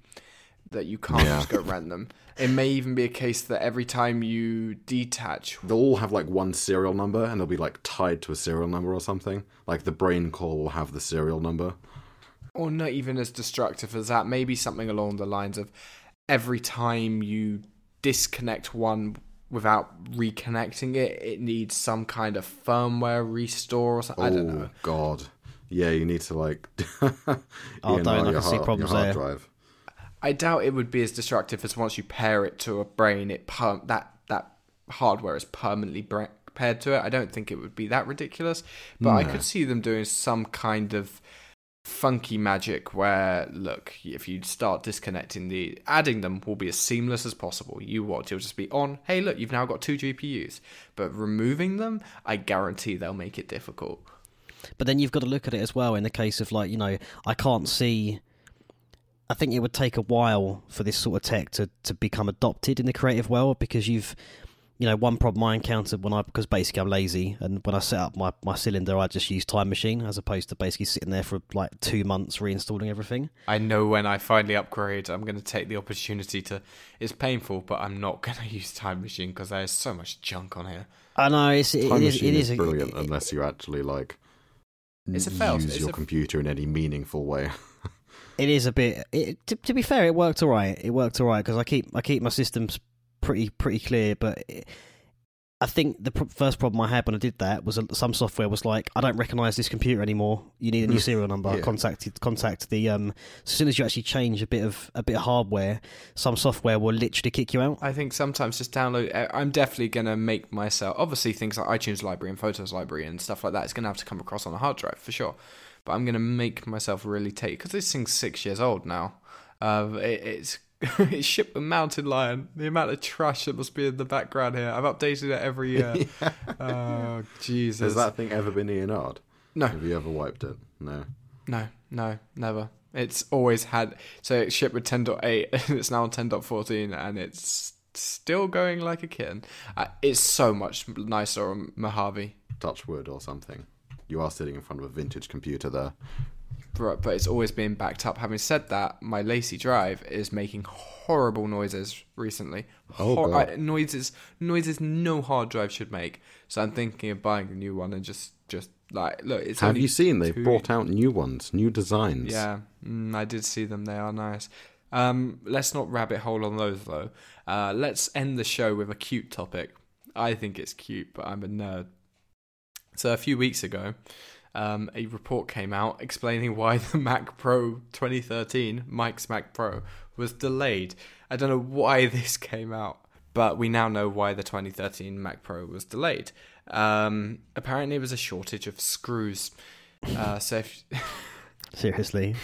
That you can't Yeah. just go rent them. It may even be a case that every time you detach They'll all have like one serial number and they'll be like tied to a serial number or something. Like the brain core will have the serial number. or not even as destructive as that. Maybe something along the lines of every time you disconnect one without reconnecting it, it needs some kind of firmware restore or something. I don't oh, know. Oh God, yeah, you need to like. Oh, don't, I your can see problems hard there. Drive. I doubt it would be as destructive as once you pair it to a brain, it per- that that hardware is permanently bra- paired to it. I don't think it would be that ridiculous, but I could see them doing some kind of funky magic where look if you start disconnecting the adding them will be as seamless as possible you watch it'll just be on hey look you've now got two gpus but removing them i guarantee they'll make it difficult But then you've got to look at it as well in the case of like, you know, I can't see. I think it would take a while for this sort of tech to, to become adopted in the creative world because you've, you know, one problem I encountered when I, because basically I'm lazy and when I set up my, my cylinder, I just use Time Machine as opposed to basically sitting there for like two months reinstalling everything. I know when I finally upgrade, I'm going to take the opportunity to. It's painful, but I'm not going to use Time Machine because there's so much junk on here. I know it's, it, Time it is, machine it is, is a- brilliant unless you actually like. It's a fail- Use it's your a- computer in any meaningful way. It is a bit. It, to, to be fair, it worked all right. It worked all right because I keep I keep my systems pretty pretty clear. But it, I think the pr- first problem I had when I did that was uh, some software was like, I don't recognise this computer anymore. You need a new serial number. Yeah. Contact contact the um. As soon as you actually change a bit of a bit of hardware, some software will literally kick you out. I think sometimes just download. I- I'm definitely going to make myself. Obviously, things like iTunes Library and Photos Library and stuff like that is going to have to come across on a hard drive for sure. But I'm going to make myself really take because this thing's six years old now. Uh, it, it's shipped with Mountain Lion. The amount of trash that must be in the background here. I've updated it every year. Oh Jesus! Has that thing ever been ENR'd? No. Have you ever wiped it? No. No, no, never. It's always had. So it shipped with 10.8, and it's now on 10.14, and it's still going like a kitten. Uh, it's so much nicer on Mojave, Touch wood or something. You are sitting in front of a vintage computer there. But, but it's always been backed up. Having said that, my LaCie Drive is making horrible noises recently. Oh, Hor-. I- noises, noises no hard drive should make. So I'm thinking of buying a new one and just, just like, look, it's Have you seen they've brought out new ones, new designs? Yeah, mm, I did see them. They are nice. Um, let's not rabbit hole on those though. Uh, let's end the show with a cute topic. I think it's cute, but I'm a nerd. So a few weeks ago, um, a report came out explaining why the Mac Pro 2013, Mike's Mac Pro, was delayed. I don't know why this came out, but we now know why the 2013 Mac Pro was delayed. Um, apparently, it was a shortage of screws. Uh, so if Seriously.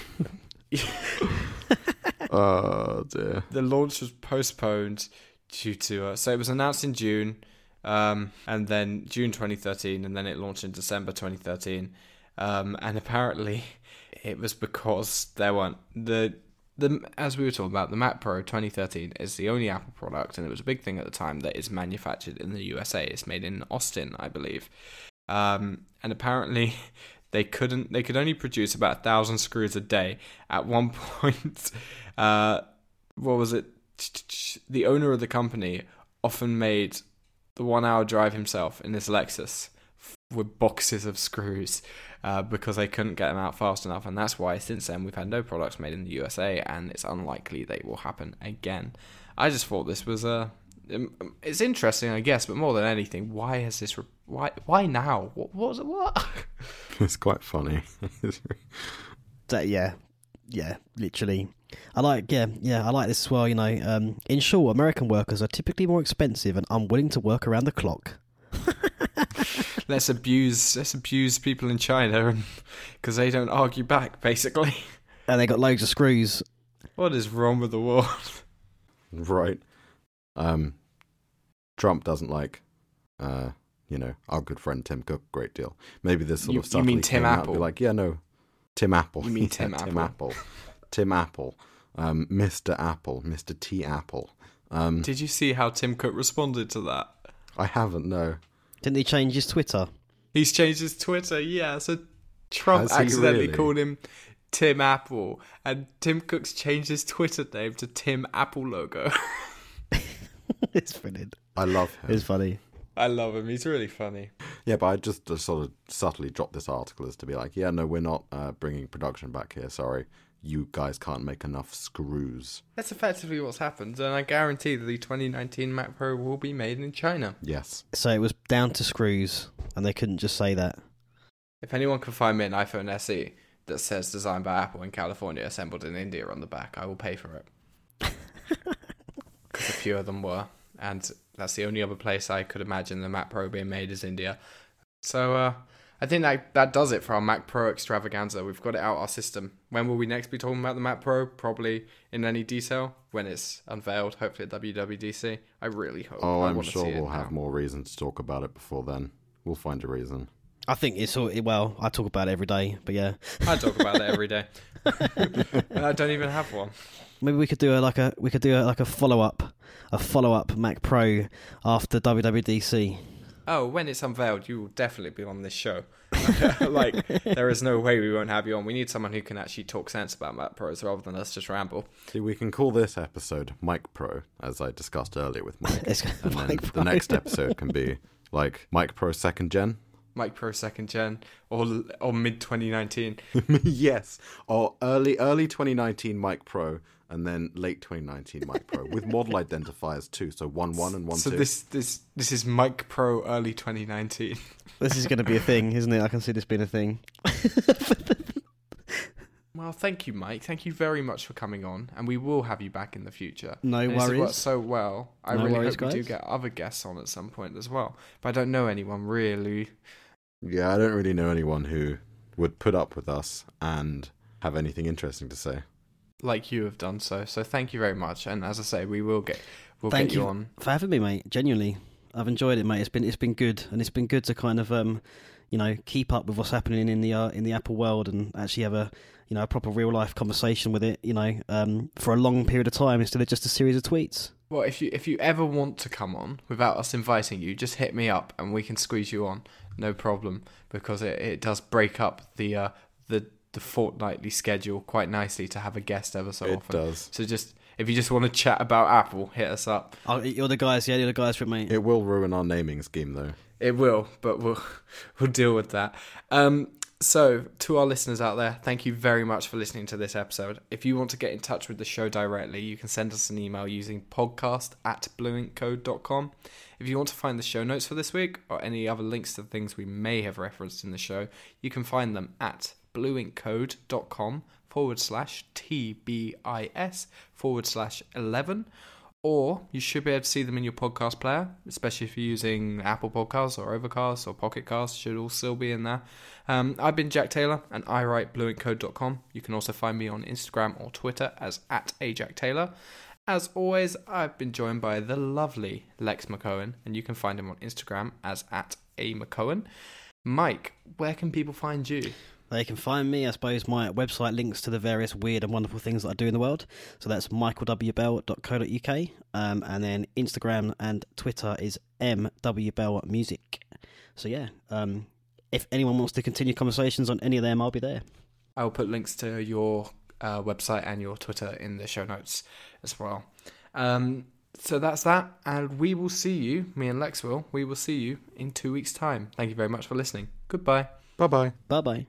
oh dear. the launch was postponed due to uh, so it was announced in June, um, and then June 2013, and then it launched in December 2013, um, and apparently it was because there weren't the the as we were talking about the Mac Pro 2013 is the only Apple product, and it was a big thing at the time that is manufactured in the USA. It's made in Austin, I believe, um, and apparently they couldn't they could only produce about a thousand screws a day. At one point, uh, what was it? The owner of the company often made the one hour drive himself in his Lexus with boxes of screws uh, because they couldn't get them out fast enough, and that's why since then we've had no products made in the USA, and it's unlikely they will happen again. I just thought this was a um, it's interesting, I guess, but more than anything, why has this? Re- why? Why now? What, what was it? What? It's quite funny. that, yeah, yeah, literally. I like, yeah, yeah, I like this as well. You know, um, in short, American workers are typically more expensive and unwilling to work around the clock. let's abuse, let's abuse people in China, because they don't argue back, basically. And they got loads of screws. What is wrong with the world? right. Um, Trump doesn't like, uh, you know, our good friend Tim Cook a great deal. Maybe this sort You- of stuff. you mean Tim Apple? Like, yeah, no, Tim Apple. You mean Yeah, Tim Tim Apple. Apple. Tim Apple. Um, Mr. Apple. Mr. T Apple. Um, Did you see how Tim Cook responded to that? I haven't. No. Didn't he change his Twitter? He's changed his Twitter, yeah. So Trump Has accidentally really? called him Tim Apple, and Tim Cook's changed his Twitter name to Tim Apple logo. it's brilliant. I love him. It's funny. I love him. He's really funny. Yeah, but I just sort of subtly dropped this article as to be like, yeah, no, we're not uh, bringing production back here. Sorry, you guys can't make enough screws. That's effectively what's happened, and I guarantee that the 2019 Mac Pro will be made in China. Yes. So it was down to screws, and they couldn't just say that. If anyone can find me an iPhone SE that says designed by Apple in California, assembled in India on the back, I will pay for it. Because a few of them were, and that's the only other place I could imagine the Mac Pro being made is India. So uh, I think that that does it for our Mac Pro extravaganza. We've got it out our system. When will we next be talking about the Mac Pro? Probably in any detail when it's unveiled, hopefully at WWDC. I really hope. Oh, I I'm wanna sure see we'll have now. more reason to talk about it before then. We'll find a reason. I think it's all well. I talk about it every day, but yeah, I talk about it every day. and I don't even have one. maybe we could do a like a we could do a, like a follow up, a follow up Mac Pro after WWDC. Oh, when it's unveiled, you will definitely be on this show. like, there is no way we won't have you on. We need someone who can actually talk sense about Mac Pros rather than us just ramble. See, we can call this episode Mike Pro, as I discussed earlier with Mike. It's and then Mike the next episode can be like Mike Pro second gen. Mike Pro second gen or or mid 2019. yes, or early early 2019 Mike Pro, and then late 2019 Mike Pro with model identifiers too. So one one and one So two. this this this is Mike Pro early 2019. This is going to be a thing, isn't it? I can see this being a thing. Well, thank you, Mike. Thank you very much for coming on, and we will have you back in the future. No And This worries. worked so well. I No really worries, hope we do get other guests on at some point as well. But I don't know anyone really. Yeah, I don't really know anyone who would put up with us and have anything interesting to say. Like you have done so. So thank you very much. And as I say, we will get we'll Thank get you, you. on. for having me, mate. Genuinely, I've enjoyed it, mate. It's been it's been good, and it's been good to kind of um, you know, keep up with what's happening in the uh, in the Apple world and actually have a you know a proper real life conversation with it. You know, um, for a long period of time instead of just a series of tweets. Well, if you if you ever want to come on without us inviting you, just hit me up and we can squeeze you on. No problem, because it, it does break up the uh, the the fortnightly schedule quite nicely to have a guest ever so it often. It does. So just if you just want to chat about Apple, hit us up. Oh, you're the guys, yeah, you're the guys for me. It will ruin our naming scheme though. It will, but we'll we'll deal with that. Um, so, to our listeners out there, thank you very much for listening to this episode. If you want to get in touch with the show directly, you can send us an email using podcast at blueinkcode.com. If you want to find the show notes for this week or any other links to things we may have referenced in the show, you can find them at blueinkcode.com forward slash TBIS forward slash 11 or you should be able to see them in your podcast player, especially if you're using Apple Podcasts or Overcast or Pocket Cast, should all still be in there. Um, I've been Jack Taylor and I write blueinkcode.com. You can also find me on Instagram or Twitter as at Ajack Taylor. As always, I've been joined by the lovely Lex McCohen, and you can find him on Instagram as at A McCohen. Mike, where can people find you? They can find me, I suppose, my website links to the various weird and wonderful things that I do in the world. So that's michaelwbell.co.uk. Um, and then Instagram and Twitter is mwbellmusic. So yeah, um, if anyone wants to continue conversations on any of them, I'll be there. I'll put links to your uh, website and your Twitter in the show notes as well. Um, so that's that, and we will see you, me and Lex will, we will see you in two weeks' time. Thank you very much for listening. Goodbye. Bye bye. Bye bye.